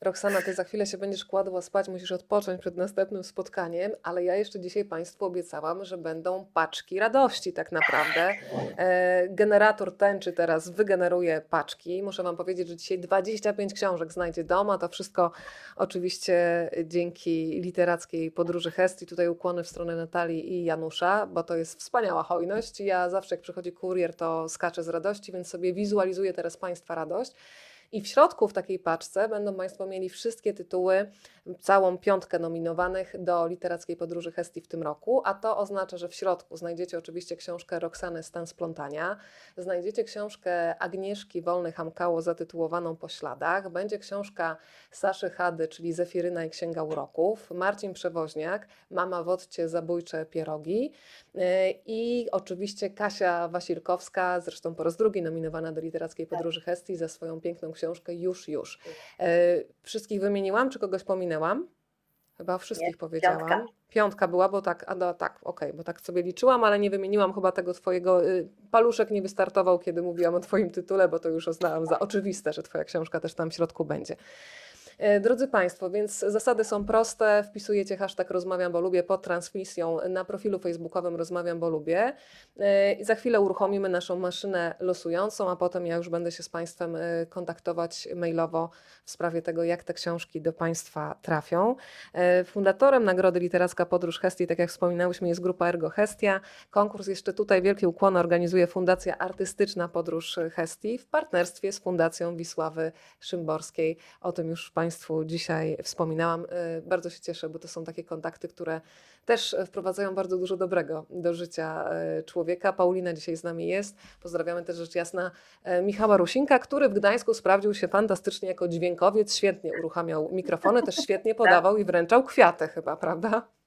Roxana, ty za chwilę się będziesz kładła spać, musisz odpocząć przed następnym spotkaniem, ale ja jeszcze dzisiaj Państwu obiecałam, że będą paczki radości tak naprawdę. E, generator tęczy teraz wygeneruje paczki. Muszę Wam powiedzieć, że dzisiaj 25 książek znajdzie doma. To wszystko oczywiście dzięki literackiej podróży Hestii. Tutaj ukłony w stronę Natalii i Janusza, bo to jest wspaniała hojność. Ja zawsze jak przychodzi kurier, to skaczę z radości, więc sobie wizualizuję teraz Państwa radość. I w środku w takiej paczce będą Państwo mieli wszystkie tytuły, całą piątkę nominowanych do Literackiej Podróży Hestii w tym roku, a to oznacza, że w środku znajdziecie oczywiście książkę Roxany Stan Splątania, znajdziecie książkę Agnieszki Wolny-Hamkało zatytułowaną Po śladach, będzie książka Saszy Hady, czyli Zefiryna i Księga Uroków, Marcin Przewoźniak, Mama Wodcie Zabójcze Pierogi. Yy, i oczywiście Kasia Wasilkowska, zresztą po raz drugi nominowana do Literackiej Podróży Hestii za swoją piękną książkę Już, Już. E, wszystkich wymieniłam, czy kogoś pominęłam? Chyba wszystkich nie, powiedziałam. Piątka. piątka. była, bo tak, a no, tak, okej, okay, bo tak sobie liczyłam, ale nie wymieniłam chyba tego twojego. Y, paluszek nie wystartował, kiedy mówiłam o twoim tytule, bo to już uznałam za oczywiste, że twoja książka też tam w środku będzie. E, drodzy Państwo, więc zasady są proste. Wpisujecie hashtag rozmawiam, bo lubię pod transmisją na profilu facebookowym rozmawiam, bo lubię. E, I za chwilę uruchomimy naszą maszynę losującą, a potem ja już będę się z Państwem e, kontaktować mailowo w sprawie tego, jak te książki do Państwa trafią. Fundatorem Nagrody Literacka Podróż Hestii, tak jak wspominałyśmy, jest grupa Ergo Hestia. Konkurs jeszcze tutaj wielkie ukłony organizuje Fundacja Artystyczna Podróż Hestii w partnerstwie z Fundacją Wisławy Szymborskiej. O tym już Państwu Państwu dzisiaj wspominałam. Y, bardzo się cieszę, bo to są takie kontakty, które też wprowadzają bardzo dużo dobrego do życia y, człowieka. Paulina dzisiaj z nami jest. Pozdrawiamy też rzecz jasna y, Michała Rusinka, który w Gdańsku sprawdził się fantastycznie jako dźwiękowiec. Świetnie uruchamiał mikrofony, też świetnie podawał i wręczał kwiaty chyba, prawda?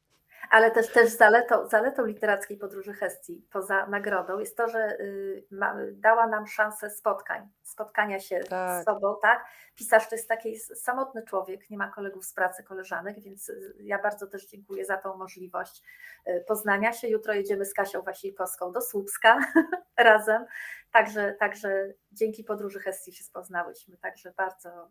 Ale też, też zaletą, zaletą literackiej podróży Hestii, poza nagrodą, jest to, że y, ma, dała nam szansę spotkań, spotkania się tak. z sobą, tak? Pisarz to jest taki samotny człowiek, nie ma kolegów z pracy, koleżanek, więc y, ja bardzo też dziękuję za tą możliwość y, poznania się. Jutro jedziemy z Kasią Wasilkowską do Słupska razem, także, także dzięki podróży Hestii się spoznałyśmy, także bardzo,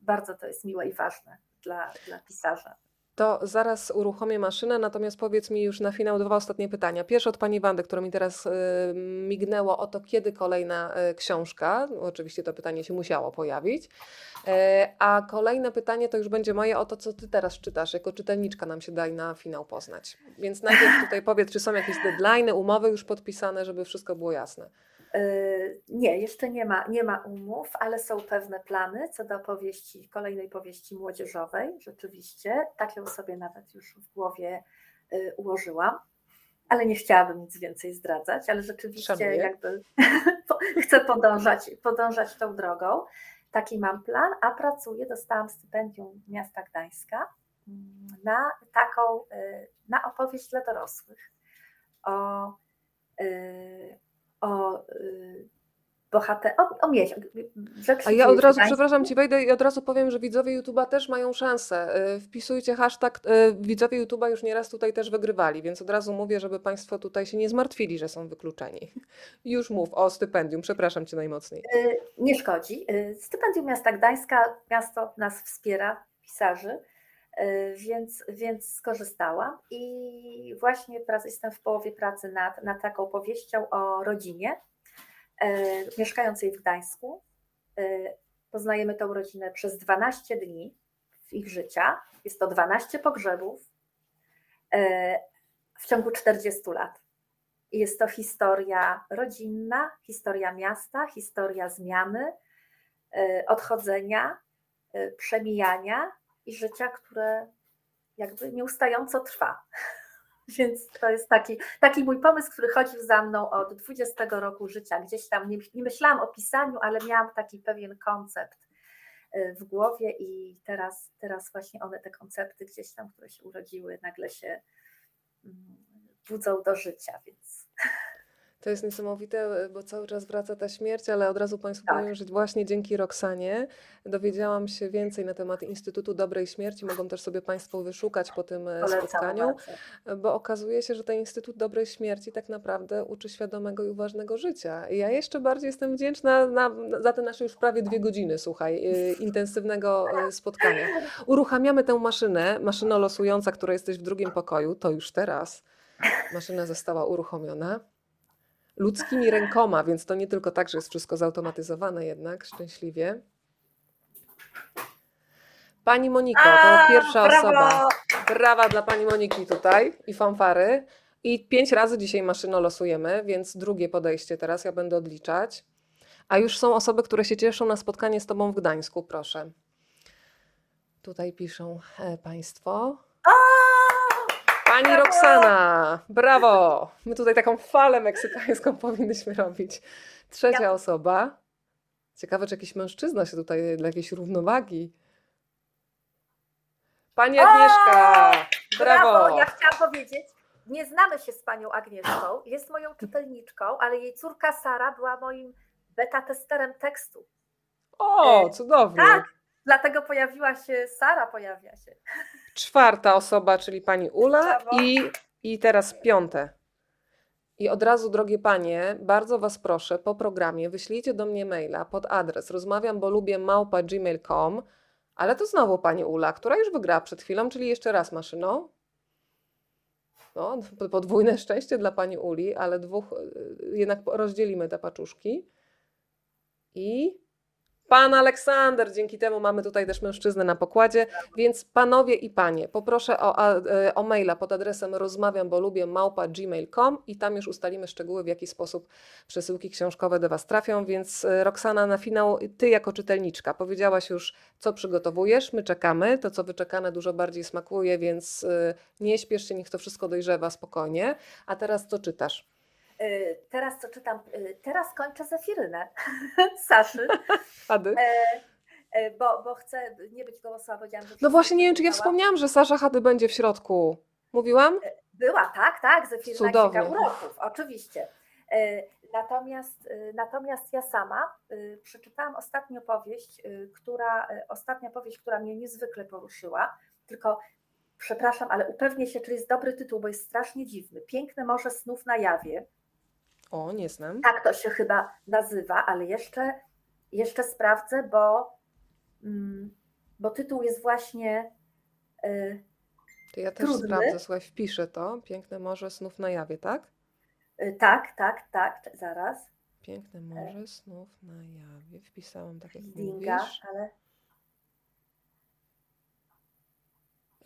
bardzo to jest miłe i ważne dla, dla pisarza. To zaraz uruchomię maszynę, natomiast powiedz mi już na finał dwa ostatnie pytania. Pierwsze od Pani Wandy, które mi teraz y, mignęło o to, kiedy kolejna y, książka. Oczywiście to pytanie się musiało pojawić. Y, a kolejne pytanie to już będzie moje o to, co Ty teraz czytasz. Jako czytelniczka nam się daj na finał poznać. Więc najpierw tutaj powiedz, czy są jakieś deadline, umowy już podpisane, żeby wszystko było jasne. Yy, nie, jeszcze nie ma, nie ma umów, ale są pewne plany co do powieści, kolejnej powieści młodzieżowej. Rzeczywiście, tak ją sobie nawet już w głowie yy, ułożyłam, ale nie chciałabym nic więcej zdradzać, ale rzeczywiście Szanuję. jakby chcę podążać, podążać tą drogą. Taki mam plan, a pracuję, dostałam stypendium miasta Gdańska mm, na taką, yy, na opowieść dla dorosłych o o y, bohater, o, o. A ja od razu, przepraszam Ci, wejdę i od razu powiem, że widzowie YouTube'a też mają szansę. Y, wpisujcie hashtag, y, widzowie YouTube'a już nieraz tutaj też wygrywali, więc od razu mówię, żeby Państwo tutaj się nie zmartwili, że są wykluczeni. Już mów o stypendium, przepraszam Cię najmocniej. Nie szkodzi. Stypendium Miasta Gdańska, miasto nas wspiera, pisarzy, więc, więc skorzystałam i właśnie jestem w połowie pracy nad, nad taką powieścią o rodzinie, E, mieszkającej w Gdańsku. E, poznajemy tę rodzinę przez 12 dni w ich życia. Jest to 12 pogrzebów e, w ciągu 40 lat. Jest to historia rodzinna, historia miasta, historia zmiany, odchodzenia, przemijania i życia, które jakby nieustająco trwa. Więc to jest taki, taki mój pomysł, który chodził za mną od 20 roku życia. Gdzieś tam nie, nie myślałam o pisaniu, ale miałam taki pewien koncept y, w głowie i teraz, teraz właśnie one, te koncepty gdzieś tam, które się urodziły, nagle się mm, budzą do życia, więc to jest niesamowite, bo cały czas wraca ta śmierć, ale od razu Państwu tak. powiem, że właśnie dzięki Roxanie dowiedziałam się więcej na temat Instytutu Dobrej Śmierci. Mogą też sobie Państwo wyszukać po tym e, Polecam spotkaniu, bardzo. bo okazuje się, że ten Instytut Dobrej Śmierci tak naprawdę uczy świadomego i uważnego życia. I ja jeszcze bardziej jestem wdzięczna na, za te nasze już prawie dwie godziny, słuchaj, e, intensywnego e, spotkania. Uruchamiamy tę maszynę, maszyna losująca, która jesteś w drugim pokoju, to już teraz. Maszyna została uruchomiona ludzkimi rękoma, więc to nie tylko tak, że jest wszystko zautomatyzowane jednak, szczęśliwie. Pani Moniko, to pierwsza brawo! osoba. Brawa dla pani Moniki tutaj i fanfary. I pięć razy dzisiaj maszyno losujemy, więc drugie podejście teraz ja będę odliczać. A już są osoby, które się cieszą na spotkanie z Tobą w Gdańsku, proszę. Tutaj piszą e, Państwo. Pani Roxana, brawo! My tutaj taką falę meksykańską powinnyśmy robić. Trzecia ja. osoba. Ciekawe, czy jakiś mężczyzna się tutaj dla jakiejś równowagi. Pani Agnieszka, o, brawo. brawo! Ja chciałam powiedzieć, nie znamy się z panią Agnieszką, jest moją czytelniczką, ale jej córka Sara była moim beta testerem tekstu. O, e, cudownie. Tak, dlatego pojawiła się, Sara pojawia się czwarta osoba, czyli pani Ula i, i teraz piąte. I od razu, drogie panie, bardzo was proszę, po programie wyślijcie do mnie maila pod adres rozmawiam, bo lubię małpa gmail.com, ale to znowu pani Ula, która już wygrała przed chwilą, czyli jeszcze raz maszyną. No, podwójne szczęście dla pani Uli, ale dwóch, jednak rozdzielimy te paczuszki. I Pan Aleksander, dzięki temu mamy tutaj też mężczyznę na pokładzie, więc panowie i panie, poproszę o, e, o maila pod adresem rozmawiam, bo lubię małpa gmail.com i tam już ustalimy szczegóły, w jaki sposób przesyłki książkowe do Was trafią, więc e, Roxana, na finał Ty jako czytelniczka powiedziałaś już, co przygotowujesz, my czekamy, to co wyczekane dużo bardziej smakuje, więc e, nie śpiesz się, niech to wszystko dojrzewa spokojnie, a teraz co czytasz? Y, teraz co czytam, y, teraz kończę Zefirynę Saszy. Hady? E, e, bo, bo chcę nie być gołosowa, powiedziałam, że No właśnie, nie wiem, czy ja wspomniałam, że Sasza Hady będzie w środku. Mówiłam? E, była, tak, tak, Zefirna Księga Uroków, oczywiście. Natomiast, natomiast ja sama przeczytałam ostatnią powieść, która, ostatnia powieść, która mnie niezwykle poruszyła, tylko przepraszam, ale upewnię się, czy jest dobry tytuł, bo jest strasznie dziwny. Piękne Morze Snów na Jawie. O, nie znam. Tak to się chyba nazywa, ale jeszcze, jeszcze sprawdzę, bo, mm, bo tytuł jest właśnie. Yy, to ja też trudny. sprawdzę, słuchaj, wpiszę to. Piękne Morze Snów na Jawie, tak? Yy, tak, tak, tak, zaraz. Piękne Morze Snów na Jawie. Wpisałam tak jak Dinga, mówisz. ale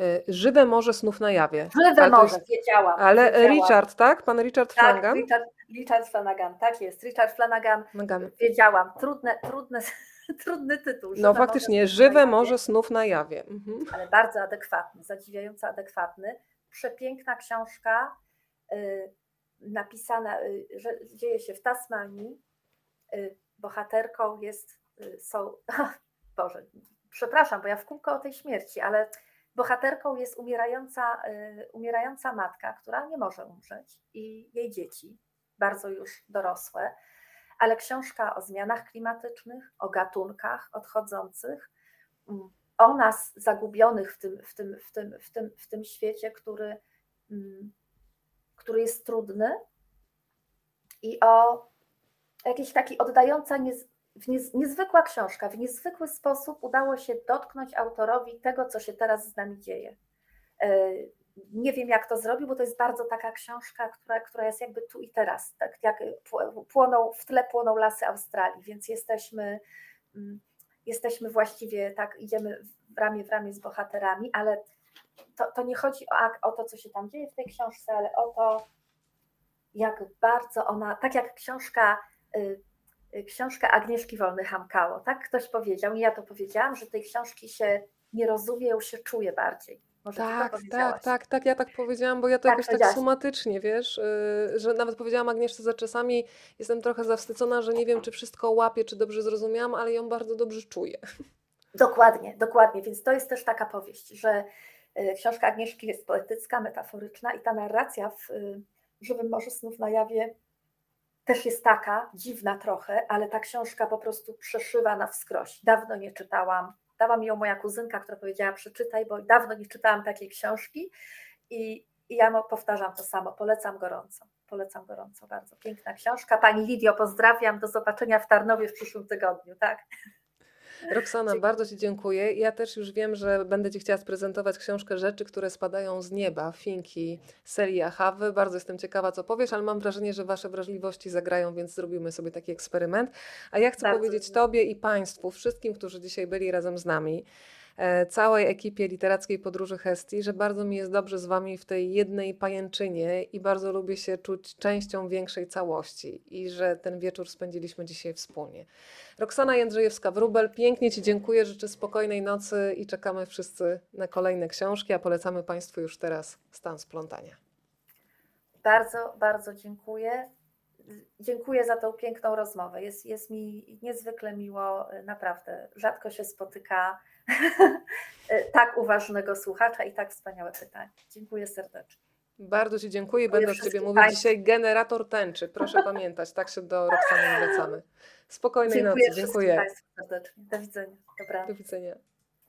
Y, Żywe Morze Snów na Jawie. Żywe Morze, jest... wiedziałam. Ale wiedziałam. Richard, tak? Pan Richard tak, Flanagan? Richard, Richard Flanagan, tak jest. Richard Flanagan, Flanagan. wiedziałam. Trudne, trudne, trudny tytuł. No faktycznie, Żywe Morze Snów na Jawie. Mhm. Ale bardzo adekwatny, zadziwiająco adekwatny. Przepiękna książka, y, napisana, y, że dzieje się w Tasmanii. Y, bohaterką jest, y, są, Boże, przepraszam, bo ja w kółko o tej śmierci, ale Bohaterką jest umierająca, y, umierająca matka, która nie może umrzeć i jej dzieci, bardzo już dorosłe, ale książka o zmianach klimatycznych, o gatunkach odchodzących, mm, o nas zagubionych w tym, w tym, w tym, w tym, w tym świecie, który, mm, który jest trudny i o jakiejś taki oddająca niez, niez, niezwykła książka. W niezwykły sposób udało się dotknąć autorowi tego, co się teraz z nami dzieje. Nie wiem, jak to zrobił, bo to jest bardzo taka książka, która, która jest jakby tu i teraz. Tak jak płoną, w tle płoną lasy Australii, więc jesteśmy, mm, jesteśmy właściwie tak, idziemy w ramię w ramię z bohaterami, ale to, to nie chodzi o, o to, co się tam dzieje w tej książce, ale o to, jak bardzo ona, tak jak książka, y, y, książka Agnieszki Wolny-Hamkało, tak ktoś powiedział, nie ja to powiedziałam, że tej książki się nie rozumie, ją się czuje bardziej. Może tak, tak, tak, tak, ja tak powiedziałam, bo ja to tak, jakoś tak sumatycznie, wiesz, yy, że nawet powiedziałam Agnieszce, że czasami jestem trochę zawstydzona, że nie wiem, czy wszystko łapię, czy dobrze zrozumiałam, ale ją bardzo dobrze czuję. Dokładnie, dokładnie, więc to jest też taka powieść, że y, książka Agnieszki jest poetycka, metaforyczna i ta narracja w y, Żywym Morzu Snów na Jawie też jest taka, dziwna trochę, ale ta książka po prostu przeszywa na wskroś. Dawno nie czytałam dała mi ją moja kuzynka, która powiedziała przeczytaj, bo dawno nie czytałam takiej książki i, i ja powtarzam to samo, polecam gorąco. Polecam gorąco bardzo. Piękna książka. Pani Lidio, pozdrawiam. Do zobaczenia w Tarnowie w przyszłym tygodniu. Tak. Roxana, bardzo Ci dziękuję. Ja też już wiem, że będę Ci chciała sprezentować książkę Rzeczy, które spadają z nieba, Finki, serii Achawy. Bardzo jestem ciekawa, co powiesz, ale mam wrażenie, że Wasze wrażliwości zagrają, więc zrobimy sobie taki eksperyment. A ja chcę bardzo powiedzieć Tobie i Państwu, wszystkim, którzy dzisiaj byli razem z nami, całej ekipie literackiej podróży Hestii, że bardzo mi jest dobrze z Wami w tej jednej pajęczynie i bardzo lubię się czuć częścią większej całości i że ten wieczór spędziliśmy dzisiaj wspólnie. Roxana Jędrzejewska-Wróbel, pięknie Ci dziękuję, życzę spokojnej nocy i czekamy wszyscy na kolejne książki, a polecamy Państwu już teraz Stan Splątania. Bardzo, bardzo dziękuję. Dziękuję za tą piękną rozmowę. Jest, jest mi niezwykle miło, naprawdę. Rzadko się spotyka tak uważnego słuchacza i tak wspaniałe pytanie. Dziękuję serdecznie. Bardzo Ci dziękuję. Będę od Ciebie mówić dzisiaj generator tęczy. Proszę pamiętać, tak się do Roxany wracamy. Spokojnej dziękuję nocy. Dziękuję. Państwu serdecznie. Do widzenia. Dobranoc. Do widzenia.